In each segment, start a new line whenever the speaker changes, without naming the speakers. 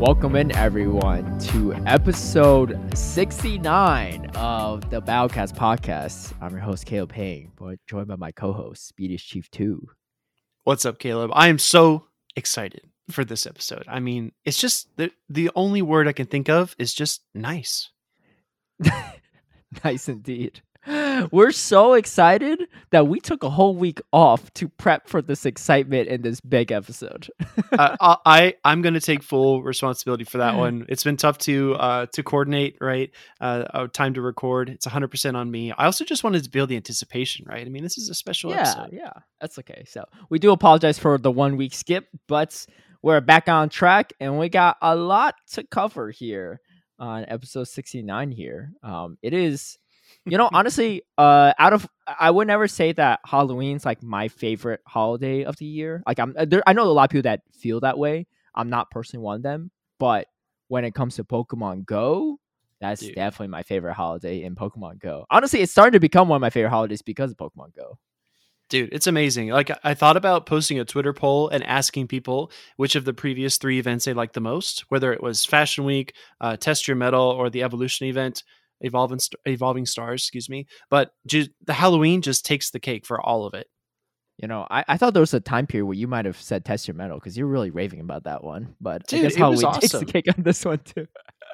Welcome in, everyone, to episode 69 of the Battlecast podcast. I'm your host, Caleb Peng, but joined by my co host, Speediest Chief 2.
What's up, Caleb? I am so excited for this episode. I mean, it's just the, the only word I can think of is just nice.
nice indeed. We're so excited that we took a whole week off to prep for this excitement in this big episode.
uh, I I'm going to take full responsibility for that one. It's been tough to uh, to coordinate, right? Uh, time to record. It's 100 percent on me. I also just wanted to build the anticipation, right? I mean, this is a special
yeah,
episode.
Yeah, that's okay. So we do apologize for the one week skip, but we're back on track, and we got a lot to cover here on episode 69. Here, um, it is you know, honestly, uh, out of I would never say that Halloween's like my favorite holiday of the year. Like I'm, uh, there, I know a lot of people that feel that way. I'm not personally one of them, but when it comes to Pokemon Go, that's Dude. definitely my favorite holiday in Pokemon Go. Honestly, it's starting to become one of my favorite holidays because of Pokemon Go.
Dude, it's amazing. Like I thought about posting a Twitter poll and asking people which of the previous three events they liked the most, whether it was Fashion Week, uh, Test Your Mettle, or the Evolution event evolving evolving stars excuse me but just the halloween just takes the cake for all of it
you know i, I thought there was a time period where you might have said test your mettle because you're really raving about that one but
Dude,
i guess halloween
awesome.
takes the cake on this one too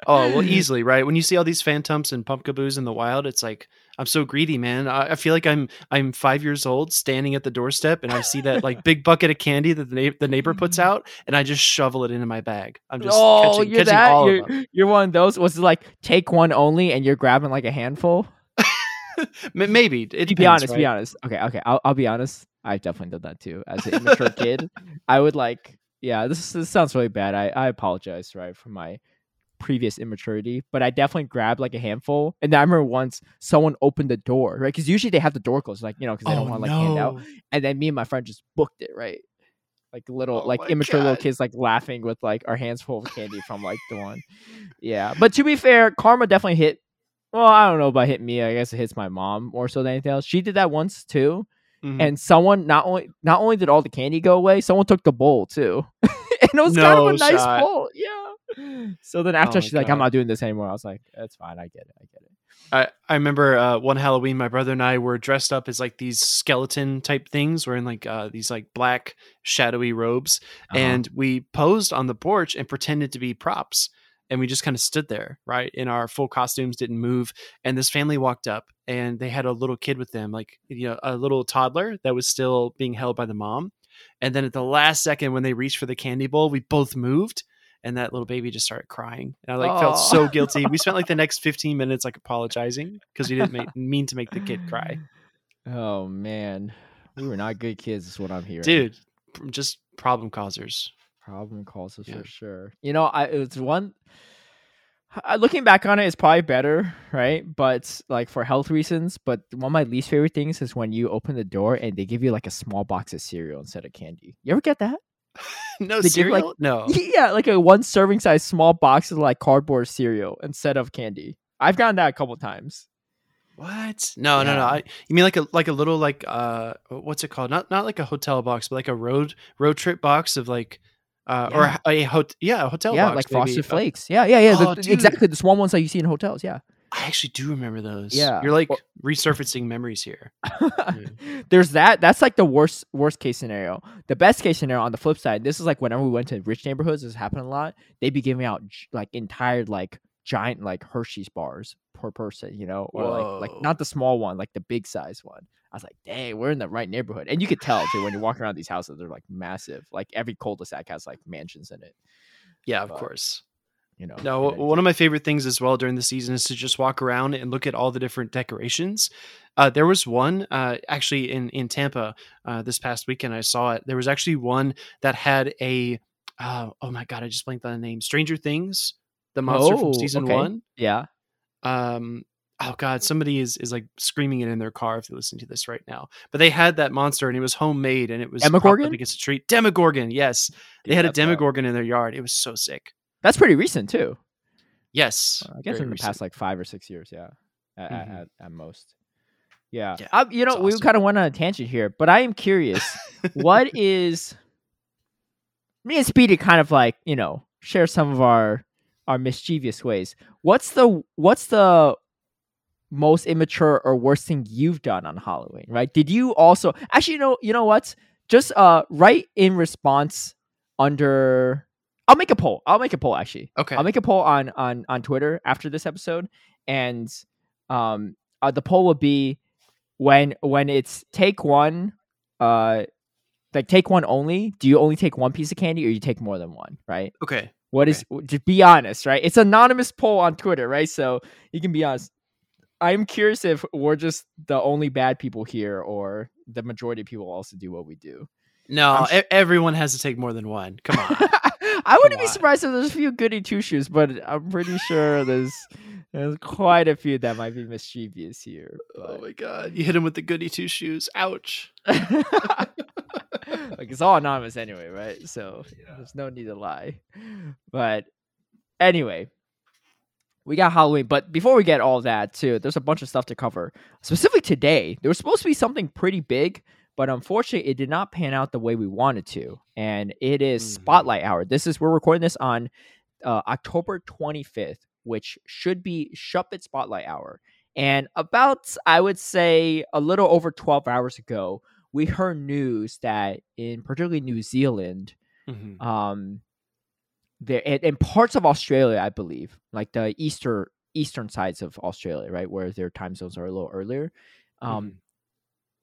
oh well easily right when you see all these phantoms and pumpkaboos in the wild it's like i'm so greedy man I, I, feel like i'm i'm five years old standing at the doorstep and i see that like big bucket of candy that the, na- the neighbor puts out and i just shovel it into my bag i'm just oh catching, you're catching that all
you're,
of them.
you're one of those was it like take one only and you're grabbing like a handful
maybe it depends,
be honest
right?
be honest okay okay I'll, I'll be honest i've definitely done that too as an immature kid i would like yeah this, this sounds really bad i i apologize right for my previous immaturity, but I definitely grabbed like a handful. And I remember once someone opened the door, right? Because usually they have the door closed, like you know, because they
oh,
don't want to like
no.
hand out. And then me and my friend just booked it, right? Like little,
oh
like immature
God.
little kids, like laughing with like our hands full of candy from like the one. Yeah, but to be fair, karma definitely hit. Well, I don't know about hit me. I guess it hits my mom more so than anything else. She did that once too.
Mhm.
And someone not only not only did all the candy go away, someone took the bowl too, and it was kind of
No
a nice
shot.
bowl. Yeah. So then after
Oh
she's like, "I'm not doing this anymore," I was like, "That's fine. I get it. I get it."
I, I remember uh, one Halloween, my brother and I were dressed up as like these skeleton type things. We're in like uh, these like black shadowy robes,
Uh-huh.
and we posed on the porch and pretended to be props. And we just kind of stood there, right, in our full costumes, didn't move. And this family walked up, and they had a little kid with them, like you know, a little toddler that was still being held by the mom. And then at the last second, when they reached for the candy bowl, we both moved, and that little baby just started crying. And I like felt so guilty. We spent like the next 15 minutes like apologizing because we didn't make, mean to make the kid cry.
Oh man, we were not good kids. Is what I'm hearing,
Dude, just problem causers.
Problem causes
Yeah.
for sure. You know, I it's one. Looking back on it, it's probably better, right? But like for health reasons. But one of my least favorite things is when you open the door and they give you like a small box of cereal instead of candy. You ever get that?
no
They give, like-
cereal? no.
Yeah, like a one serving size small box of like cardboard cereal instead of candy. I've gotten that a couple times.
What? No, no, no. I, you mean like a like a little like uh what's it called? Not not like a hotel box, but like a road road trip box of like uh
Yeah.
or a, a hot yeah a hotel
yeah,
box.
like
maybe.
frosted
Uh,
flakes. Yeah, yeah, yeah.
Oh,
the- exactly the small ones that you see in hotels. Yeah.
I actually do remember those.
Yeah.
you're like
Or-
resurfacing memories here.
There's that. That's like the worst worst case scenario. The best case scenario on the flip side, this is like whenever we went to rich neighborhoods, this happened a lot. They'd be giving out like entire like giant like Hershey's bars per person, you know, or like like not the small one, like the big size one. I was like, dang, we're in the right neighborhood, and you could tell too when you walk around these houses, they're like massive. Like every cul-de-sac has like mansions in it.
Yeah, of
But,
course.
You know.
No, one of my favorite things as well during the season is to just walk around and look at all the different decorations. Uh, there was one uh, actually in in Tampa uh, this past weekend. I saw it. There was actually one that had a uh, oh my god, I just blanked on the name. Stranger Things, the monster
Oh,
from season
okay.
one.
yeah.
Um, oh god, somebody is is like screaming it in their car if they listen to this right now. But they had that monster and it was homemade and it was
Demogorgon?
against a tree. Demogorgon, yes, they had a
that's, uh,
in their yard. It was so sick.
That's pretty recent too.
Yes,
I guess in the
recent.
past like five or six years, yeah, at, at-
Mhm.
at, at most. Yeah,
Yeah,
Uh, you know,
it's
we kind of went on a tangent here, but I am curious. what is me and Speedy kind of like you know share some of our our mischievous ways. What's the what's the most immature or worst thing you've done on Halloween? Right? Did you also actually you know you know what? Just uh write in response under. I'll make a poll. I'll make a poll actually.
Okay.
I'll make a poll on on on Twitter after this episode, and um, uh, the poll will be when when it's take one, uh, like take one only. Do you only take one piece of candy, or you take more than one? Right.
okay.
What is? Just be honest, right? It's anonymous poll on Twitter, right? So you can be honest. I'm curious if we're just the only bad people here, or the majority of people also do what we do.
No,
I'm
e- everyone has to take more than one. Come on.
I wouldn't be surprised if there's a few goody two shoes, but I'm pretty sure there's there's quite a few that might be mischievous here.
oh my god. You hit him with the goody two shoes. Ouch.
like it's all anonymous anyway, right? So there's no need to lie. But anyway, we got Halloween. But before we get all that too, there's a bunch of stuff to cover. Specifically today, there was supposed to be something pretty big, but unfortunately, it did not pan out the way we wanted to. And it is
Mhm.
Spotlight Hour. This is we're recording this on uh, October 25th, which should be Shuppet Spotlight Hour. And about, I would say, a little over 12 hours ago, we heard news that in particularly New Zealand,
Mhm.
um, there and, and parts of Australia, I believe, like the eastern eastern sides of Australia, right, where their time zones are a little earlier, um,
Mhm.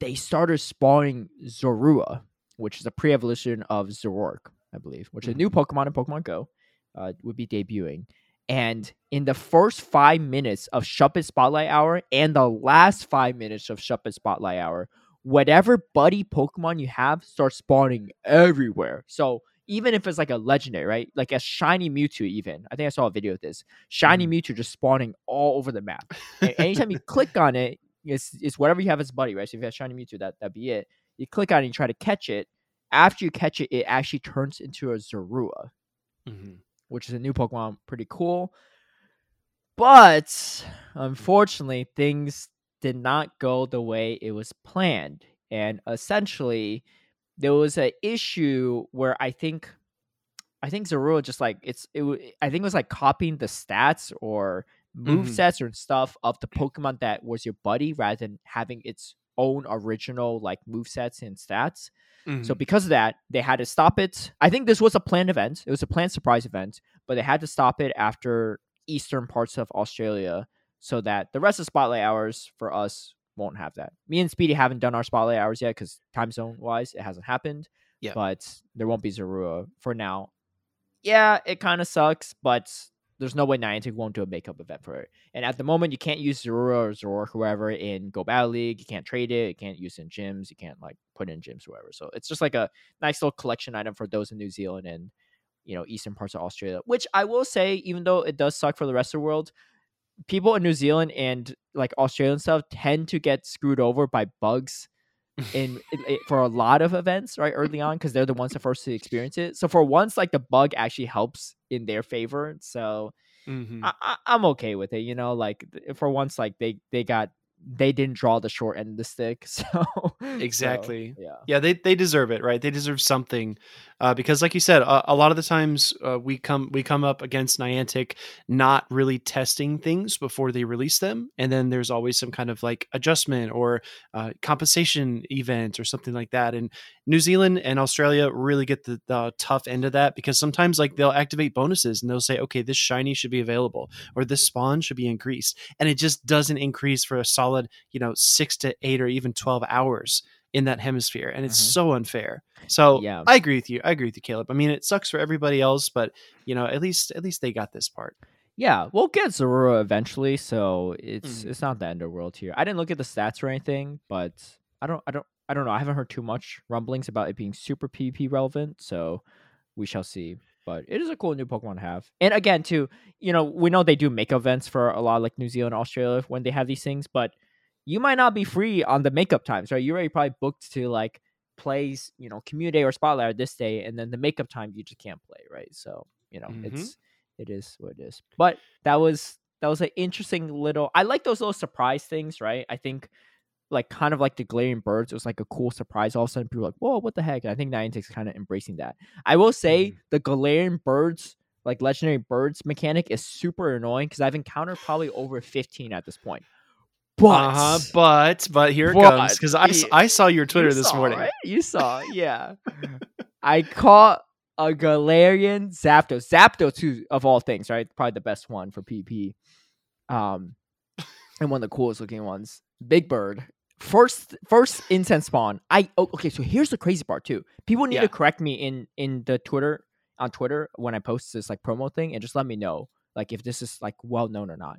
they started spawning Zorua, which is a pre-evolution of Zoroark, I believe, which is a new Pokemon in Pokemon Go, uh, would be debuting. And in the first five minutes of Shuppet Spotlight Hour and the last five minutes of Shuppet Spotlight Hour, whatever buddy Pokemon you have starts spawning everywhere. So even if it's like a legendary, right? Like a shiny Mewtwo, even. I think I saw a video of this. Shiny Mewtwo just spawning all over the map. And anytime you click on it, it's, it's whatever you have as buddy, right? So if you have shiny Mewtwo, that, that'd be it. You click on it, you try to catch it. After you catch it, it actually turns into a Zorua
Mhm.
which is a new Pokemon, pretty cool. But unfortunately, things did not go the way it was planned. And essentially, there was an issue where I think I think Zorua just like it's it I think it was like copying the stats or move
Mhm.
sets or stuff of the Pokemon that was your buddy rather than having its own original like move sets and stats. So
Mhm.
because of that, they had to stop it. I think this was a planned event. It was a planned surprise event, but they had to stop it after eastern parts of Australia so that the rest of spotlight hours for us won't have that. Me and Speedy haven't done our spotlight hours yet because time zone wise it hasn't happened.
Yeah.
But there won't be Zorua for now. Yeah, it kind of sucks, but there's no way Niantic won't do a makeup event for it. And at the moment, you can't use Zorua or Zork, whoever, in Go Battle League. You can't trade it. You can't use it in gyms. You can't like put in gyms, whoever. So it's just like a nice little collection item for those in New Zealand and you know eastern parts of Australia. Which I will say, even though it does suck for the rest of the world, people in New Zealand and like Australian stuff tend to get screwed over by bugs in it- it- for a lot of events right early on because they're the ones that first to experience it. So for once, like the bug actually helps in their favor. So
Mhm.
I, I, I'm okay with it. You know, like for once, like they they got they didn't draw the short end of the stick. So so,
Exactly.
yeah.
yeah they, they deserve it right they deserve something uh, because like you said a, a lot of the times uh, we come we come up against niantic not really testing things before they release them and then there's always some kind of like adjustment or uh, compensation event or something like that and new zealand and australia really get the, the tough end of that because sometimes like they'll activate bonuses and they'll say okay this shiny should be available or this spawn should be increased and it just doesn't increase for a solid you know six to eight or even 12 hours in that hemisphere and it's
Mhm.
so unfair so
Yeah.
i agree with you i agree with you caleb i mean it sucks for everybody else but you know at least at least they got this part
Yeah, we'll get Zorua eventually, so it's
Mhm.
it's not the end of the world here. I didn't look at the stats or anything, but I don't I don't I don't know. I haven't heard too much rumblings about it being super PvP relevant, so we shall see. But it is a cool new Pokemon to have. And again, too, you know, we know they do make events for a lot of like New Zealand, Australia when they have these things, but you might not be free on the makeup times, right? You're already probably booked to like plays, you know, community day or spotlight this day, and then the makeup time you just can't play, right? So, you know,
Mhm.
it's it is what it is. But that was that was an interesting little I like those little surprise things, right? I think like kind of like the Galarian birds, it was like a cool surprise. All of a sudden people were like, Whoa, what the heck? And I think Niantic's kind of embracing that. I will say
Mhm.
the Galarian birds like legendary birds mechanic is super annoying because I've encountered probably over 15 at this point. But
uh-huh, but but here it
But-
comes because I. I saw your Twitter
You
this
saw,
morning.
right? You saw, yeah. I caught a Galarian Zapdos. Zapdos, too, of all things, right? Probably the best one for PvP. Um, and one of the coolest looking ones. Big Bird. First, first incense spawn. I oh, okay. So here's the crazy part too. People need
Yeah.
to correct me in in the Twitter on Twitter when I post this like promo thing, and just let me know like if this is like well known or not.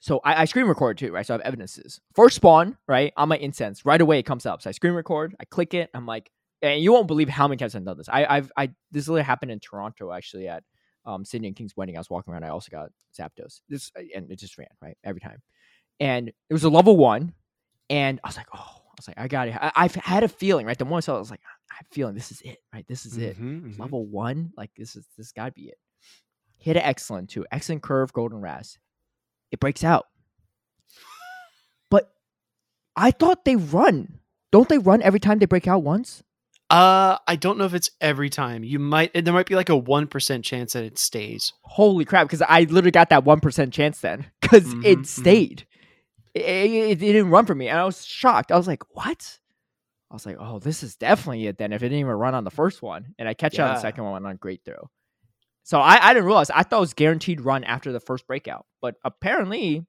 So I, I screen record too, right? So I have evidences. First spawn, right, on my incense, right away it comes up. So I screen record, I click it, I'm like, and you won't believe how many times I've done this. I, I've, I this literally happened in Toronto actually at um Sydney and King's wedding. I was walking around, I also got Zapdos. This and it just ran right every time, and it was a level one, and I was like, oh, I was like, I got it. I, I've had a feeling, right? The moment I saw, it, I was like, I have a feeling this is it, right? This is it
Mhm, mhm.
level one, like this is this gotta be it. Hit an excellent too. Excellent curve, golden razz. It breaks out. But I thought they run. Don't they run every time they break out once?
Uh, I don't know if it's every time. You might there might be like a one percent chance that it stays.
Holy crap! Because I literally got that one percent chance then, because
Mhm,
it
mhm.
stayed. It, it- it didn't run for me, and I was shocked. I was like, "What?" I was like, "Oh, this is definitely it." Then, if it didn't even run on the first one, and I catch it on the second one on great throw, so I, I didn't realize. I thought it was guaranteed run after the first breakout, but apparently,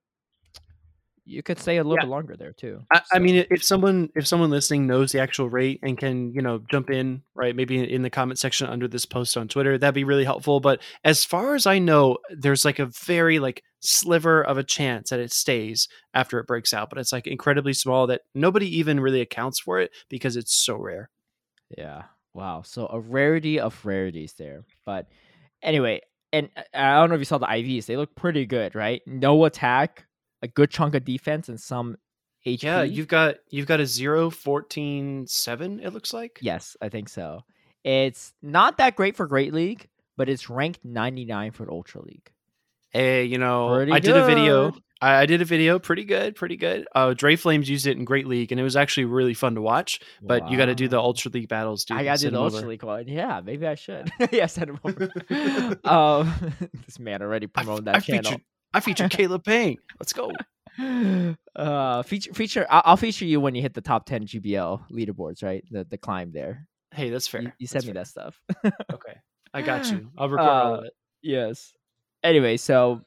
you could stay a little
Yeah.
bit longer there too.
I, I mean, if someone if someone listening knows the actual rate and can you know jump in right, maybe in the comment section under this post on Twitter, that'd be really helpful. But as far as I know, there's like a very like sliver of a chance that it stays after it breaks out, but it's like incredibly small that nobody even really accounts for it because it's so rare.
Yeah. Wow. So a rarity of rarities there. But anyway, and uh, I don't know if you saw the IVs. They look pretty good, right? No attack, a good chunk of defense, and some HP.
Yeah, you've got you've got a 0 14 7 it looks like.
Yes, I think so. It's not that great for Great League, but it's ranked 99 for Ultra League.
Hey, you know,
Pretty
I did a video. I, I did a video, pretty good, pretty good. Uh, Dre Flames used it in Great League, and it was actually really fun to watch. But you got to do the Ultra League battles, dude.
I
and
gotta do the Ultra
over.
League one. Yeah, maybe I should. yeah, send him over. um, this man already
I,
promoting
I
that channel.
featured, I featured Caleb Peng. Let's go.
uh feature feature I'll, I'll feature you when you hit the top 10 gbl leaderboards right the the climb there
Hey, that's fair.
you, you send me
fair.
that stuff
Okay, I got you. I'll record all
Uh,
of it.
yes anyway so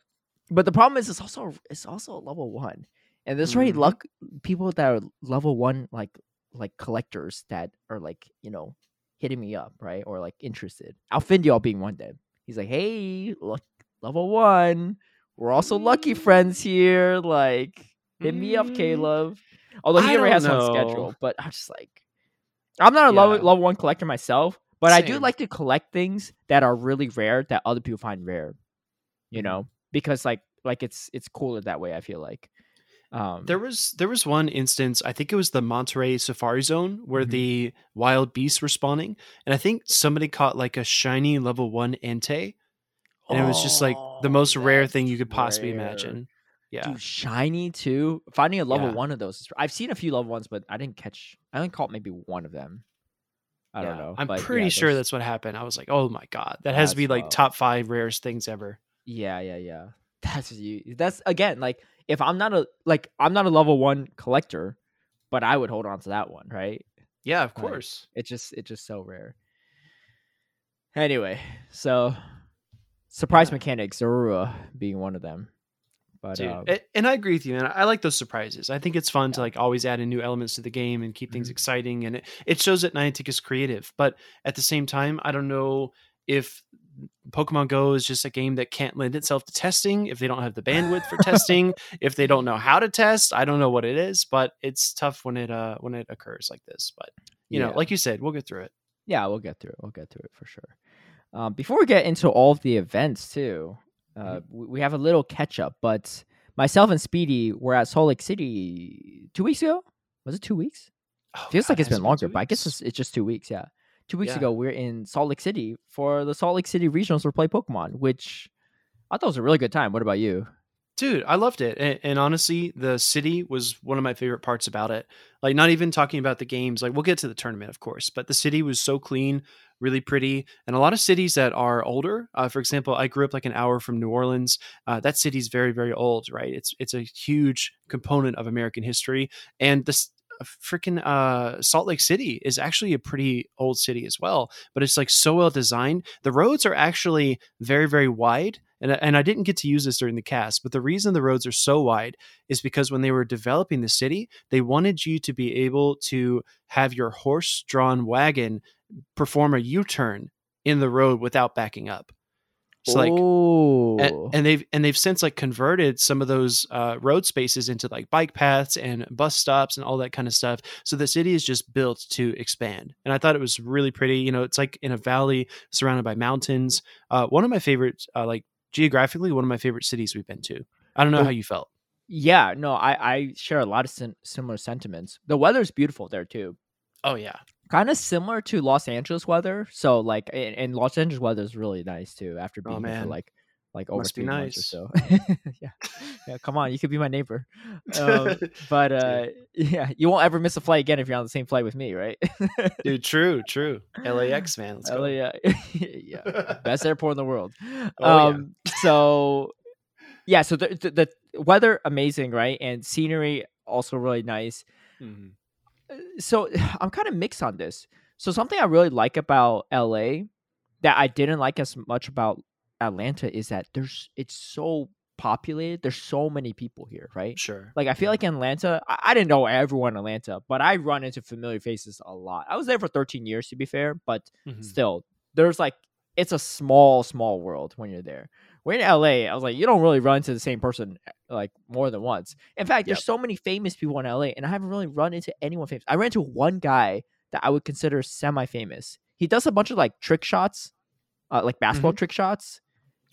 but the problem is it's also it's also a level one. And there's already
Mhm.
luck people that are level one like like collectors that are like you know hitting me up right or like interested. Alfindio being one day. He's like hey look level one. We're also lucky friends here. Like hit me up
Mm,
caleb. Although he
I
already has
don't
one schedule but i'm just like i'm not a level,
Yeah.
level one collector myself but i do like to collect things that are really rare that other people find rare you
Mhm.
know because like like it's it's cooler that way i feel like um
There was there was one instance. I think it was the Monterey Safari Zone where
Mhm.
the wild beasts were spawning, and I think somebody caught like a shiny level one Entei, and it was just like the
Oh,
most rare thing you could possibly
rare.
imagine. Yeah,
Dude, shiny too. Finding a level
Yeah.
one of those. Is, I've seen a few level ones, but I didn't catch. I only caught maybe one of them. I don't know.
I'm pretty
yeah,
sure that's what happened. I was like, oh my god, that has to be like
wild.
top five rarest things ever.
Yeah, yeah, yeah. That's you. That's again like if I'm not a like I'm not a level one collector, but I would hold on to that one, right?
Yeah, of course.
It's just it's just so rare. Anyway, so surprise
Yeah.
mechanics, Zorua being one of them. But
Dude,
um,
and I agree with you, man. I like those surprises. I think it's fun to like always add in new elements to the game and keep things
Mhm.
exciting, and it, it shows that Niantic is creative. But at the same time, I don't know if Pokemon Go is just a game that can't lend itself to testing. If they don't have the bandwidth for testing, if they don't know how to test, I don't know what it is. But it's tough when it uh when it occurs like this. But you know, like you said, we'll get through it.
Yeah, we'll get through it. We'll get through it for sure. Um, before we get into all of the events too, uh, we, we have a little catch up. But myself and Speedy were at Salt Lake City two weeks ago. Was it two weeks?
Oh,
Feels
God,
like it's been longer, but I guess it's, it's just two weeks. Yeah, two weeks
Yeah.
ago we are in Salt Lake City for the Salt Lake City Regionals to Play Pokemon, which I thought was a really good time. What about you?
Dude, I loved it. And, and honestly, the city was one of my favorite parts about it. Like, not even talking about the games. Like, we'll get to the tournament, of course, but the city was so clean. really pretty. And a lot of cities that are older. Uh, for example, I grew up like an hour from New Orleans. Uh, that city's very, very old, right? It's it's a huge component of American history, and this freaking uh, Salt Lake City is actually a pretty old city as well, but it's like so well designed. The roads are actually very, very wide. And, and I didn't get to use this during the cast, but the reason the roads are so wide is because when they were developing the city, they wanted you to be able to have your horse drawn wagon perform a U turn in the road without backing up. So like, and, and, they've and they've since like converted some of those uh, road spaces into like bike paths and bus stops and all that kind of stuff. So the city is just built to expand, and I thought it was really pretty. You know, it's like in a valley surrounded by mountains. Uh, one of my favorite, uh, like geographically, one of my favorite cities we've been to. I don't know how you felt.
Yeah, no, I I share a lot of sim- similar sentiments. The weather's beautiful there too.
Oh yeah,
kind of similar to Los Angeles weather. So like, and, and Los Angeles weather is really nice too. After being oh, there for like like over Must three nice. months or so. yeah, yeah. Come on, you could be my neighbor. Um, but uh, yeah, you won't ever miss a flight again if you're on the same flight with me, right?
Dude, true, true. LAX, man. Let's go.
LA, yeah, best airport in the world. Oh, um, yeah. so yeah, so the, the, the weather amazing, right? And scenery also really nice. Mm-hmm so I'm kind of mixed on this. So something I really like about LA that I didn't like as much about Atlanta is that there's it's so populated. There's so many people here, right?
Sure.
Like I feel like in Atlanta, I, I, didn't know everyone in Atlanta, but I run into familiar faces a lot. I was there for 13 years to be fair, but mm-hmm. still, there's like it's a small, small world when you're there. We're in LA. I was like, you don't really run into the same person eh, like more than once. In fact, yep. there's so many famous people in LA, and I haven't really run into anyone famous. I ran into one guy that I would consider semi-famous. He does a bunch of like trick shots, uh, like basketball mm-hmm. trick shots,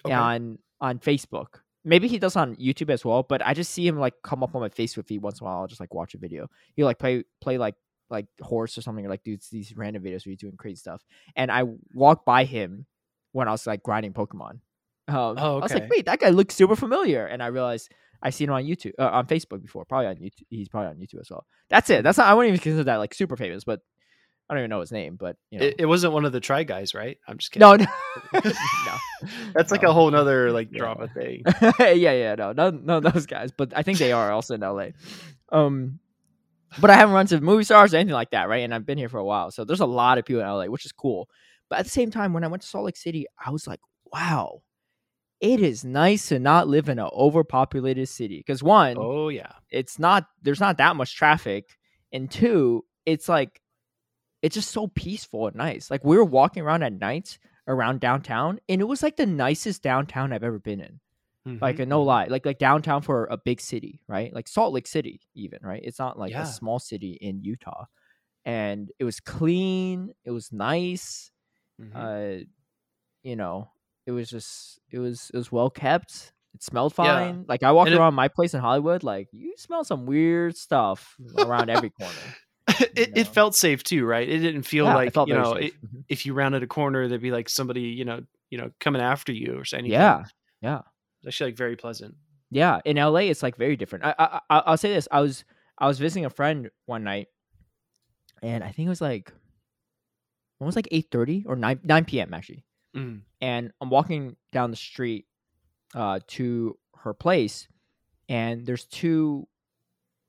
okay. on on Facebook. Maybe he does on YouTube as well, but I just see him like come up on my Facebook feed once in a while. I'll just like watch a video. He like play play like like horse or something, or like do these random videos where he's doing crazy stuff. And I walk by him when I was like grinding Pokemon. Um, oh, okay. I was like, wait, that guy looks super familiar, and I realized I seen him on YouTube, uh, on Facebook before, probably on YouTube. He's probably on YouTube as well. That's it. That's not. I wouldn't even consider that like super famous, but I don't even know his name. But you know.
it, it, wasn't one of the try guys, right? I'm just kidding.
No, no,
no. That's like a whole nother like yeah. drama thing.
yeah, yeah, no, none, none of those guys. But I think they are also in LA. Um, but I haven't run to movie stars or anything like that, right? And I've been here for a while, so there's a lot of people in LA, which is cool. But at the same time, when I went to Salt Lake City, I was like, wow, it is nice to not live in an overpopulated city. Because one,
oh yeah,
it's not there's not that much traffic, and two, it's like it's just so peaceful and nice. Like we were walking around at night around downtown, and it was like the nicest downtown I've ever been in. Mm-hmm. Like a no mm-hmm. lie, like like downtown for a big city, right? Like Salt Lake City, even right? It's not like yeah. a small city in Utah, and it was clean. It was nice. Mm-hmm. Uh, you know, it was just it was it was well kept. It smelled fine. Yeah. Like I walked and around it, my place in Hollywood, like you smell some weird stuff around every corner.
it, it felt safe too, right? It didn't feel yeah, like you know it, mm-hmm. if you rounded a corner, there'd be like somebody you know you know coming after you or anything.
Yeah, yeah.
It's actually like very pleasant.
Yeah, in LA, it's like very different. I, I I'll say this: I was I was visiting a friend one night, and I think it was like when was like eight thirty or nine nine p.m. actually, mm. and I'm walking down the street uh, to her place, and there's two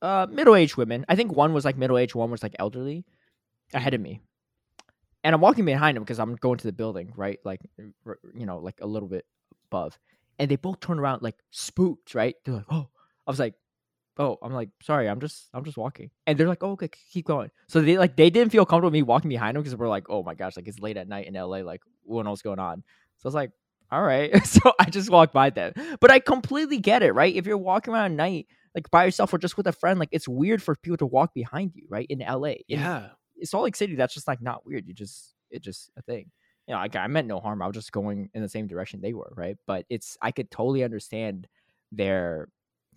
uh, middle aged women. I think one was like middle aged, one was like elderly, ahead of me, and I'm walking behind them because I'm going to the building, right? Like you know, like a little bit above, and they both turn around like spooked, right? They're like, oh, I was like, oh, I'm like, sorry, I'm just, I'm just walking. And they're like, oh, okay, keep going. So they like, they didn't feel comfortable me walking behind them because we're like, oh my gosh, like it's late at night in LA, like what else going on? So I was like, all right. so I just walked by them. But I completely get it, right? If you're walking around at night, like by yourself or just with a friend, like it's weird for people to walk behind you, right? In LA.
Yeah.
In Salt Lake City, that's just like not weird. You just, it's just a thing. You know, like I meant no harm. I was just going in the same direction they were, right? But it's, I could totally understand their,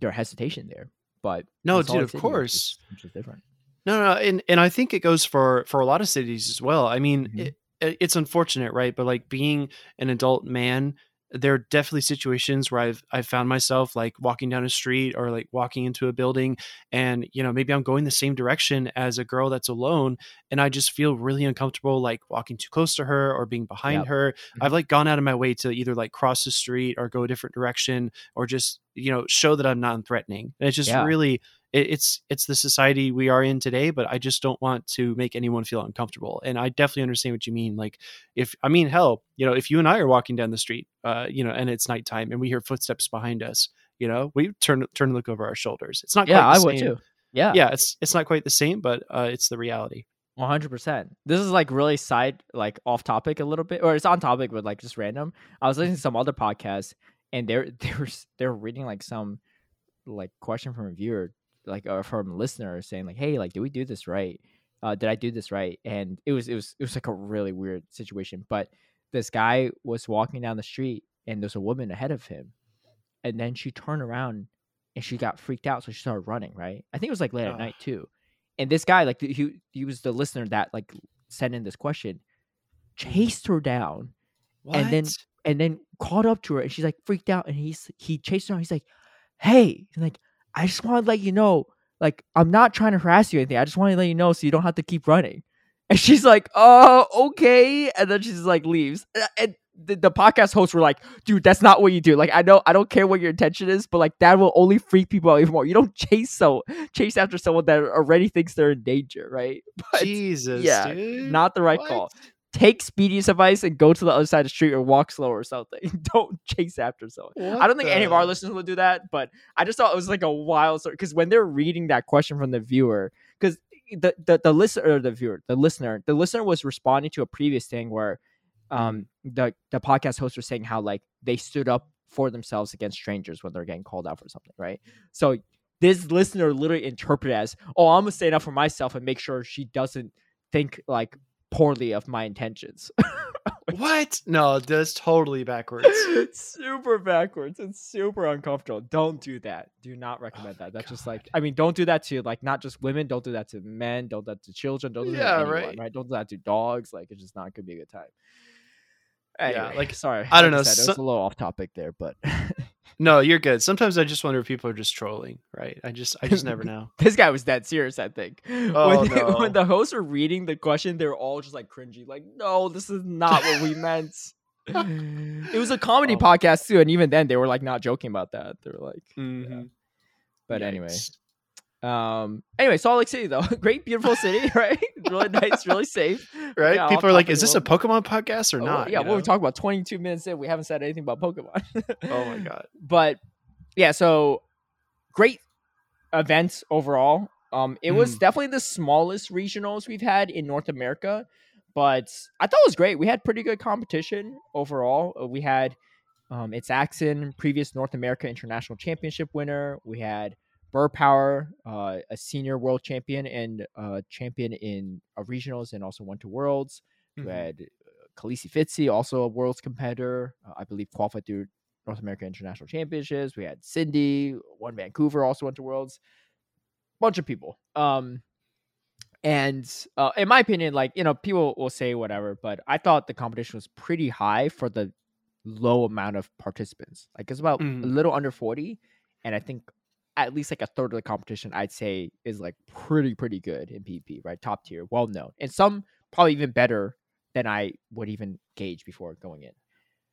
their hesitation there but
no, dude, of course,
which is different.
No, no, and and I think it goes for for a lot of cities as well. I mean, mm-hmm. it, it's unfortunate, right? But like being an adult man there are definitely situations where I've I've found myself like walking down a street or like walking into a building and you know maybe I'm going the same direction as a girl that's alone and I just feel really uncomfortable like walking too close to her or being behind
Yep.
her.
Mhm.
I've like gone out of my way to either like cross the street or go a different direction or just you know show that I'm not threatening. And it's just
Yeah.
really it, it's it's the society we are in today, but I just don't want to make anyone feel uncomfortable. And I definitely understand what you mean. Like if I mean hell, you know, if you and I are walking down the street, uh, you know, and it's nighttime and we hear footsteps behind us, you know, we turn turn and look over our shoulders. It's not
Yeah, I would too. Yeah.
Yeah, it's it's not quite the same, but uh, it's the reality.
One hundred percent. This is like really side, like off topic a little bit, or it's on topic, but like just random. I was listening to some other podcast, and they're they're they're reading like some like question from a viewer, like or from a listener saying like, "Hey, like, did we do this right? Uh, did I do this right?" And it was it was it was like a really weird situation. But this guy was walking down the street, and there's a woman ahead of him, and then she turned around and she got freaked out, so she started running. Right? I think it was like late at night too. And this guy, like he he was the listener that like sent in this question, chased her down
What?
And then- and then caught up to her, and she's like freaked out, and he's he chased her. down. He's like, "Hey, he's like I just want to let you know, like I'm not trying to harass you or anything. I just want to let you know so you don't have to keep running." And she's like, "Oh, okay," and then she's like leaves. And the, the podcast hosts were like, "Dude, that's not what you do. Like, I know I don't care what your intention is, but like that will only freak people out even more. You don't chase so chase after someone that already thinks they're in danger, right? But
Jesus,
yeah,
dude.
not the right
What?
call take Speedy's advice and go to the other side of the street or walk slow or something. Don't chase after someone. I don't think any of our listeners will do that, but I just thought it was like a wild story because when they're reading that question from the viewer, because the, the the listener the viewer, the listener, the listener was responding to a previous thing where um the the podcast host was saying how like they stood up for themselves against strangers when they're getting called out for something, right? So this listener literally interpreted as, oh, I'm gonna stand up for myself and make sure she doesn't think like poorly of my intentions.
What? No, that's totally backwards.
it's super backwards. It's super uncomfortable. Don't do that. Do not recommend
my
that. That's just like I mean, don't do that to like not just women. Don't do that to men. Don't do that to children. Don't do that
Yeah,
to anyone,
right.
right. Don't do that to dogs. Like it's just not gonna be a good time.
Yeah, like,
sorry.
I don't
like
know,
said, it was a little off topic there, but
No, you're good. Sometimes I just wonder if people are just trolling, right? I just I just never know.
this guy was dead serious. I think.
Oh,
when, they-
no.
when the hosts were reading the question, they were all just like cringy, like, "No, this is not what we meant." it was a comedy
Oh.
podcast too, and even then, they were like not joking about that. They were like,
Mhm.
but anyway,
Yikes.
Um, anyway, Salt Lake City though, great, beautiful city, right? really nice, really safe,
right?
Yeah,
people are like, "Is this a. Pokemon podcast or
Oh,
not?"
yeah,
you
what we're talking about 22 minutes in, we haven't said anything about Pokemon.
Oh my god.
but yeah, so great events overall. Um, it was
Mhm.
definitely the smallest regionals we've had in North America, but I thought it was great. We had pretty good competition overall. Uh, We had um, it's Axon, previous North America International Championship winner. We had Bird Power, uh, a senior world champion and uh, champion in uh, regionals, and also went to worlds. We
Mhm.
had uh, Khaleesi Fitzy, also a world's competitor, uh, I believe qualified through North American International Championships. We had Cindy, one Vancouver, also went to worlds. Bunch of people. Um, and uh, in my opinion, like you know, people will say whatever, but I thought the competition was pretty high for the low amount of participants. Like it's about a
Mhm.
little under forty, and I think at least like a third of the competition, I'd say, is like pretty pretty good in PvP, right? Top tier, well known, and some probably even better than I would even gauge before going in.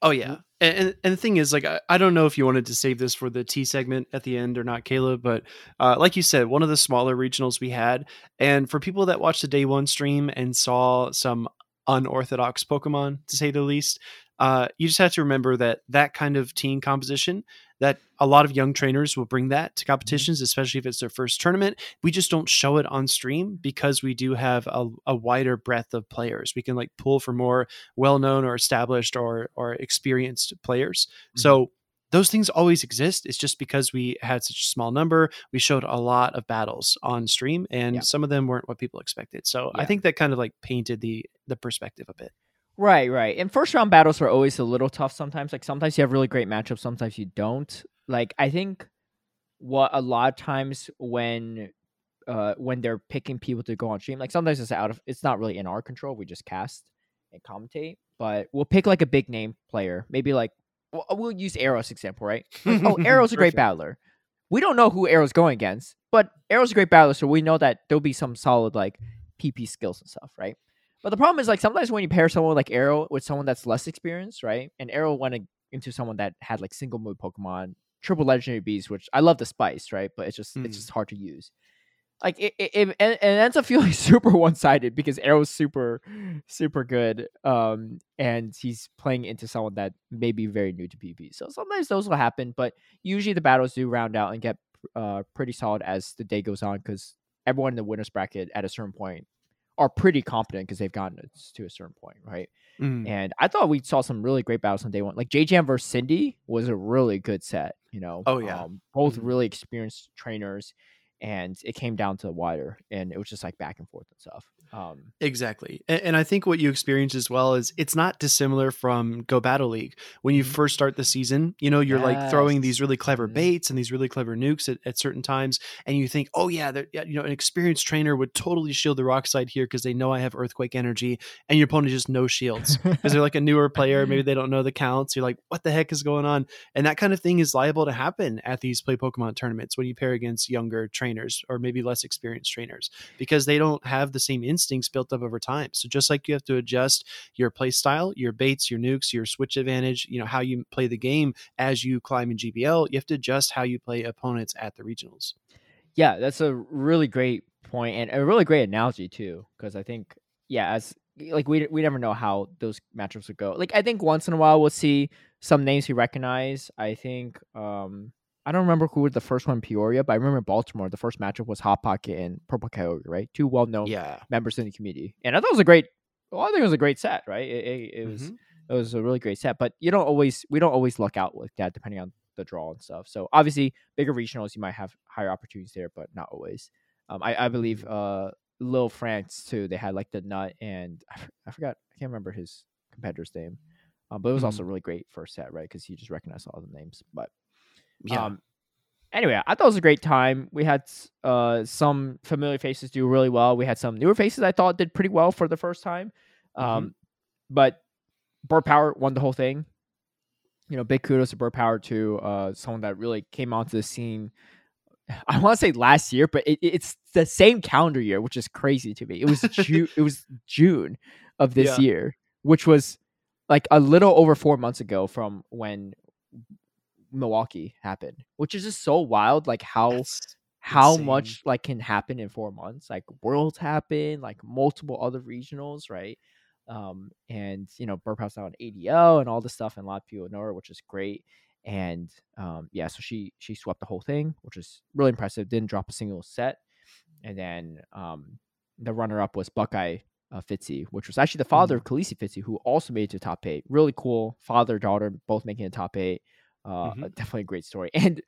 Oh yeah, and, and the thing is, like, I, I don't know if you wanted to save this for the T segment at the end or not, Caleb. But uh, like you said, one of the smaller regionals we had, and for people that watched the day one stream and saw some unorthodox Pokemon, to say the least, uh, you just have to remember that that kind of team composition, that a lot of young trainers will bring that to mm-hmm. competitions, especially if it's their first tournament. We just don't show it on stream because we do have a, a wider breadth of players. We can like pull for more well-known or established or or experienced players. So mm-hmm. those things always exist. It's just because we had such a small number, we showed a lot of battles on stream, and
Yeah.
some of them weren't what people expected. So I think that kind of like painted the the perspective a bit.
Right, right. And first round battles are always a little tough sometimes. Like sometimes you have really great matchups, sometimes you don't. Like I think what a lot of times when uh when they're picking people to go on stream, like sometimes it's out of it's not really in our control. We just cast and commentate. But we'll pick like a big name player, maybe like well, we'll use Arrow as example, right? Like, oh, Arrow's a great
Perfect.
battler. We don't know who Arrow's going against, but Arrow's a great battler, so we know that there'll be some solid like PvP skills and stuff, right? But the problem is like sometimes when you pair someone like Arrow with someone that's less experienced, right? And Arrow went into someone that had like single move Pokemon, triple legendary bees, which I love the spice, right? But it's just
Mm.
it's just hard to use. Like it, it, it, it ends up feeling super one sided because Arrow's super, super good, um, and he's playing into someone that may be very new to PvP. So sometimes those will happen, but usually the battles do round out and get uh pretty solid as the day goes on because everyone in the winners bracket at a certain point are pretty competent because they've gotten it to a certain point, right?
Mm.
And I thought we saw some really great battles on day one. Like J Jam versus Cindy was a really good set. You know,
Oh, yeah.
um, both
Mhm.
really experienced trainers, and it came down to the wire, and it was just like back and forth and stuff. Um,
Exactly. And, and I think what you experience as well is it's not dissimilar from Go Battle League. When you
Mhm.
first start the season, you know, you're like throwing these really clever
Mhm.
baits and these really clever nukes at, at certain times. And you think, oh, yeah, yeah, you know, an experienced trainer would totally shield the rock slide here because they know I have earthquake energy. And your opponent just no shields because they're like a newer player. Maybe they don't know the counts. You're like, what the heck is going on? And that kind of thing is liable to happen at these play Pokemon tournaments when you pair against younger trainers or maybe less experienced trainers because they don't have the same instincts built up over time. So just like you have to adjust your play style, your baits, your nukes, your switch advantage, you know, how you play the game as you climb in GBL, you have to adjust how you play opponents at the regionals.
yeah, that's a really great point and a really great analogy too, because I think yeah, as like we we never know how those matchups would go. Like I think once in a while we'll see some names we recognize. I think um I don't remember who was the first one in Peoria, but I remember Baltimore. The first matchup was Hot Pocket and Purple Coyote, right? Two well known
Yeah.
members in the community, and I thought it was a great. Well, I think it was a great set, right? It, it, it was
Mhm.
it was a really great set, but you don't always we don't always luck out like that depending on the draw and stuff. So obviously, bigger regionals you might have higher opportunities there, but not always. Um, I I believe uh Lille France too. They had like the nut and I, f- I forgot I can't remember his competitor's name, um, but it was also really great first set, right? Because you just recognize all the names. But
Yeah.
um, anyway, I thought it was a great time. We had uh some familiar faces do really well. We had some newer faces I thought did pretty well for the first time. Um, but Bird Power won the whole thing. You know, big kudos to Bird Power to uh someone that really came onto the scene. I want to say last year, but it, it's the same calendar year, which is crazy to me. It was June. it was June of this
Yeah.
year, which was like a little over four months ago from when Milwaukee happened, which is just so wild. Like how
That's
how
insane.
much like can happen in four months like worlds happen like multiple other regionals right um and you know burphouse now on adl and all this stuff and a lot of people know her which is great and um yeah so she she swept the whole thing which is really impressive didn't drop a single set and then um the runner up was buckeye uh, Fitzy, which was actually the father of Khaleesi Fitzy, who also made it to top eight. Really cool father daughter, both making it top eight. Uh,
Mhm.
Definitely a great story. And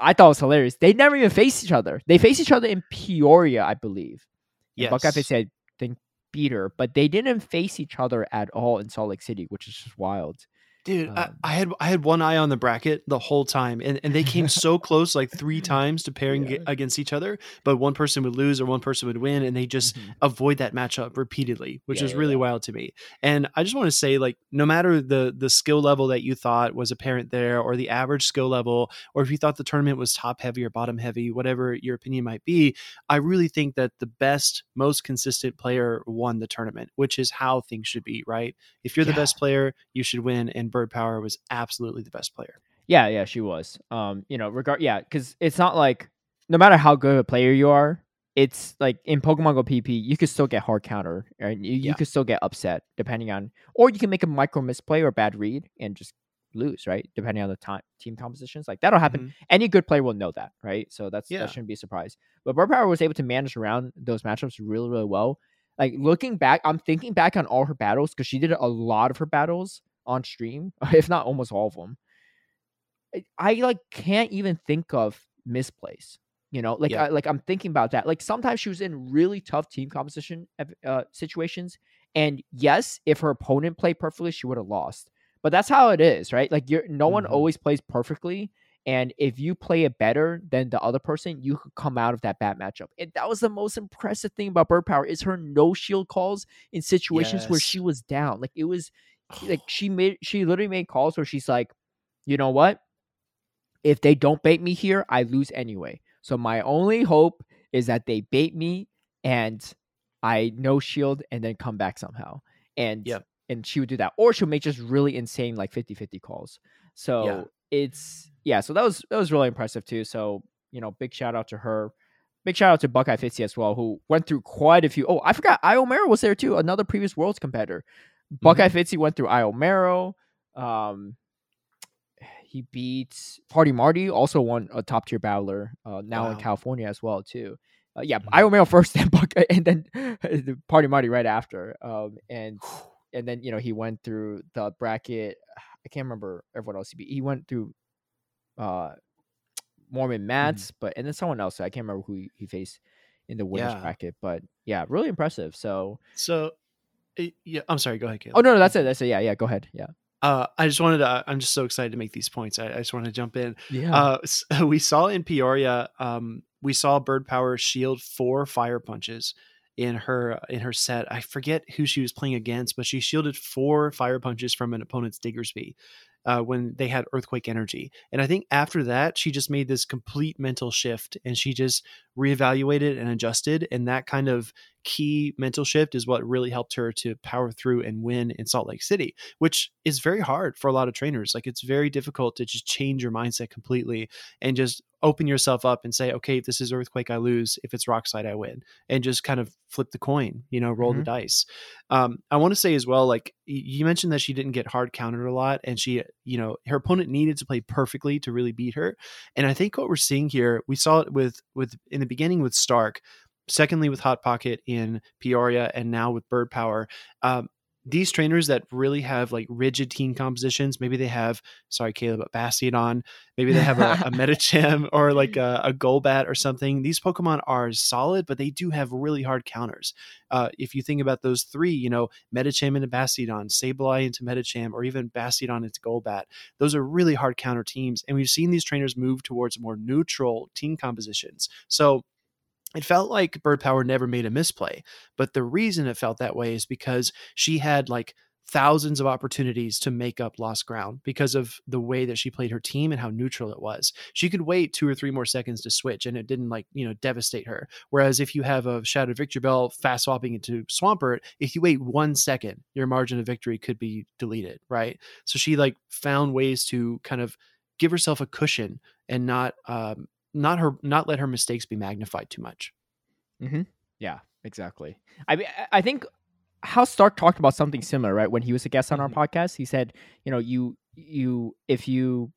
I thought it was hilarious. They never even faced each other. They faced each other in Peoria, I believe.
Yes.
Buckeye Fitzy, I think, beat her, but they didn't face each other at all in Salt Lake City, which is just wild.
Dude, I,
Um,
I had I had one eye on the bracket the whole time, and, and they came so close, like three times to pairing
Yeah.
against each other. But one person would lose or one person would win, and they just
Mhm.
avoid that matchup repeatedly, which
Yeah,
is
yeah,
really wild to me. And I just want to say, like, no matter the the skill level that you thought was apparent there, or the average skill level, or if you thought the tournament was top heavy or bottom heavy, whatever your opinion might be, I really think that the best, most consistent player won the tournament, which is how things should be, right? If you're the best player, you should win. And Bird Power was absolutely the best player.
Yeah, yeah, she was. Um, you know, regard yeah, because it's not like no matter how good a player you are, it's like in Pokemon Go PvP, you could still get hard counter, and you, you
Yeah.
could still get upset depending on, or you can make a micro misplay or bad read and just lose, right? Depending on the time team compositions, like that'll happen.
Mhm.
Any good player will know that, right? So that's
Yeah.
that shouldn't be a surprise. But Bird Power was able to manage around those matchups really, really well. Like looking back, I'm thinking back on all her battles because she did a lot of her battles on stream, if not almost all of them. I, I like can't even think of misplays. You know, like
Yeah.
I, like I'm thinking about that. Like sometimes she was in really tough team composition uh, situations, and yes, if her opponent played perfectly, she would have lost. But that's how it is, right? Like you're no one
Mhm.
always plays perfectly, and if you play it better than the other person, you could come out of that bad matchup. And that was the most impressive thing about Bird Power is her no shield calls in situations where she was down. Like it was like she made she literally made calls where she's like, you know what? If they don't bait me here, I lose anyway. So my only hope is that they bait me and I no shield and then come back somehow. And
Yep.
and she would do that. Or she'll make just really insane like 50-50 calls. So
Yeah.
it's yeah, so that was that was really impressive too. So, you know, big shout out to her. Big shout out to Buckeye Fitzy as well, who went through quite a few. Oh, I forgot Io Mero was there too, another previous Worlds competitor. Buckeye Fitzy went through Io Mero. Um, he beat Party Marty, also won a top tier battler uh, now in California as well too. Uh, yeah,
Mhm.
Io Mero first, then Buckeye, and then the Party Marty right after. Um, and and then you know he went through the bracket. I can't remember everyone else he beat. He went through uh Mormon Mats, but and then someone else. I can't remember who he, he faced in the winners
Yeah.
bracket. But yeah, really impressive. So
So, yeah, I'm sorry. Go ahead, Caleb.
oh no, no, that's it. That's it. Yeah, yeah. Go ahead. Yeah.
Uh, I just wanted to. I'm just so excited to make these points. I, I just want to jump in.
Yeah.
Uh, s- we saw in Peoria, um, we saw Bird Power shield four fire punches in her in her set. I forget who she was playing against, but she shielded four fire punches from an opponent's Diggersby uh, when they had earthquake energy. And I think after that, she just made this complete mental shift and she just reevaluated and adjusted. And that kind of key mental shift is what really helped her to power through and win in Salt Lake City, which is very hard for a lot of trainers. Like it's very difficult to just change your mindset completely and just open yourself up and say, okay, if this is earthquake, I lose. If it's rock slide, I win. And just kind of flip the coin, you know, roll
Mhm.
the dice. Um, I want to say as well, like you mentioned that she didn't get hard countered a lot and she, you know, her opponent needed to play perfectly to really beat her. And I think what we're seeing here, we saw it with, with in the beginning with Stark, secondly with Hot Pocket in Peoria, and now with Bird Power. Um, these trainers that really have like rigid team compositions, maybe they have, sorry, Caleb, a Bastiodon, maybe they have a, a Medicham or like a, a Golbat or something. These Pokemon are solid, but they do have really hard counters. Uh, if you think about those three, you know, Medicham into Bastiodon, Sableye into Medicham, or even Bastiodon into Golbat, those are really hard counter teams. And we've seen these trainers move towards more neutral team compositions. So it felt like Bird Power never made a misplay. But the reason it felt that way is because she had like thousands of opportunities to make up lost ground because of the way that she played her team and how neutral it was. She could wait two or three more seconds to switch and it didn't like, you know, devastate her. Whereas if you have a Shadow Victreebel fast swapping into Swampert, if you wait one second, your margin of victory could be deleted, right? So she like found ways to kind of give herself a cushion and not um not her not let her mistakes be magnified too much.
Yeah, exactly. I I- I think how Stark talked about something similar, right? When he was a guest on our
Mhm.
podcast, he said, you know, you you if you,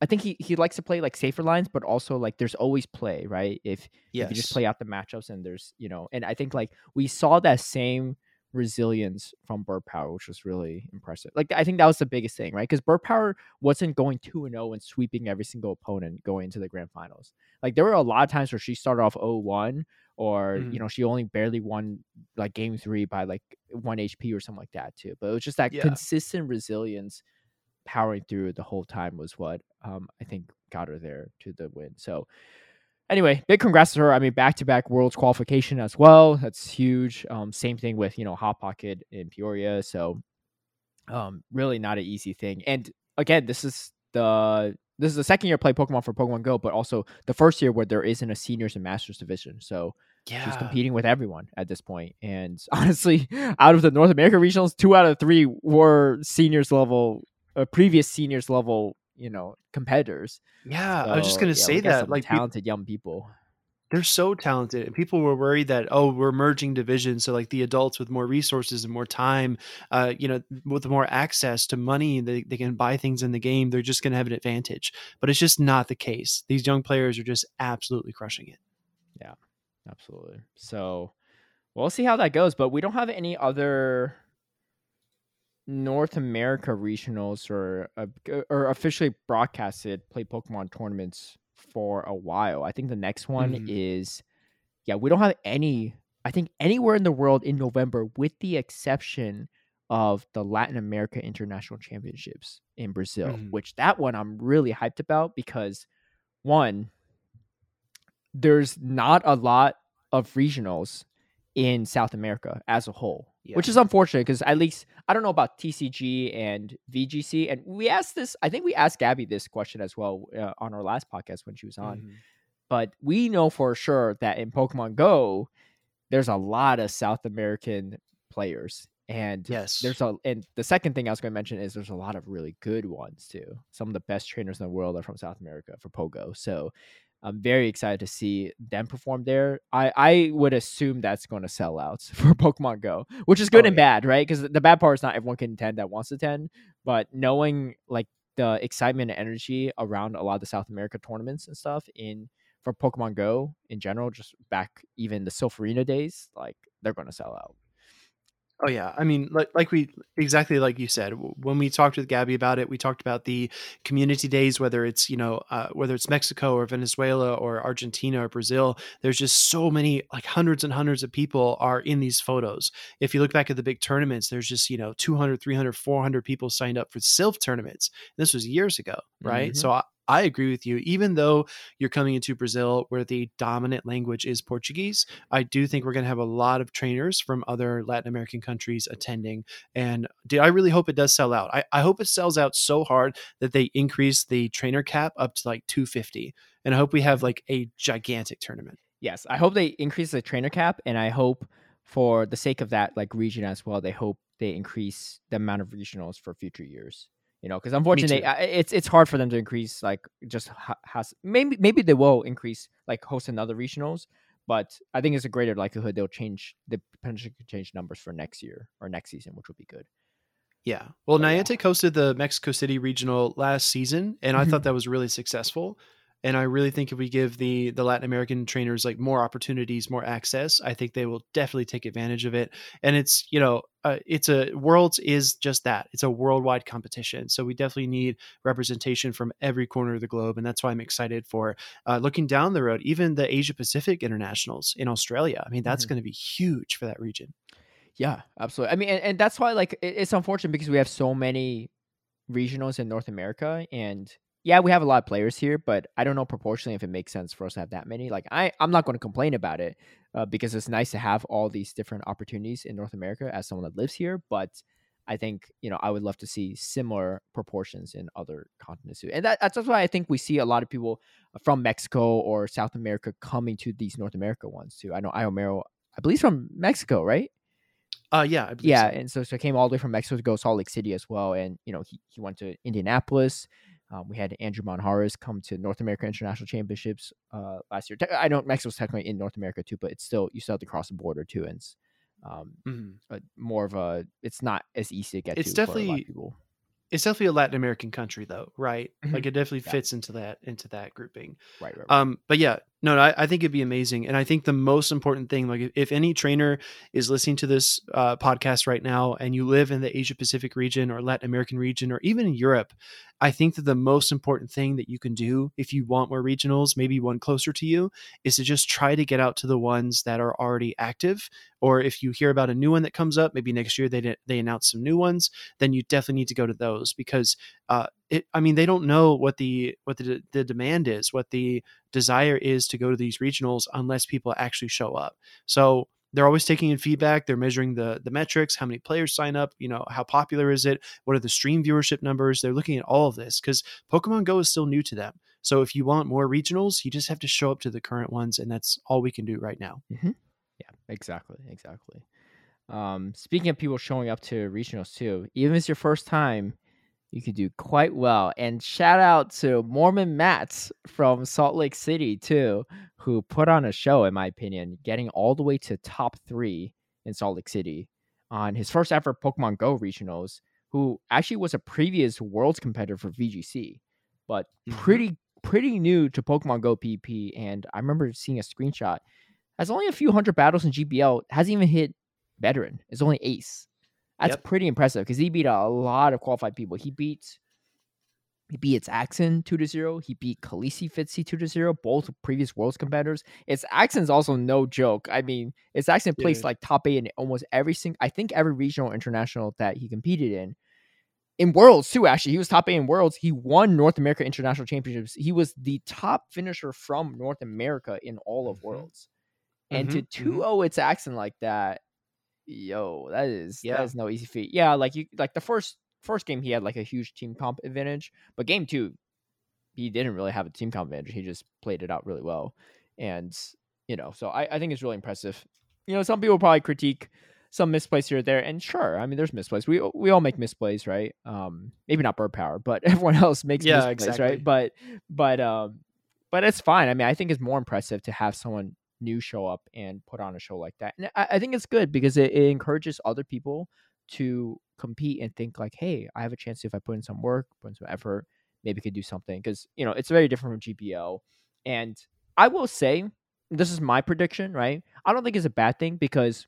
I think he he likes to play like safer lines, but also like there's always play, right? If
Yes.
if you just play out the matchups and there's you know, and I think like we saw that same resilience from Bird Power, which was really impressive. Like I think that was the biggest thing, right? Because Bird Power wasn't going two and zero and sweeping every single opponent going into the grand finals. Like there were a lot of times where she started off 0-1 or
Mhm.
you know she only barely won like game three by like one HP or something like that too. But it was just that
Yeah.
consistent resilience powering through the whole time was what um I think got her there to the win. So anyway, big congrats to her. I mean, back to back worlds qualification as well. That's huge. Um, same thing with you know Hot Pocket in Peoria. So um, really not an easy thing. And again, this is the this is the second year play Pokemon for Pokemon Go, but also the first year where there isn't a seniors and masters division. So
yeah.
she's competing with everyone at this point. And honestly, out of the North America regionals, two out of three were seniors level, uh, previous seniors level, you know, competitors.
Yeah, I was just gonna
yeah,
say that. Like
talented young people.
they're so talented, and people were worried that oh, we're merging divisions, so like the adults with more resources and more time, uh, you know, with more access to money, they they can buy things in the game. They're just gonna have an advantage, but it's just not the case. These young players are just absolutely crushing it.
Yeah, absolutely. So we'll see how that goes. But we don't have any other North America regionals or uh, or officially broadcasted play Pokemon tournaments for a while. I think the next one
Mhm.
is yeah, we don't have any I think anywhere in the world in November with the exception of the Latin America International Championships in Brazil,
Mhm.
which that one I'm really hyped about because one there's not a lot of regionals in South America as a whole.
Yeah.
which is unfortunate because at least I don't know about TCG and VGC, and we asked this. I think we asked Gabby this question as well uh, on our last podcast when she was on.
Mhm.
But we know for sure that in Pokemon Go, there's a lot of South American players, and
Yes.
there's a. And the second thing I was going to mention is there's a lot of really good ones too. Some of the best trainers in the world are from South America for Pogo. So I'm very excited to see them perform there. I, I would assume that's going to sell out for Pokemon Go, which is good
Oh,
and
yeah.
bad, right? Because the bad part is not everyone can attend that wants to attend, but knowing like the excitement and energy around a lot of the South America tournaments and stuff in for Pokemon Go in general, just back even the Silph Arena days, like they're going to sell out.
Oh yeah, I mean, like like we exactly like you said when we talked with Gabby about it, we talked about the community days, whether it's you know uh, whether it's Mexico or Venezuela or Argentina or Brazil. There's just so many like hundreds and hundreds of people are in these photos. If you look back at the big tournaments, there's just you know 200, 300, 400 people signed up for Silph tournaments. This was years ago, right?
Mhm.
So I, I agree with you. Even though you're coming into Brazil where the dominant language is Portuguese, I do think we're going to have a lot of trainers from other Latin American countries attending. And I really hope it does sell out? I, I hope it sells out so hard that they increase the trainer cap up to like 250. And I hope we have like a gigantic tournament.
Yes, I hope they increase the trainer cap, and I hope for the sake of that like region as well, they hope they increase the amount of regionals for future years. You know, because unfortunately, it's it's hard for them to increase like just ha- has maybe maybe they will increase like host another regionals, but I think it's a greater likelihood they'll change the potentially could change numbers for next year or next season, which would be good.
Yeah. Well,
yeah.
Niantic hosted the Mexico City regional last season, and I thought that was really successful. And I really think if we give the the Latin American trainers like more opportunities, more access, I think they will definitely take advantage of it. And it's you know, uh, it's a Worlds is just that. It's a worldwide competition, so we definitely need representation from every corner of the globe, and that's why I'm excited for uh, looking down the road. Even the Asia Pacific internationals in Australia. I mean, that's
Mhm.
going to be huge for that region.
Yeah, absolutely. I mean, and, and that's why like it, it's unfortunate because we have so many regionals in North America, and yeah, we have a lot of players here, but I don't know proportionally if it makes sense for us to have that many. Like, I I'm not going to complain about it uh, because it's nice to have all these different opportunities in North America as someone that lives here, but. I think you know I would love to see similar proportions in other continents too, and that, that's why I think we see a lot of people from Mexico or South America coming to these North America ones too. I know Iomero, I believe, from Mexico, right?
Uh, yeah,
yeah,
so.
and so so I came all the way from Mexico to go Salt Lake City as well, and you know he, he went to Indianapolis. Um, we had Andrew Monjaras come to North America International Championships uh, last year. I know Mexico's technically in North America too, but it's still you still have to cross the border too, and it's um,
Mhm.
a, more of a it's not as easy to get
It's
to for a lot
definitely-. It's definitely a Latin American country, though, right?
Mhm.
Like it definitely
Yeah.
fits into that into that grouping.
Right, right, right.
Um, but yeah, no, no I, I think it'd be amazing, and I think the most important thing, like if, if any trainer is listening to this uh, podcast right now, and you live in the Asia Pacific region or Latin American region or even in Europe, I think that the most important thing that you can do if you want more regionals, maybe one closer to you, is to just try to get out to the ones that are already active. Or if you hear about a new one that comes up, maybe next year they they announce some new ones, then you definitely need to go to those because uh, it. I mean, they don't know what the what the the demand is, what the desire is to go to these regionals unless people actually show up. So they're always taking in feedback. They're measuring the the metrics, how many players sign up, you know, how popular is it, what are the stream viewership numbers. They're looking at all of this because Pokemon Go is still new to them. So if you want more regionals, you just have to show up to the current ones, and that's all we can do right now.
Yeah, exactly, exactly. Um, speaking of people showing up to regionals too, even if it's your first time, you could do quite well. And shout out to Mormon Matt from Salt Lake City too, who put on a show, in my opinion, getting all the way to top three in Salt Lake City on his first ever Pokemon Go regionals. Who actually was a previous Worlds competitor for VGC, but
Mhm.
pretty pretty new to Pokemon Go PP. And I remember seeing a screenshot has only a few hundred battles in GBL, hasn't even hit veteran. It's only ace. That's
Yep.
pretty impressive because he beat a lot of qualified people. He beat he beat its Axon 2 to 0. He beat Khaleesi Fitzy 2 to 0, both previous worlds competitors. Its Axon's also no joke. I mean, its Axon placed
Yeah.
like top eight in almost every single I think every regional international that he competed in. In Worlds too, actually. He was top eight in Worlds. He won North America International Championships. He was the top finisher from North America in all of
Mhm.
Worlds. And to
Mhm,
2 0 its Axon like that, yo, that is
Yeah.
that is no easy feat. Yeah, like you like the first first game he had like a huge team comp advantage, but game two he didn't really have a team comp advantage. He just played it out really well, and you know, so I, I think it's really impressive. You know, some people probably critique some misplays here or there, and sure, I mean, there's misplays. We we all make misplays, right? Um, maybe not bird power, but everyone else makes
Yeah,
misplays,
exactly.
right? But but um, but it's fine. I mean, I think it's more impressive to have someone new show up and put on a show like that, and I, I think it's good because it, it encourages other people to compete and think like, hey, I have a chance if I put in some work, put in some effort, maybe could do something because you know it's very different from GPO. And I will say, this is my prediction, right? I don't think it's a bad thing because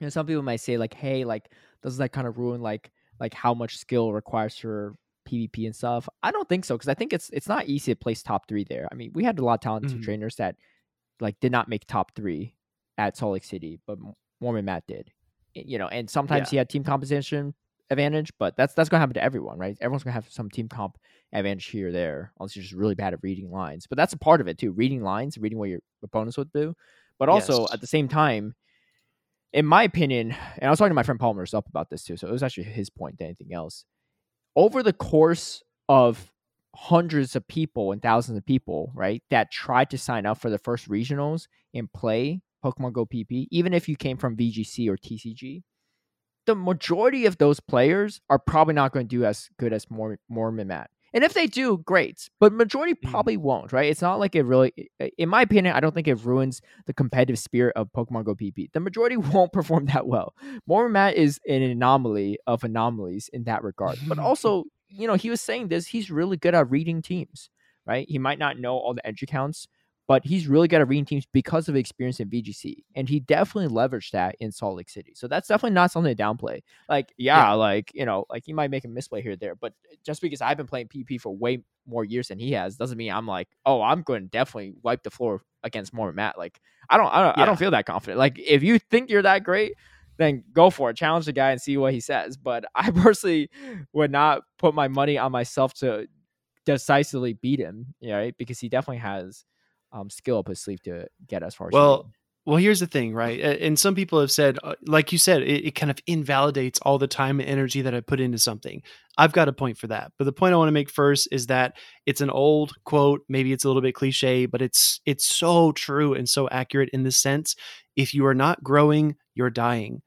you know some people might say like, hey, like does that kind of ruin like like how much skill requires for PvP and stuff? I don't think so because I think it's it's not easy to place top three there. I mean, we had a lot of talented
Mhm.
trainers that like did not make top three at Salt Lake City, but Mormon Matt did. You know, and sometimes
Yeah.
he had team composition advantage, but that's that's gonna happen to everyone, right? Everyone's gonna have some team comp advantage here or there, unless you're just really bad at reading lines. But that's a part of it too, reading lines, reading what your opponents would do. But also
Yes.
at the same time, in my opinion, and I was talking to my friend Palmer's up about this too, so it was actually his point than anything else. Over the course of hundreds of people and thousands of people, right, that tried to sign up for the first regionals and play Pokemon Go PP, even if you came from VGC or TCG, the majority of those players are probably not going to do as good as Mor- Mormon Matt. And if they do, great. But majority
Mhm.
probably won't, right? It's not like it really, in my opinion, I don't think it ruins the competitive spirit of Pokemon Go PP. The majority won't perform that well. Mormon Matt is an anomaly of anomalies in that regard. But also, you know, he was saying this, he's really good at reading teams, right? He might not know all the edge counts, but he's really good at reading teams because of experience in VGC. And he definitely leveraged that in Salt Lake City. So that's definitely not something to downplay. Like, yeah,
Yeah.
like, you know, like he might make a misplay here or there, but just because I've been playing PP for way more years than he has doesn't mean I'm like, oh, I'm going to definitely wipe the floor against Mormon Matt. Like, I don't, I don't, I don't feel that confident. Like, if you think you're that great, then go for it. Challenge the guy and see what he says. But I personally would not put my money on myself to decisively beat him, right? Because he definitely has um, skill up his sleeve to get as far as
Well,
did.
Well, here's the thing, right? And some people have said, uh, like you said, it, it kind of invalidates all the time and energy that I put into something. I've got a point for that. But the point I want to make first is that it's an old quote. Maybe it's a little bit cliche, but it's it's so true and so accurate in this sense. If you are not growing, you're dying.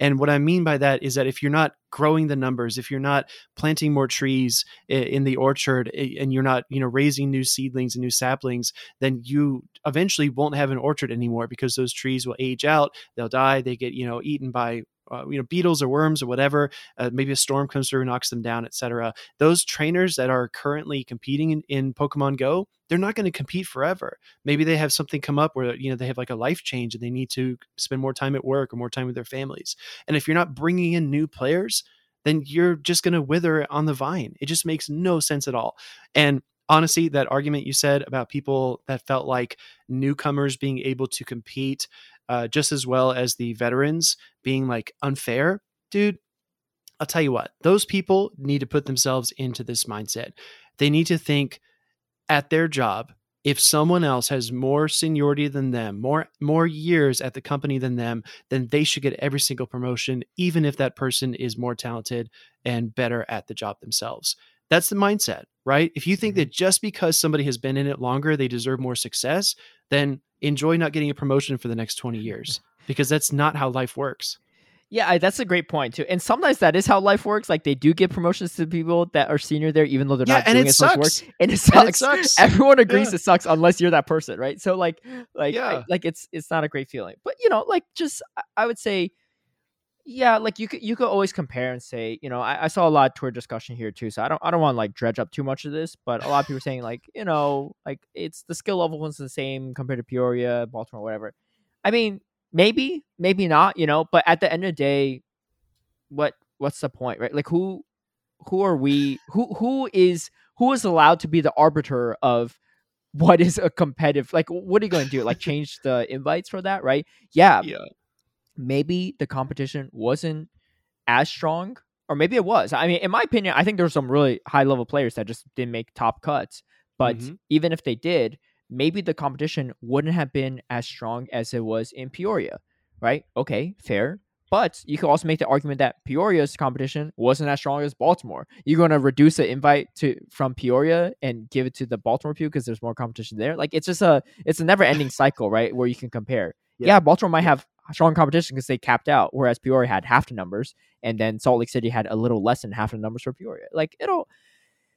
And what I mean by that is that if you're not growing the numbers, if you're not planting more trees in the orchard, and you're not, you know, raising new seedlings and new saplings, then you eventually won't have an orchard anymore because those trees will age out, they'll die, they get, you know, eaten by uh, you know beetles or worms or whatever uh, maybe a storm comes through knocks them down etc those trainers that are currently competing in, in pokemon go they're not going to compete forever. Maybe they have something come up where you know they have like a life change and they need to spend more time at work or more time with their families. And if you're not bringing in new players then you're just going to wither on the vine. It just makes no sense at all. And honestly that argument you said about people that felt like newcomers being able to compete uh, just as well as the veterans being like unfair dude i'll tell you what those people need to put themselves into this mindset. They need to think at their job if someone else has more seniority than them more more years at the company than them then they should get every single promotion even if that person is more talented and better at the job themselves that's the mindset right if you think
Mhm.
that just because somebody has been in it longer they deserve more success then enjoy not getting a promotion for the next 20 years because that's not how life works
Yeah, I, that's a great point too. And sometimes that is how life works. Like they do give promotions to people that are senior there, even though they're
Yeah,
not doing
it
as much work. And it
And
sucks.
it sucks.
Everyone agrees
Yeah.
it sucks unless you're that person, right? So like, like, I- like it's it's not a great feeling. But you know, like just I would say, yeah, like you could you could always compare and say, you know, I, I saw a lot of Twitter discussion here too. So I don't I don't want to like dredge up too much of this, but a lot of people are saying like, you know, like it's the skill level is the same compared to Peoria, Baltimore, whatever. I mean, maybe, maybe not, you know, but at the end of the day, what what's the point, right? Like who who are we who who is who is allowed to be the arbiter of what is a competitive like what are you going to do like change the invites for that right yeah
yeah
maybe the competition wasn't as strong or maybe it was i mean in my opinion i think there were some really high level players that just didn't make top cuts but
Mhm.
even if they did maybe the competition wouldn't have been as strong as it was in peoria right okay fair But you could also make the argument that Peoria's competition wasn't as strong as Baltimore. You're going to reduce the invite to from Peoria and give it to the Baltimore Pew because there's more competition there. Like it's just a it's a never ending cycle, right? Where you can compare. Yeah,
Yeah.
Baltimore might have strong competition because they capped out, whereas Peoria had half the numbers, and then Salt Lake City had a little less than half the numbers for Peoria. Like it'll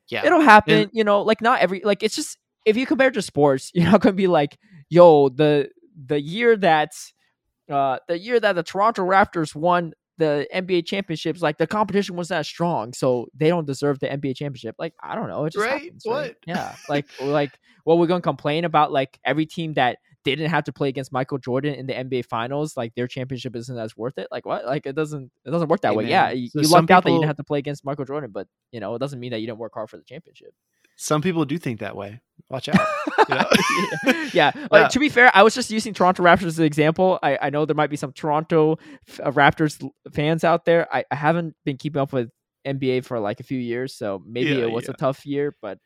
Yeah.
it'll happen.
And-
you know, like not every like it's just if you compare to sports, you're not gonna be like, yo, the the year that uh the year that the Toronto Raptors won the NBA championships, like the competition was that strong, so they don't deserve the NBA championship. Like I don't know, it just
Right?
happens,
What?
Yeah, like like well, we're gonna complain about like every team that didn't have to play against Michael Jordan in the NBA finals, like their championship isn't as worth it. Like what? Like it doesn't it doesn't work that
Hey,
way.
man,
Yeah, you,
so
you lucked out that you didn't have to play against Michael Jordan, but you know, it doesn't mean that you didn't work hard for the championship.
Some people do think that way. Watch out. You know?
yeah.
Yeah.
Like, to be fair, I was just using Toronto Raptors as an example. I, I know there might be some Toronto uh, Raptors fans out there. I, I haven't been keeping up with NBA for like a few years, so maybe
Yeah,
it was a tough year, but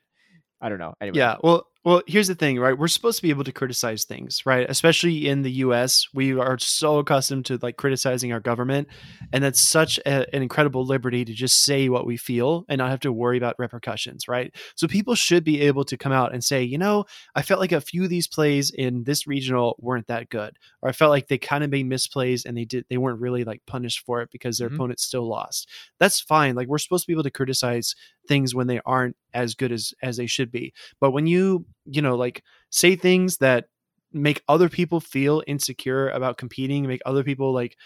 I don't know. Anyway,
Yeah. Well, well, here's the thing, right? We're supposed to be able to criticize things, right? Especially in the US, we are so accustomed to like criticizing our government, and that's such a, an incredible liberty to just say what we feel and not have to worry about repercussions, right? So people should be able to come out and say, you know, I felt like a few of these plays in this regional weren't that good, or I felt like they kind of made misplays and they did they weren't really like punished for it because their
Mhm.
opponent still lost. That's fine. Like we're supposed to be able to criticize things when they aren't as good as as they should be. But when you, you know, like say things that make other people feel insecure about competing, make other people like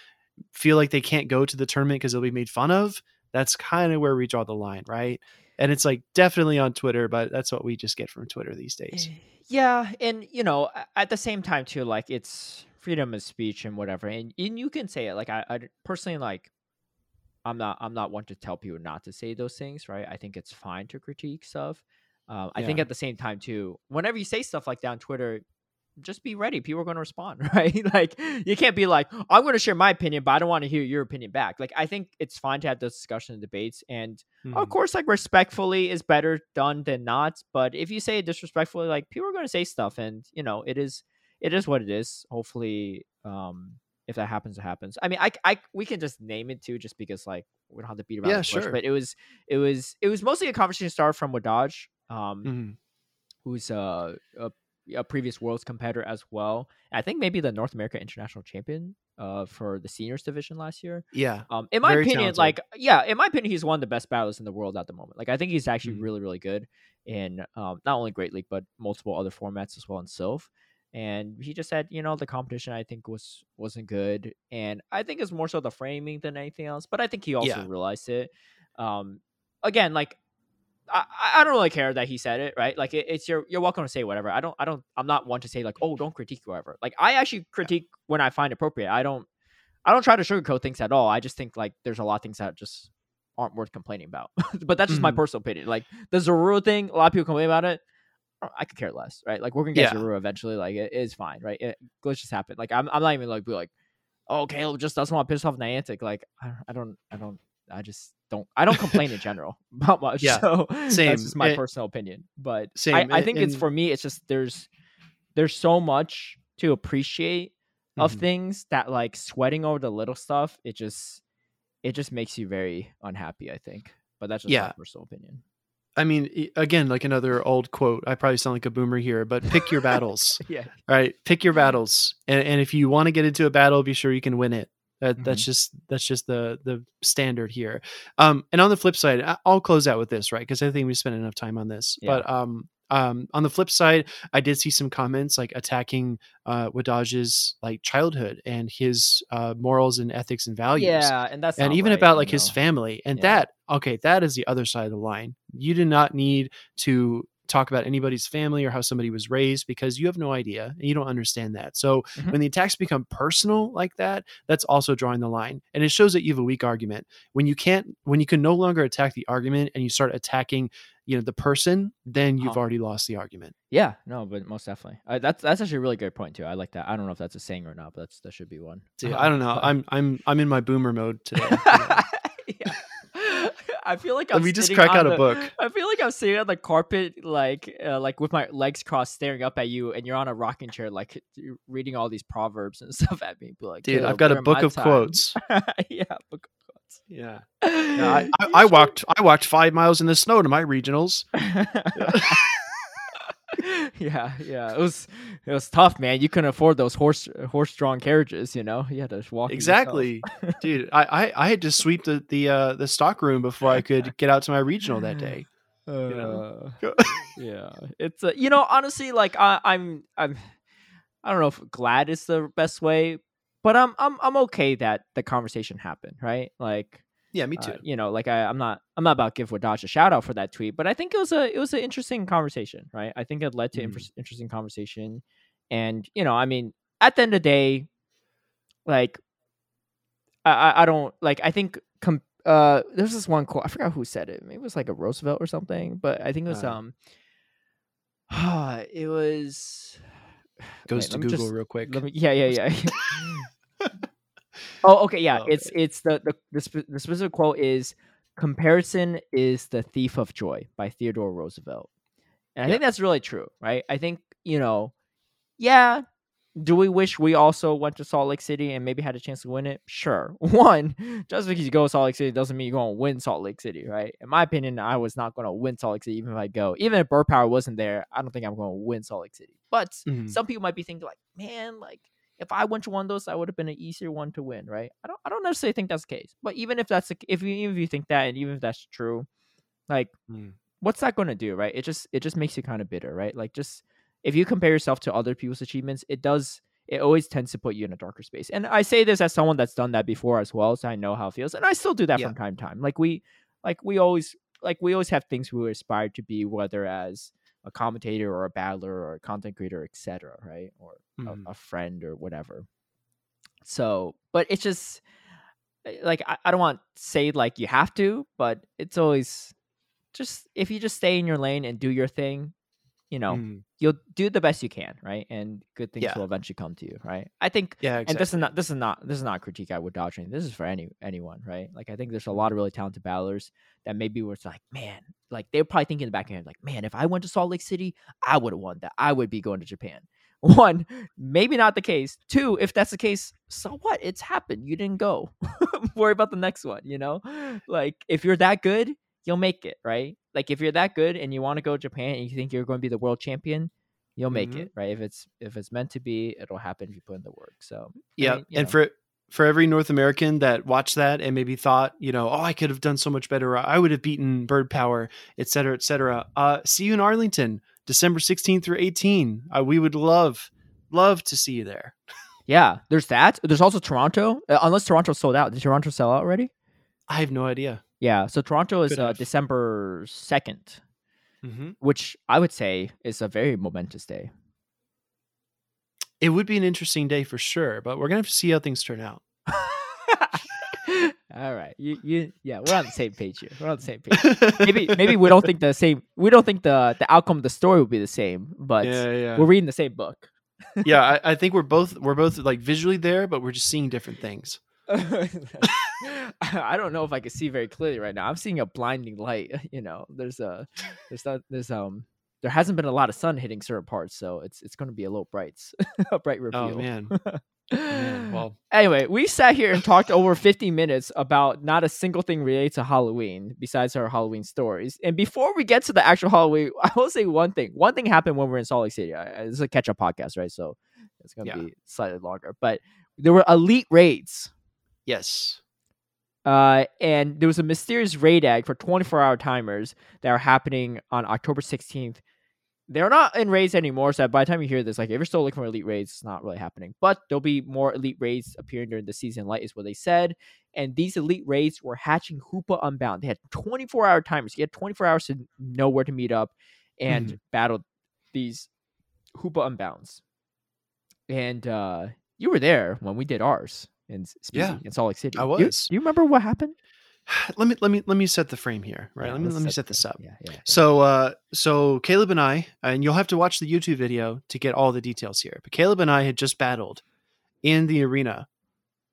feel like they can't go to the tournament because they'll be made fun of, that's kind of where we draw the line, right? And it's like definitely on Twitter, but that's what we just get from Twitter these days.
Eh, yeah, and you know, at the same time too, like it's freedom of speech and whatever, and, and you can say it. Like I, I personally like, I'm not, I'm not one to tell people not to say those things, right? I think it's fine to critique stuff. Um, I think at the same time too, whenever you say stuff like that on Twitter, just be ready. People are going to respond, right? like you can't be like, I'm going to share my opinion, but I don't want to hear your opinion back. Like I think it's fine to have those discussions and debates, and
Mhm.
of course, like respectfully is better done than not. But if you say it disrespectfully, like people are going to say stuff, and you know it is it is what it is. Hopefully, um, if that happens, it happens. I mean, I, I we can just name it too, just because like we don't have to beat around
Yeah,
the bush.
sure.
But it was it was it was mostly a conversation started from Wadaj, um,
Mhm.
who's uh, a a previous world's competitor as well. I think maybe the North America international champion uh for the seniors division last year.
Yeah.
Um, in my opinion,
talented.
like yeah, in my opinion, he's one of the best battlers in the world at the moment. Like I think he's actually
Mhm.
really, really good in um, not only Great League but multiple other formats as well in Silph. And he just said, you know, the competition I think was wasn't good, and I think it's more so the framing than anything else. But I think he also
Yeah.
realized it. Um, again, like I, I don't really care that he said it, right? Like it, it's your you're welcome to say whatever. I don't I don't I'm not one to say like oh don't critique whoever. Like I actually critique when I find appropriate. I don't I don't try to sugarcoat things at all. I just think like there's a lot of things that just aren't worth complaining about. but that's just my
Mhm.
personal opinion. Like the Zorua thing, a lot of people complain about it. I- I could care less, right? Like we're gonna get
Yeah.
Zorua eventually. Like it is fine, right? It, glitches happen. Like I'm I'm not even like be like, oh Caleb just doesn't want to piss off Niantic. Like I, I don't I don't I just don't I don't complain in general about much.
Yeah,
so
same.
that's just my
And-
personal opinion. But
Same,
I, I think it's
and-
for me. It's just there's there's so much to appreciate of
Mhm.
things that like sweating over the little stuff. It just it just makes you very unhappy. I think. But that's just my personal opinion.
I mean, again, like another old quote. I probably sound like a boomer here, but pick your battles.
Yeah.
Right. pick your battles, and, and if you want to get into a battle, be sure you can win it. That that's just that's just the the standard here. Um, and on the flip side, I'll close out with this, right? Because I think we spent enough time on this.
Yeah.
But um, um, on the flip side, I did see some comments like attacking uh, Wadaj's like childhood and his uh, morals and ethics and values
Yeah, and that's
and even
right,
about like his
know?
family and
Yeah.
that okay that is the other side of the line you do not need to talk about anybody's family or how somebody was raised because you have no idea and you don't understand that so
Mhm.
when the attacks become personal like that that's also drawing the line and it shows that you have a weak argument when you can't when you can no longer attack the argument and you start attacking you know the person then you've
Uh-huh.
already lost the argument
Yeah, no, but most definitely. Uh, that's that's actually a really good point too. I like that. I don't know if that's a saying or not, but that's that should be one.
Dude,
Um,
i don't know i'm i'm i'm in my boomer mode today
yeah. I feel like I'm
Let me just
sitting
crack
on
out a
the-
book.
I feel like I'm sitting on the carpet, like uh, like with my legs crossed, staring up at you, and you're on a rocking chair, like reading all these proverbs and stuff at me. Like,
Dude, I've got a book of
time."
quotes.
yeah, book of quotes.
Yeah. Yeah, I, I, I walked I walked five miles in the snow to my regionals.
yeah, yeah. It was it was tough, man. You couldn't afford those horse horse drawn carriages, you know. You had to walk.
Exactly. Dude, I, I, I had to sweep the the uh, the stock room before I could get out to my regional that day. know?
Uh, yeah, it's uh, you know honestly like I, I'm I'm I don't know if glad is the best way, but I'm I'm I'm okay that the conversation happened, right? Like
Yeah, me
uh,
too.
you know, like I, I'm not I'm not about to give Wadaj a shout out for that tweet, but I think it was a it was an interesting conversation, right? I think it led to
Mhm.
inter- interesting conversation, and you know, I mean, at the end of the day, like I I, I don't like I think com- uh there's this one quote I forgot who said it maybe it was like a Roosevelt or something, but I think it was
Uh.
um it was
Goes
wait,
to Google
just-
real quick.
me, yeah, yeah, yeah. oh, okay, yeah.
Oh,
it's it's the the the, the specific quote is comparison is the thief of joy by Theodore Roosevelt, and I
Yeah.
think that's really true, right? I think you know, yeah. Do we wish we also went to Salt Lake City and maybe had a chance to win it? Sure. One, just because you go to Salt Lake City doesn't mean you're going to win Salt Lake City, right? In my opinion, I was not going to win Salt Lake City even if I go. Even if Bird Power wasn't there, I don't think I'm going to win Salt Lake City. But
Mhm.
some people might be thinking like, man, like if I went to one of those, that would have been an easier one to win, right? I don't, I don't necessarily think that's the case. But even if that's the, if you, even if you think that, and even if that's true, like,
Mm.
what's that going to do, right? It just, it just makes you kind of bitter, right? Like, just if you compare yourself to other people's achievements, it does, it always tends to put you in a darker space. And I say this as someone that's done that before as well, so I know how it feels, and I still do that
Yeah.
from time to time. Like we, like we always, like we always have things we aspire to be, whether as a commentator or a battler or a content creator, etc. Right? Or
Mhm.
a, a friend or whatever. So, but it's just eh, like I, I don't want to say like you have to, but it's always just if you just stay in your lane and do your thing, you know,
Mhm.
you'll do the best you can, right? And good things
Yeah.
will eventually come to you, right? I think
Yeah,
and this is not this is not this is not a critique I would dodge This is for any anyone, right? Like I think there's a lot of really talented battlers that maybe was like, man, like they're probably thinking in the back of their head, like, man, if I went to Salt Lake City, I would have won that. I would be going to Japan. One, maybe not the case. Two, if that's the case, so what? It's happened. You didn't go. Worry about the next one, you know? Like if you're that good, you'll make it, right? Like if you're that good and you want to go to Japan and you think you're going to be the world champion, you'll make
Mhm.
it, right? If it's if it's meant to be, it'll happen if you put in the work. So I
Yeah,
mean,
and
know.
for for every North American that watched that and maybe thought, you know, oh, I could have done so much better. I would have beaten Bird Power, et cetera, et cetera. Uh, see you in Arlington, December 16th through 18. Uh, we would love, love to see you there.
Yeah, there's that. There's also Toronto. Uh, unless Toronto sold out. Did Toronto sell out already?
I have no idea.
Yeah. So Toronto is uh. December second,
hmm
which I would say is a very momentous day.
It would be an interesting day for sure, but we're gonna have to see how things turn out.
All right. You you yeah, we're on the same page here. We're on the same page. Maybe maybe we don't think the same. We don't think the the outcome of the story will be the same, but
yeah, yeah,
we're reading the same book.
yeah. I, I think we're both we're both like visually there, but we're just seeing different things.
I don't know if I can see very clearly right now. I'm seeing a blinding light. You know, there's a there's not there's um there hasn't been a lot of sun hitting certain parts, so it's it's going to be a little bright, a bright reveal.
Oh man, man. Well,
Anyway, we sat here and talked over 50 minutes about not a single thing related to Halloween besides our Halloween stories. And before we get to the actual Halloween, I will say one thing. One thing happened when we were in Salt Lake City. This is a catch up podcast, right? So it's going to
Yeah.
be slightly longer. But there were elite raids.
yes.
Uh, and there was a mysterious raid egg for 24 hour timers that are happening on October 16th. They're not in raids anymore, so by the time you hear this, like if you're still looking for elite raids, it's not really happening. But there'll be more elite raids appearing during the season light, is what they said. And these elite raids were hatching Hoopa Unbound. They had 24 hour timers. You had 24 hours to know where to meet up and
Mhm.
battle these Hoopa Unbounds. And uh you were there when we did ours in Speedy,
Yeah,
in Salt Lake City.
I
Do you-
was.
do you remember what happened?
Let me let me let me set the frame here. Right.
Yeah,
let me
let's
me set this up.
Yeah, yeah. yeah.
So, uh, so Caleb and I, and you'll have to watch the YouTube video to get all the details here. But Caleb and I had just battled in the arena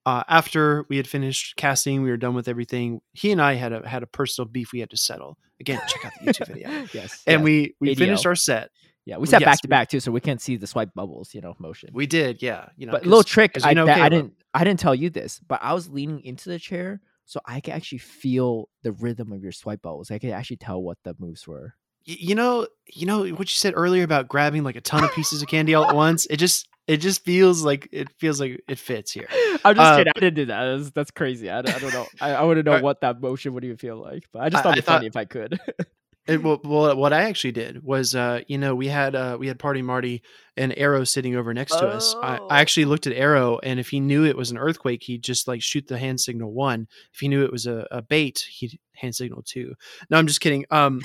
uh, after we had finished casting, we were done with everything. He and I had a had a personal beef we had to settle. Again, check out the YouTube video.
yes.
And
yeah.
we we
ADL.
finished our set.
Yeah, we sat
yes,
back to
we-
back too, so we can't see the swipe bubbles, you know, motion.
We did, yeah. You know,
but little trick
'cause you
I,
know
I didn't I didn't tell you this, but I was leaning into the chair so I could actually feel the rhythm of your swipe bubbles. I could actually tell what the moves were.
You know, you know what you said earlier about grabbing like a ton of pieces of candy all at once. It just it just feels like it feels like it fits here.
I'm just
Uh,
kidding. I didn't do that. That's, that's crazy. I, don't- I don't know. I, I wouldn't know
Alright.
what that motion would even feel like, but I just thought
I
it'd be
thought-
funny if I could.
It, well, what I actually did was, uh, you know, we had uh, we had Party Marty and Arrow sitting over next to us. I,
Oh.
I actually looked at Arrow, and if he knew it was an earthquake, he'd just like shoot the hand signal one. If he knew it was a, a bait, he'd hand signal two. No, I'm just kidding. Um,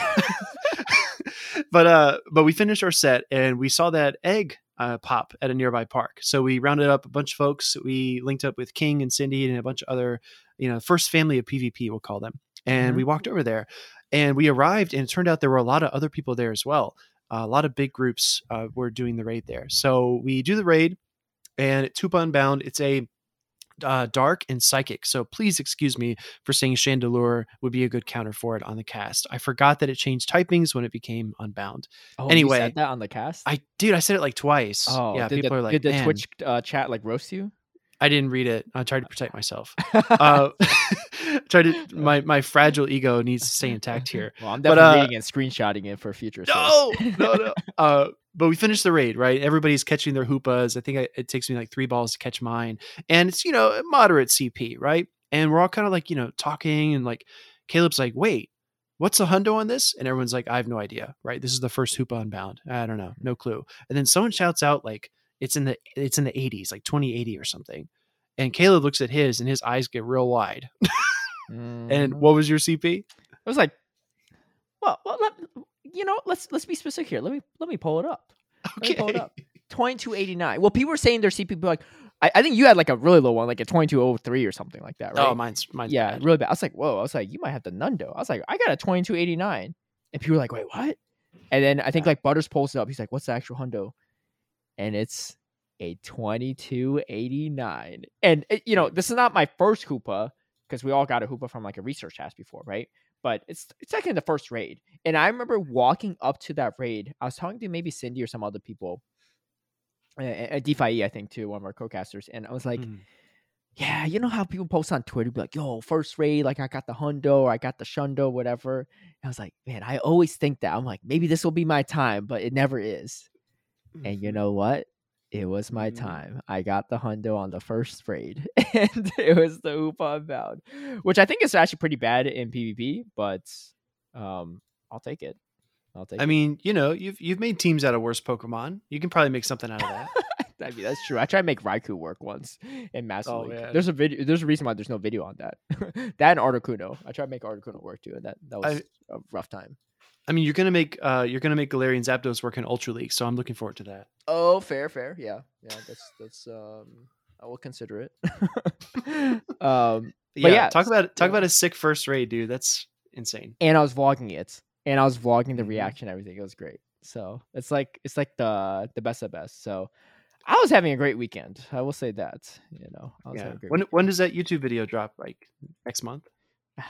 but uh, but we finished our set, and we saw that egg uh, pop at a nearby park. So we rounded up a bunch of folks. We linked up with King and Cindy and a bunch of other, you know, first family of PvP, we'll call them. And
Mhm.
we walked over there, and we arrived, and it turned out there were a lot of other people there as well. a lot of big groups uh, were doing the raid there. So we do the raid, and it's Hoopa Unbound. It's a uh, dark and psychic. So please excuse me for saying Chandelure would be a good counter for it on the cast. I forgot that it changed typings when it became Unbound.
Oh, you
Anyway,
said that on the cast.
I dude, I said it like twice.
oh,
yeah,
did
people
the,
are like,
did the
"Man,
Twitch uh, chat like roast you?
I didn't read it. I tried to protect myself. Uh, tried to my my fragile ego needs to stay intact here.
Well, I'm
but,
definitely
uh,
reading and screenshotting it for future.
No, no, no. Uh, but we finished the raid, right? Everybody's catching their hoopas. I think I, it takes me like three balls to catch mine, and it's you know moderate CP, right? And we're all kind of like you know talking, and like Caleb's like, "Wait, what's the hundo on this?" And everyone's like, "I have no idea." Right? This is the first hoopa unbound. I don't know, no clue. And then someone shouts out like, "It's in the it's in the 80s, like 2080 or something." And Caleb looks at his, and his eyes get real wide. And
Mhm.
what was your CP?
I was like, well, well, let, you know, let's let's be specific here. Let me let me pull it up. Let me pull it up. Twenty two eighty nine. Well, people were saying their CP like, I, I think you had like a really low one, like a twenty two oh three or something like that, right?
Oh, mine's mine's
yeah,
bad.
really bad. I was like, whoa. I was like, you might have the hundo. I was like, I got a twenty two eighty nine, and people were like, wait, what? And then I think
Yeah.
like Butters pulls it up. He's like, what's the actual hundo? And it's a twenty two eighty nine. And you know, this is not my first Hoopa because we all got a Hoopa from like a research task before, right? But it's it's like in the first raid. And I remember walking up to that raid. I was talking to maybe Cindy or some other people. Uh, DeFi, I think, too, one of our co-casters, and I was like,
Mm.
yeah, you know how people post on Twitter, be like, yo, first raid, like I got the hundo or I got the shundo, whatever. And I was like, man, I always think that. I'm like, maybe this will be my time, but it never is. And you
Mhm.
know what? It was my
Mhm.
time. I got the hundo on the first raid, and it was the Hoopa Unbound, which I think is actually pretty bad in PvP, but um, I'll take it. I'll take
I
it.
mean, you know, you've you've made teams out of worse Pokemon. You can probably make something out of that.
I mean, that's true. I tried to make Raikou work once in Master
Oh,
League.
man.
There's a video. There's a reason why there's no video on that. that and Articuno. I tried to make Articuno work too, and that that was a rough time.
I mean, you're gonna make uh you're gonna make Galarian Zapdos work in Ultra League, so I'm looking forward to that.
Oh, fair, fair. Yeah, yeah. That's that's. Um, I will consider it. um,
Yeah,
yeah,
talk about talk
yeah.
about a sick first raid, dude. That's insane.
and I was vlogging it, and I was vlogging the
Mhm.
reaction, and everything. It was great. So it's like it's like the the best of best. So I was having a great weekend. I will say that. You know, I was
Yeah.
having a great.
When
weekend.
when does that YouTube video drop? Like next month?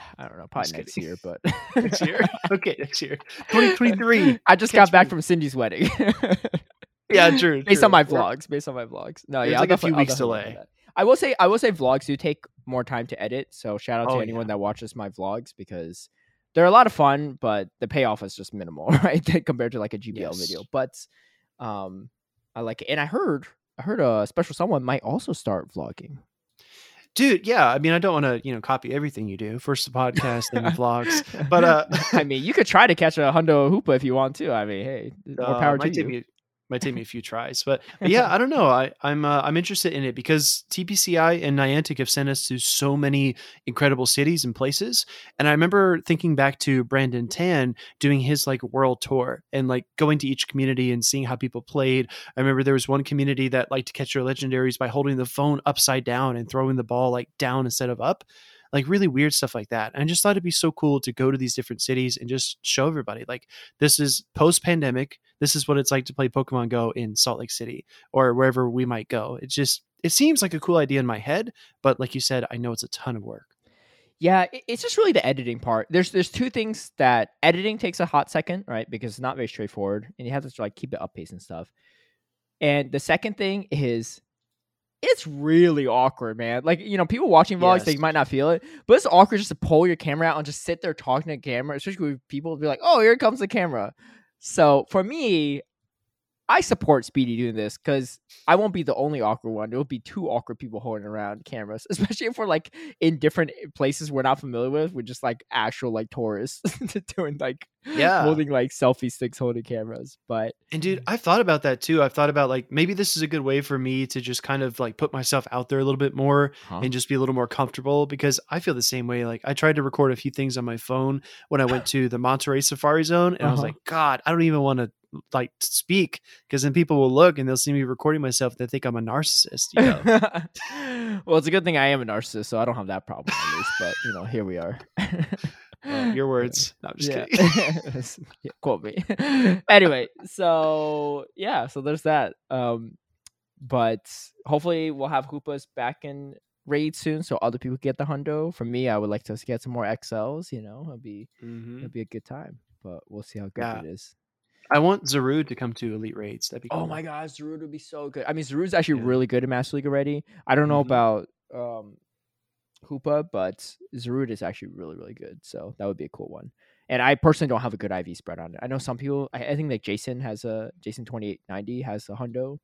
I don't know, probably next
kidding.
year, but
Next year? okay, next year. 2023.
I just
Catch
got back
me.
from Cindy's wedding.
Yeah, true.
based
true.
on my vlogs. Based on my vlogs. No,
There's
yeah, I'll
like a few weeks delay.
I will say, I will say, vlogs do take more time to edit. So shout out to
Oh,
anyone
yeah.
that watches my vlogs because they're a lot of fun, but the payoff is just minimal, right, compared to like a GBL
Yes.
video. But um, I like it, and I heard, I heard a special someone might also start vlogging.
Dude, yeah. I mean, I don't want to, you know, copy everything you do. First the podcast, then the vlogs. But uh
I mean, you could try to catch a hundo hoopa if you want to. I mean, hey, more
Uh,
power to
take
you.
Might take me a few tries, but, but yeah, I don't know. I, I'm uh, I'm interested in it because TPCI and Niantic have sent us to so many incredible cities and places, and I remember thinking back to Brandon Tan doing his like world tour and like going to each community and seeing how people played. I remember there was one community that liked to catch their legendaries by holding the phone upside down and throwing the ball like down instead of up like really weird stuff like that. And I just thought it'd be so cool to go to these different cities and just show everybody like this is post pandemic. This is what it's like to play Pokemon Go in Salt Lake City or wherever we might go. It just it seems like a cool idea in my head, but like you said, I know it's a ton of work.
Yeah, it's just really the editing part. There's there's two things that editing takes a hot second, right? Because it's not very straightforward, and you have to like keep it up pace and stuff. And the second thing is, it's really awkward, man. Like you know, people watching vlogs, they might not feel it, but it's awkward just to pull your camera out and just sit there talking to the camera, especially with people be like, "Oh, here comes the camera." So for me, I support Speedy doing this because I won't be the only awkward one. There will be two awkward people holding around cameras, especially if we're like in different places we're not familiar with. We're just like actual like tourists doing like
Yeah.
holding like selfie sticks, holding cameras. But
And dude, I've thought about that too. I've thought about like maybe this is a good way for me to just kind of like put myself out there a little bit more
Huh?
and just be a little more comfortable because I feel the same way. Like I tried to record a few things on my phone when I went to the Monterey Safari Zone and I was
Uh-huh.
like, God, I don't even want to like speak because then people will look and they'll see me recording myself. They think I'm a narcissist. You know?
well, it's a good thing I am a narcissist, so I don't have that problem at least. But you know, here we are.
Well, your words. No, I'm just
yeah.
kidding.
Yeah, quote me. anyway, so yeah, so there's that. Um, but hopefully we'll have Hoopas back in raid soon, so other people get the hundo. For me, I would like to get some more XLs. You know, it'll be
Mhm.
it'll be a good time. But we'll see how good
Yeah.
it is.
I want Zarude to come to Elite Raids. That'd be cool.
Oh my god, Zarude would be so good. I mean, Zarude's actually
Yeah.
really good in Master League already. I don't know
Mhm.
about um Hoopa, but Zarude is actually really, really good. So that would be a cool one. And I personally don't have a good IV spread on it. I know some people. I, I think like Jason has a Jason twenty eight ninety has a hundo.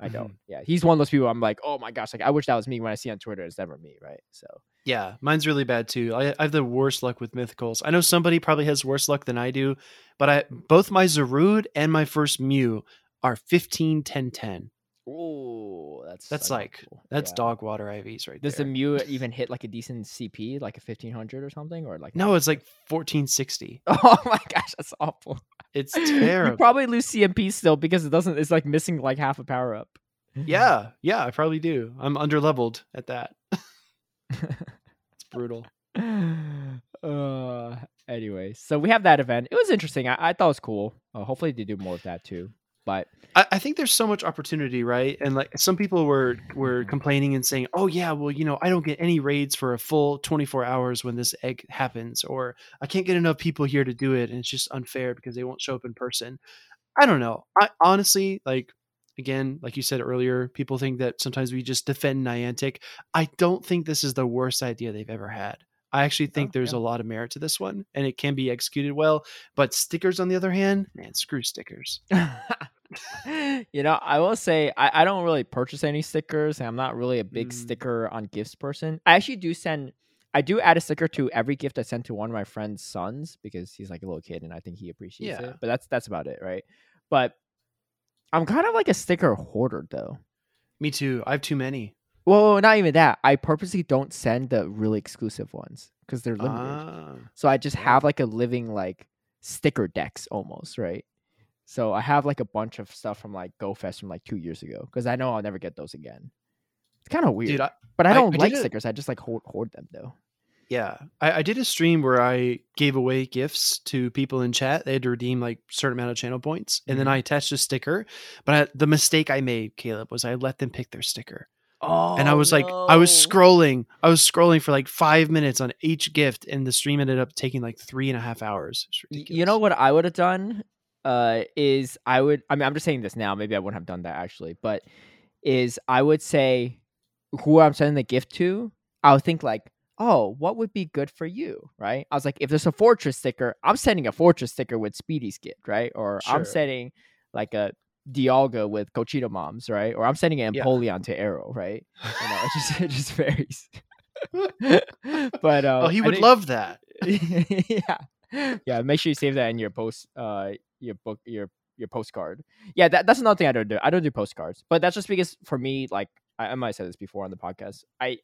I don't. Mm-hmm. Yeah, he's one of those people. I'm like, oh my gosh, like I wish that was me when I see on Twitter. It's never me, right? So
Yeah, mine's really bad too. I, I have the worst luck with mythicals. I know somebody probably has worse luck than I do, but I both my Zarude and my first Mew are 15 10 10.
Oh, that's
That's like
cool.
that's
Yeah.
dog water IVs right
Does the
there.
Mew even hit like a decent CP, like a fifteen hundred or something, or like
no, it's like 1460.
Oh my gosh, that's awful.
It's terrible.
You probably lose CMP still because it doesn't. It's like missing like half a power up.
yeah, yeah, I probably do. I'm under leveled at that. It's brutal.
uh. Anyway, so we have that event. It was interesting. I, I thought it was cool. Uh, hopefully they do more of that too. But
I, I think there's so much opportunity, right? And like some people were were complaining and saying, "Oh yeah, well you know I don't get any raids for a full 24 hours when this egg happens, or I can't get enough people here to do it, and it's just unfair because they won't show up in person." I don't know. I honestly like again, like you said earlier, people think that sometimes we just defend Niantic. I don't think this is the worst idea they've ever had. I actually think
Oh,
there's
yeah.
a lot of merit to this one, and it can be executed well. But stickers, on the other hand, man, screw stickers.
you know, I will say I, I don't really purchase any stickers. and I'm not really a big
Mm.
sticker on gifts person. I actually do send. I do add a sticker to every gift I send to one of my friend's sons because he's like a little kid and I think he appreciates
Yeah.
it. But that's that's about it, right? But I'm kind of like a sticker hoarder though.
Me too. I have too many.
Well, not even that. I purposely don't send the really exclusive ones because they're limited.
Ah,
So I just have like a living like sticker decks almost, right? So I have like a bunch of stuff from like GoFest from like two years ago because I know I'll never get those again. It's kind of weird,
dude. I,
but I
I-
don't
I
like
did
stickers. I just like hoard, hoard them though.
yeah, I, I did a stream where I gave away gifts to people in chat. They had to redeem like certain amount of channel points, and then
Mhm.
I attached a sticker. But I, the mistake I made, Caleb, was I let them pick their sticker,
Oh,
and I was like, I was scrolling, I was scrolling for like five minutes on each gift, and the stream ended up taking like three and a half hours. It's
Y-
ridiculous.
You know what I would have done? Uh, is I would. I mean, I'm just saying this now. Maybe I wouldn't have done that actually, but is I would say who I'm sending the gift to. I would think like, oh, what would be good for you, right? I was like, if there's a fortress sticker, I'm sending a fortress sticker with Speedy's gift, right? Or I'm sending like a Dialga with Cochito Moms, right? Or I'm sending an
Yeah.
To Arrow, right? You know, it just it just varies. but uh,
Oh, he would
think-
love that.
yeah yeah make sure you save that in your post uh your book your your postcard yeah that, that's another thing i don't do i don't do postcards but that's just because for me like i, I might have said this before on the podcast i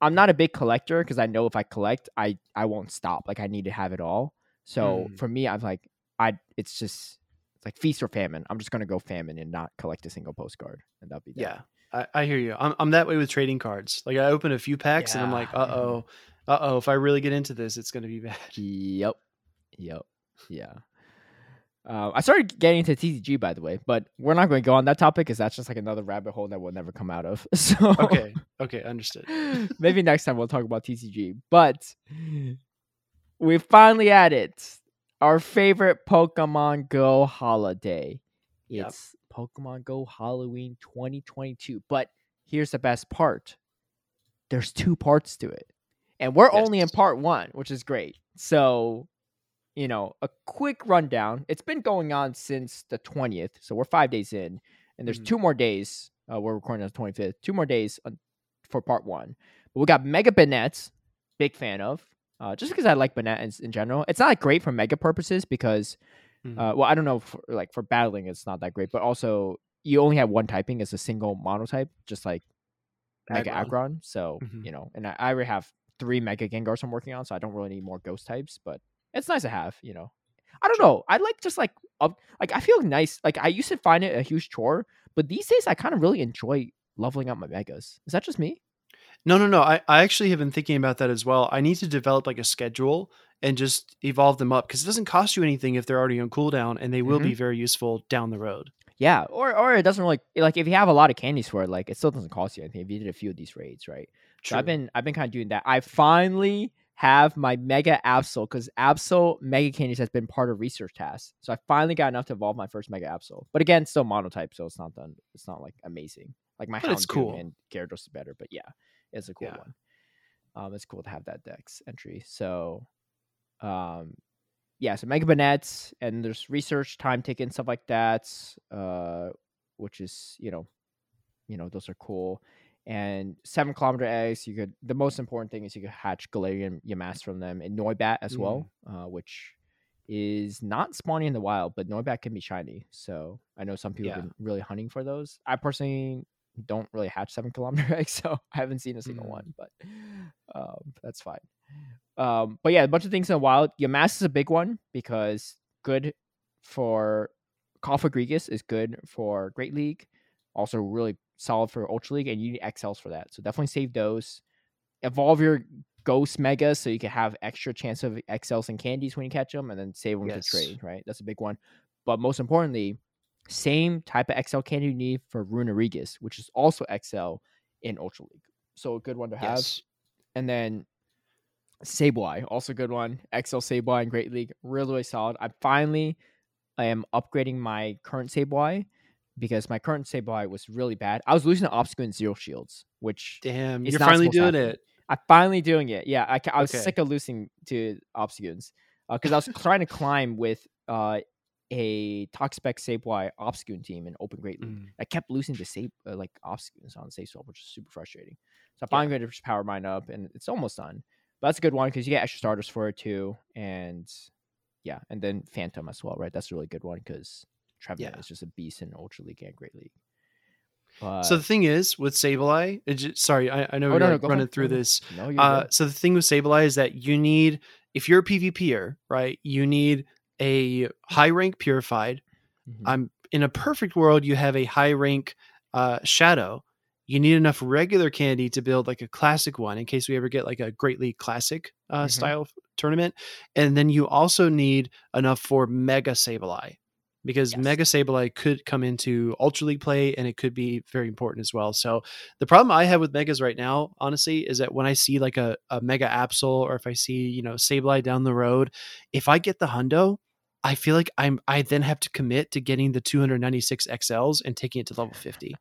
i'm not a big collector because i know if i collect i i won't stop like i need to have it all so
Mm.
for me i'm like i it's just it's like feast or famine i'm just gonna go famine and not collect a single postcard and that'll be that.
Yeah, I, I hear you. I'm I'm that way with trading cards. Like I open a few packs, and I'm like, uh oh, uh oh. If I really get into this, it's gonna be bad.
Yep. Yep. Yeah. Uh, I started getting into TCG by the way, but we're not going to go on that topic because that's just like another rabbit hole that we'll never come out of. So
Okay. Okay. Understood.
maybe next time we'll talk about TCG. But we finally had it. Our favorite Pokemon Go holiday.
Yep.
It's Pokemon Go Halloween 2022. But here's the best part. There's two parts to it. And we're only in part 1, which is great. So, you know, a quick rundown. It's been going on since the 20th. So we're 5 days in and there's
Mhm.
two more days. Uh, we're recording on the 25th. Two more days on, for part 1. But we got Mega Banette, big fan of. Uh, just because I like Banette in, in general. It's not like great for mega purposes because
Mhm.
uh, well, I don't know, for, like for battling, it's not that great, but also you only have one typing as a single monotype, just like Mega.
Aggron.
So
Mhm.
you know, and I, I already have three Mega Gengars I'm working on, so I don't really need more Ghost types, but it's nice to have. You know, I don't know. I like just like up, like I feel nice. Like I used to find it a huge chore, but these days I kind of really enjoy leveling up my megas. Is that just me?
No, no, no. I, I actually have been thinking about that as well. I need to develop like a schedule and just evolve them up because it doesn't cost you anything if they're already on cooldown and they will
Mm-hmm.
be very useful down the road.
Yeah, or or it doesn't really like if you have a lot of candies for it, like it still doesn't cost you anything if you did a few of these raids, right? So I've been I've been kind of doing that. I finally have my Mega Absol because Absol Mega Candies has been part of research tasks. So I finally got enough to evolve my first Mega Absol. But again, still monotype, so it's not done. It's not like amazing. Like my Houndoom
cool.
and Gyarados is better, but yeah, it's a cool
Yeah.
one. Um, it's cool to have that Dex entry. So, um, yeah, so Mega Banette and there's research time taken stuff like that. Uh, which is you know, you know those are cool. And seven kilometer eggs, you could. The most important thing is you could hatch Galarian Yamask from them and Noibat as well, uh, which is not spawning in the wild, but Noibat can be shiny. So I know some people
Yeah.
have been really hunting for those. I personally don't really hatch seven kilometer eggs, so I haven't seen a single
Mm.
one, but um, that's fine. Um, but yeah, a bunch of things in the wild. Yamask is a big one because good for Cofagrigus is good for Great League, also really solid for Ultra League, and you need XLs for that. So definitely save those. Evolve your Ghost Megas so you can have extra chance of XLs and candies when you catch them, and then save them
Yes.
to trade. Right, that's a big one. But most importantly, same type of XL candy you need for Runerigus, which is also XL in Ultra League. So a good one to have.
Yes.
And then Sableye, also a good one. XL Sableye in Great League, really, really solid. I finally I am upgrading my current Sableye because my current Sableye was really bad. I was losing to Obscure and Zero Shields, which
Damn, you're finally doing it.
I'm finally doing it. Yeah, I, I was
Okay.
sick of losing to Obstagoons because I was trying to climb with uh, a Toxapex Sableye Obstagoon team in Open Great League.
Mm.
I kept losing to Sap- uh, like Obstagoons on safe swap, which is super frustrating. So I
Yeah.
finally going to just power mine up, and it's almost done. But that's a good one because you get extra starters for it too, and yeah, and then Phantump as well, right? That's a really good one because Trevenant
Yeah.
is just a beast in Ultra League and Great League. But
So the thing is with Sableye, it ju- sorry, I, I know
Oh,
we're
no, no,
running through this.
no,
Uh, so the thing with Sableye is that you need, if you're a PvPer, right, you need a high rank purified.
Mhm.
I'm in a perfect world, you have a high rank uh, shadow. You need enough regular candy to build like a classic one in case we ever get like a Great League Classic uh,
Mhm.
style tournament. And then you also need enough for Mega Sableye because
Yes.
Mega Sableye could come into Ultra League play and it could be very important as well. So the problem I have with Megas right now, honestly, is that when I see like a, a Mega Absol or if I see, you know, Sableye down the road, if I get the Hundo, I feel like I'm I then have to commit to getting the 296 XLs and taking it to level 50.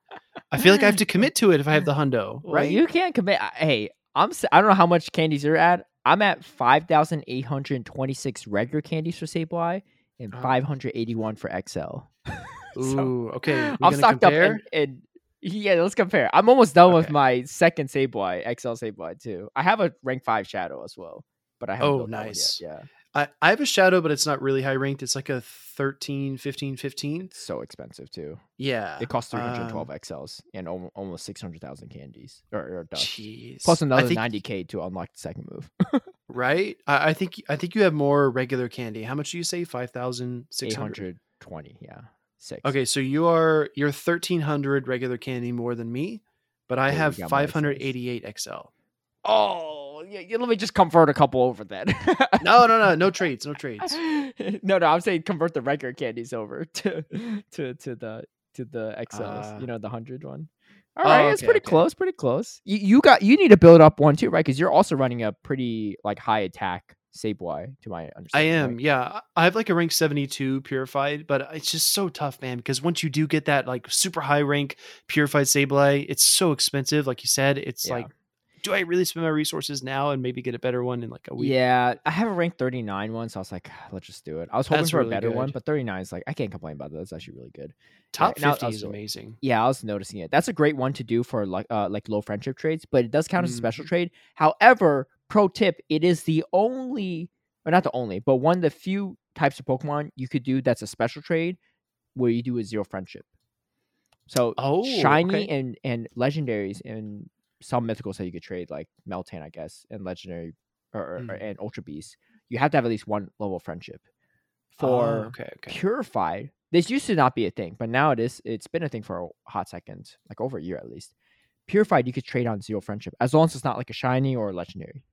I feel like I have to commit to it if I have the Hundo,
Well,
right?
You can't commit. Hey, I'm. I don't know how much candies you're at. I'm at five thousand eight hundred twenty-six regular candies for Sableye and
Oh.
hundred eighty-one for XL. So,
Ooh, okay.
I'm stocked
compare?
up and, and yeah, let's compare. I'm almost done with my second Sableye, XL Sableye too. I have a rank five Shadow as well, but I haven't.
Oh,
built that one yet,
nice.
Yeah,
I, I have a shadow, but it's not really high ranked. It's like a 13, 15, 15.
so expensive too.
Yeah.
It costs 312
um,
XLs and al- almost 600,000 candies or, or dust.
Jeez.
Plus another
think-
90k to unlock the second move.
right? I, I think I think you have more regular candy. How much do you say? Five thousand six hundred.
820, yeah, six.
Okay, so you are you're thirteen hundred regular candy more than me, but I
Oh,
have five hundred eighty eight XL.
Oh, yeah, yeah, let me just convert a couple over then.
no, no, no, no trades, no trades.
no, no, I'm saying convert the regular candies over to to to the to the XLs.
Uh,
you know, the hundred one. All
oh,
right, it's pretty
okay.
close, pretty close. You, you got you need to build up one too, right? Because you're also running a pretty like high attack Sableye, to my understanding.
I am,
right?
yeah. I have like a rank 72 purified, but it's just so tough, man, because once you do get that like super high rank purified Sableye, it's so expensive. Like you said, it's
Yeah.
like, do I really spend my resources now and maybe get a better one in like a week?
Yeah, I have a rank 39 one, so I was like, let's just do it. I was hoping
That's
for a
really
better one, but 39 is like I can't complain about that. That's actually really good.
Top
now
50 is
also-
amazing.
Yeah, I was noticing it. That's a great one to do for like uh like low friendship trades, but it does count as a special
Mhm.
trade. However, pro tip, it is the only or not the only, but one of the few types of Pokemon you could do that's a special trade where you do a zero friendship. So
Oh,
shiny
okay.
and and legendaries and some mythicals that you could trade like Meltan, I guess, and legendary or, or-
Mm.
and Ultra Beast. You have to have at least one level of friendship.
Oh,
For
okay, okay.
purified, this used to not be a thing, but now it is. It's been a thing for a hot second, like over a year at least. Purified, you could trade on zero friendship as long as it's not like a shiny or a legendary.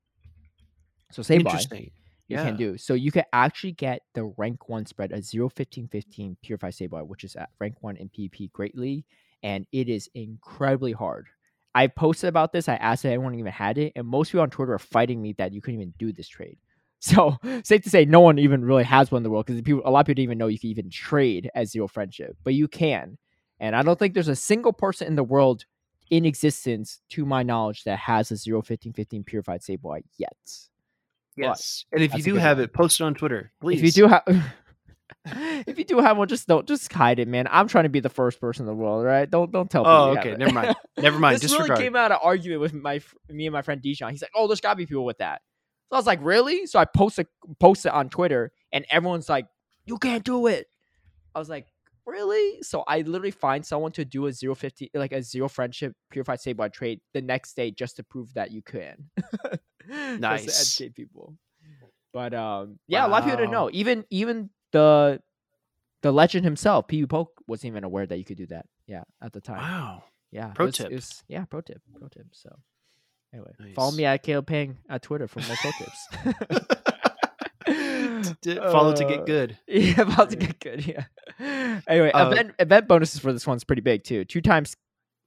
So Sableye,
Interesting.
you
Yeah.
can do. So you can actually get the rank one spread at 0 15 15 Purify Sableye, which is at rank one in PvP greatly, and it is incredibly hard. I posted about this. I asked if anyone even had it, and most people on Twitter are fighting me that you couldn't even do this trade. So safe to say, no one even really has one in the world because people, a lot of people didn't even know you could even trade as zero friendship, but you can. And I don't think there's a single person in the world in existence, to my knowledge, that has a 0 15 15 Purified Sableye yet.
Yes. And if you do have
one.
it, post it on Twitter, please.
If you do have, if you do have one, just don't just hide it, man. I'm trying to be the first person in the world, right? Don't don't tell.
Oh,
people
okay. Never mind. Never mind.
this
Disregard.
really came out of argument with my me and my friend Dijon. He's like, "Oh, there's gotta be people with that." So I was like, "Really?" So I posted post it on Twitter, and everyone's like, "You can't do it." I was like, "Really?" So I literally find someone to do a zero fifty, like a zero friendship purified Sableye trade the next day just to prove that you can. Just
Nice.
to educate people. But um, yeah, a lot of people didn't know. Even even the the legend himself, PvPoke, wasn't even aware that you could do that. Yeah, at the time.
Wow.
Yeah. it
Pro
was- it was- yeah, pro tip. Pro tip. So anyway, follow me at Caleb Peng at Twitter for more pro tips.
Follow to
Uh,
get good.
Yeah, about to get good. Yeah. Anyway,
Uh,
event event bonuses for this one's pretty big too. Two times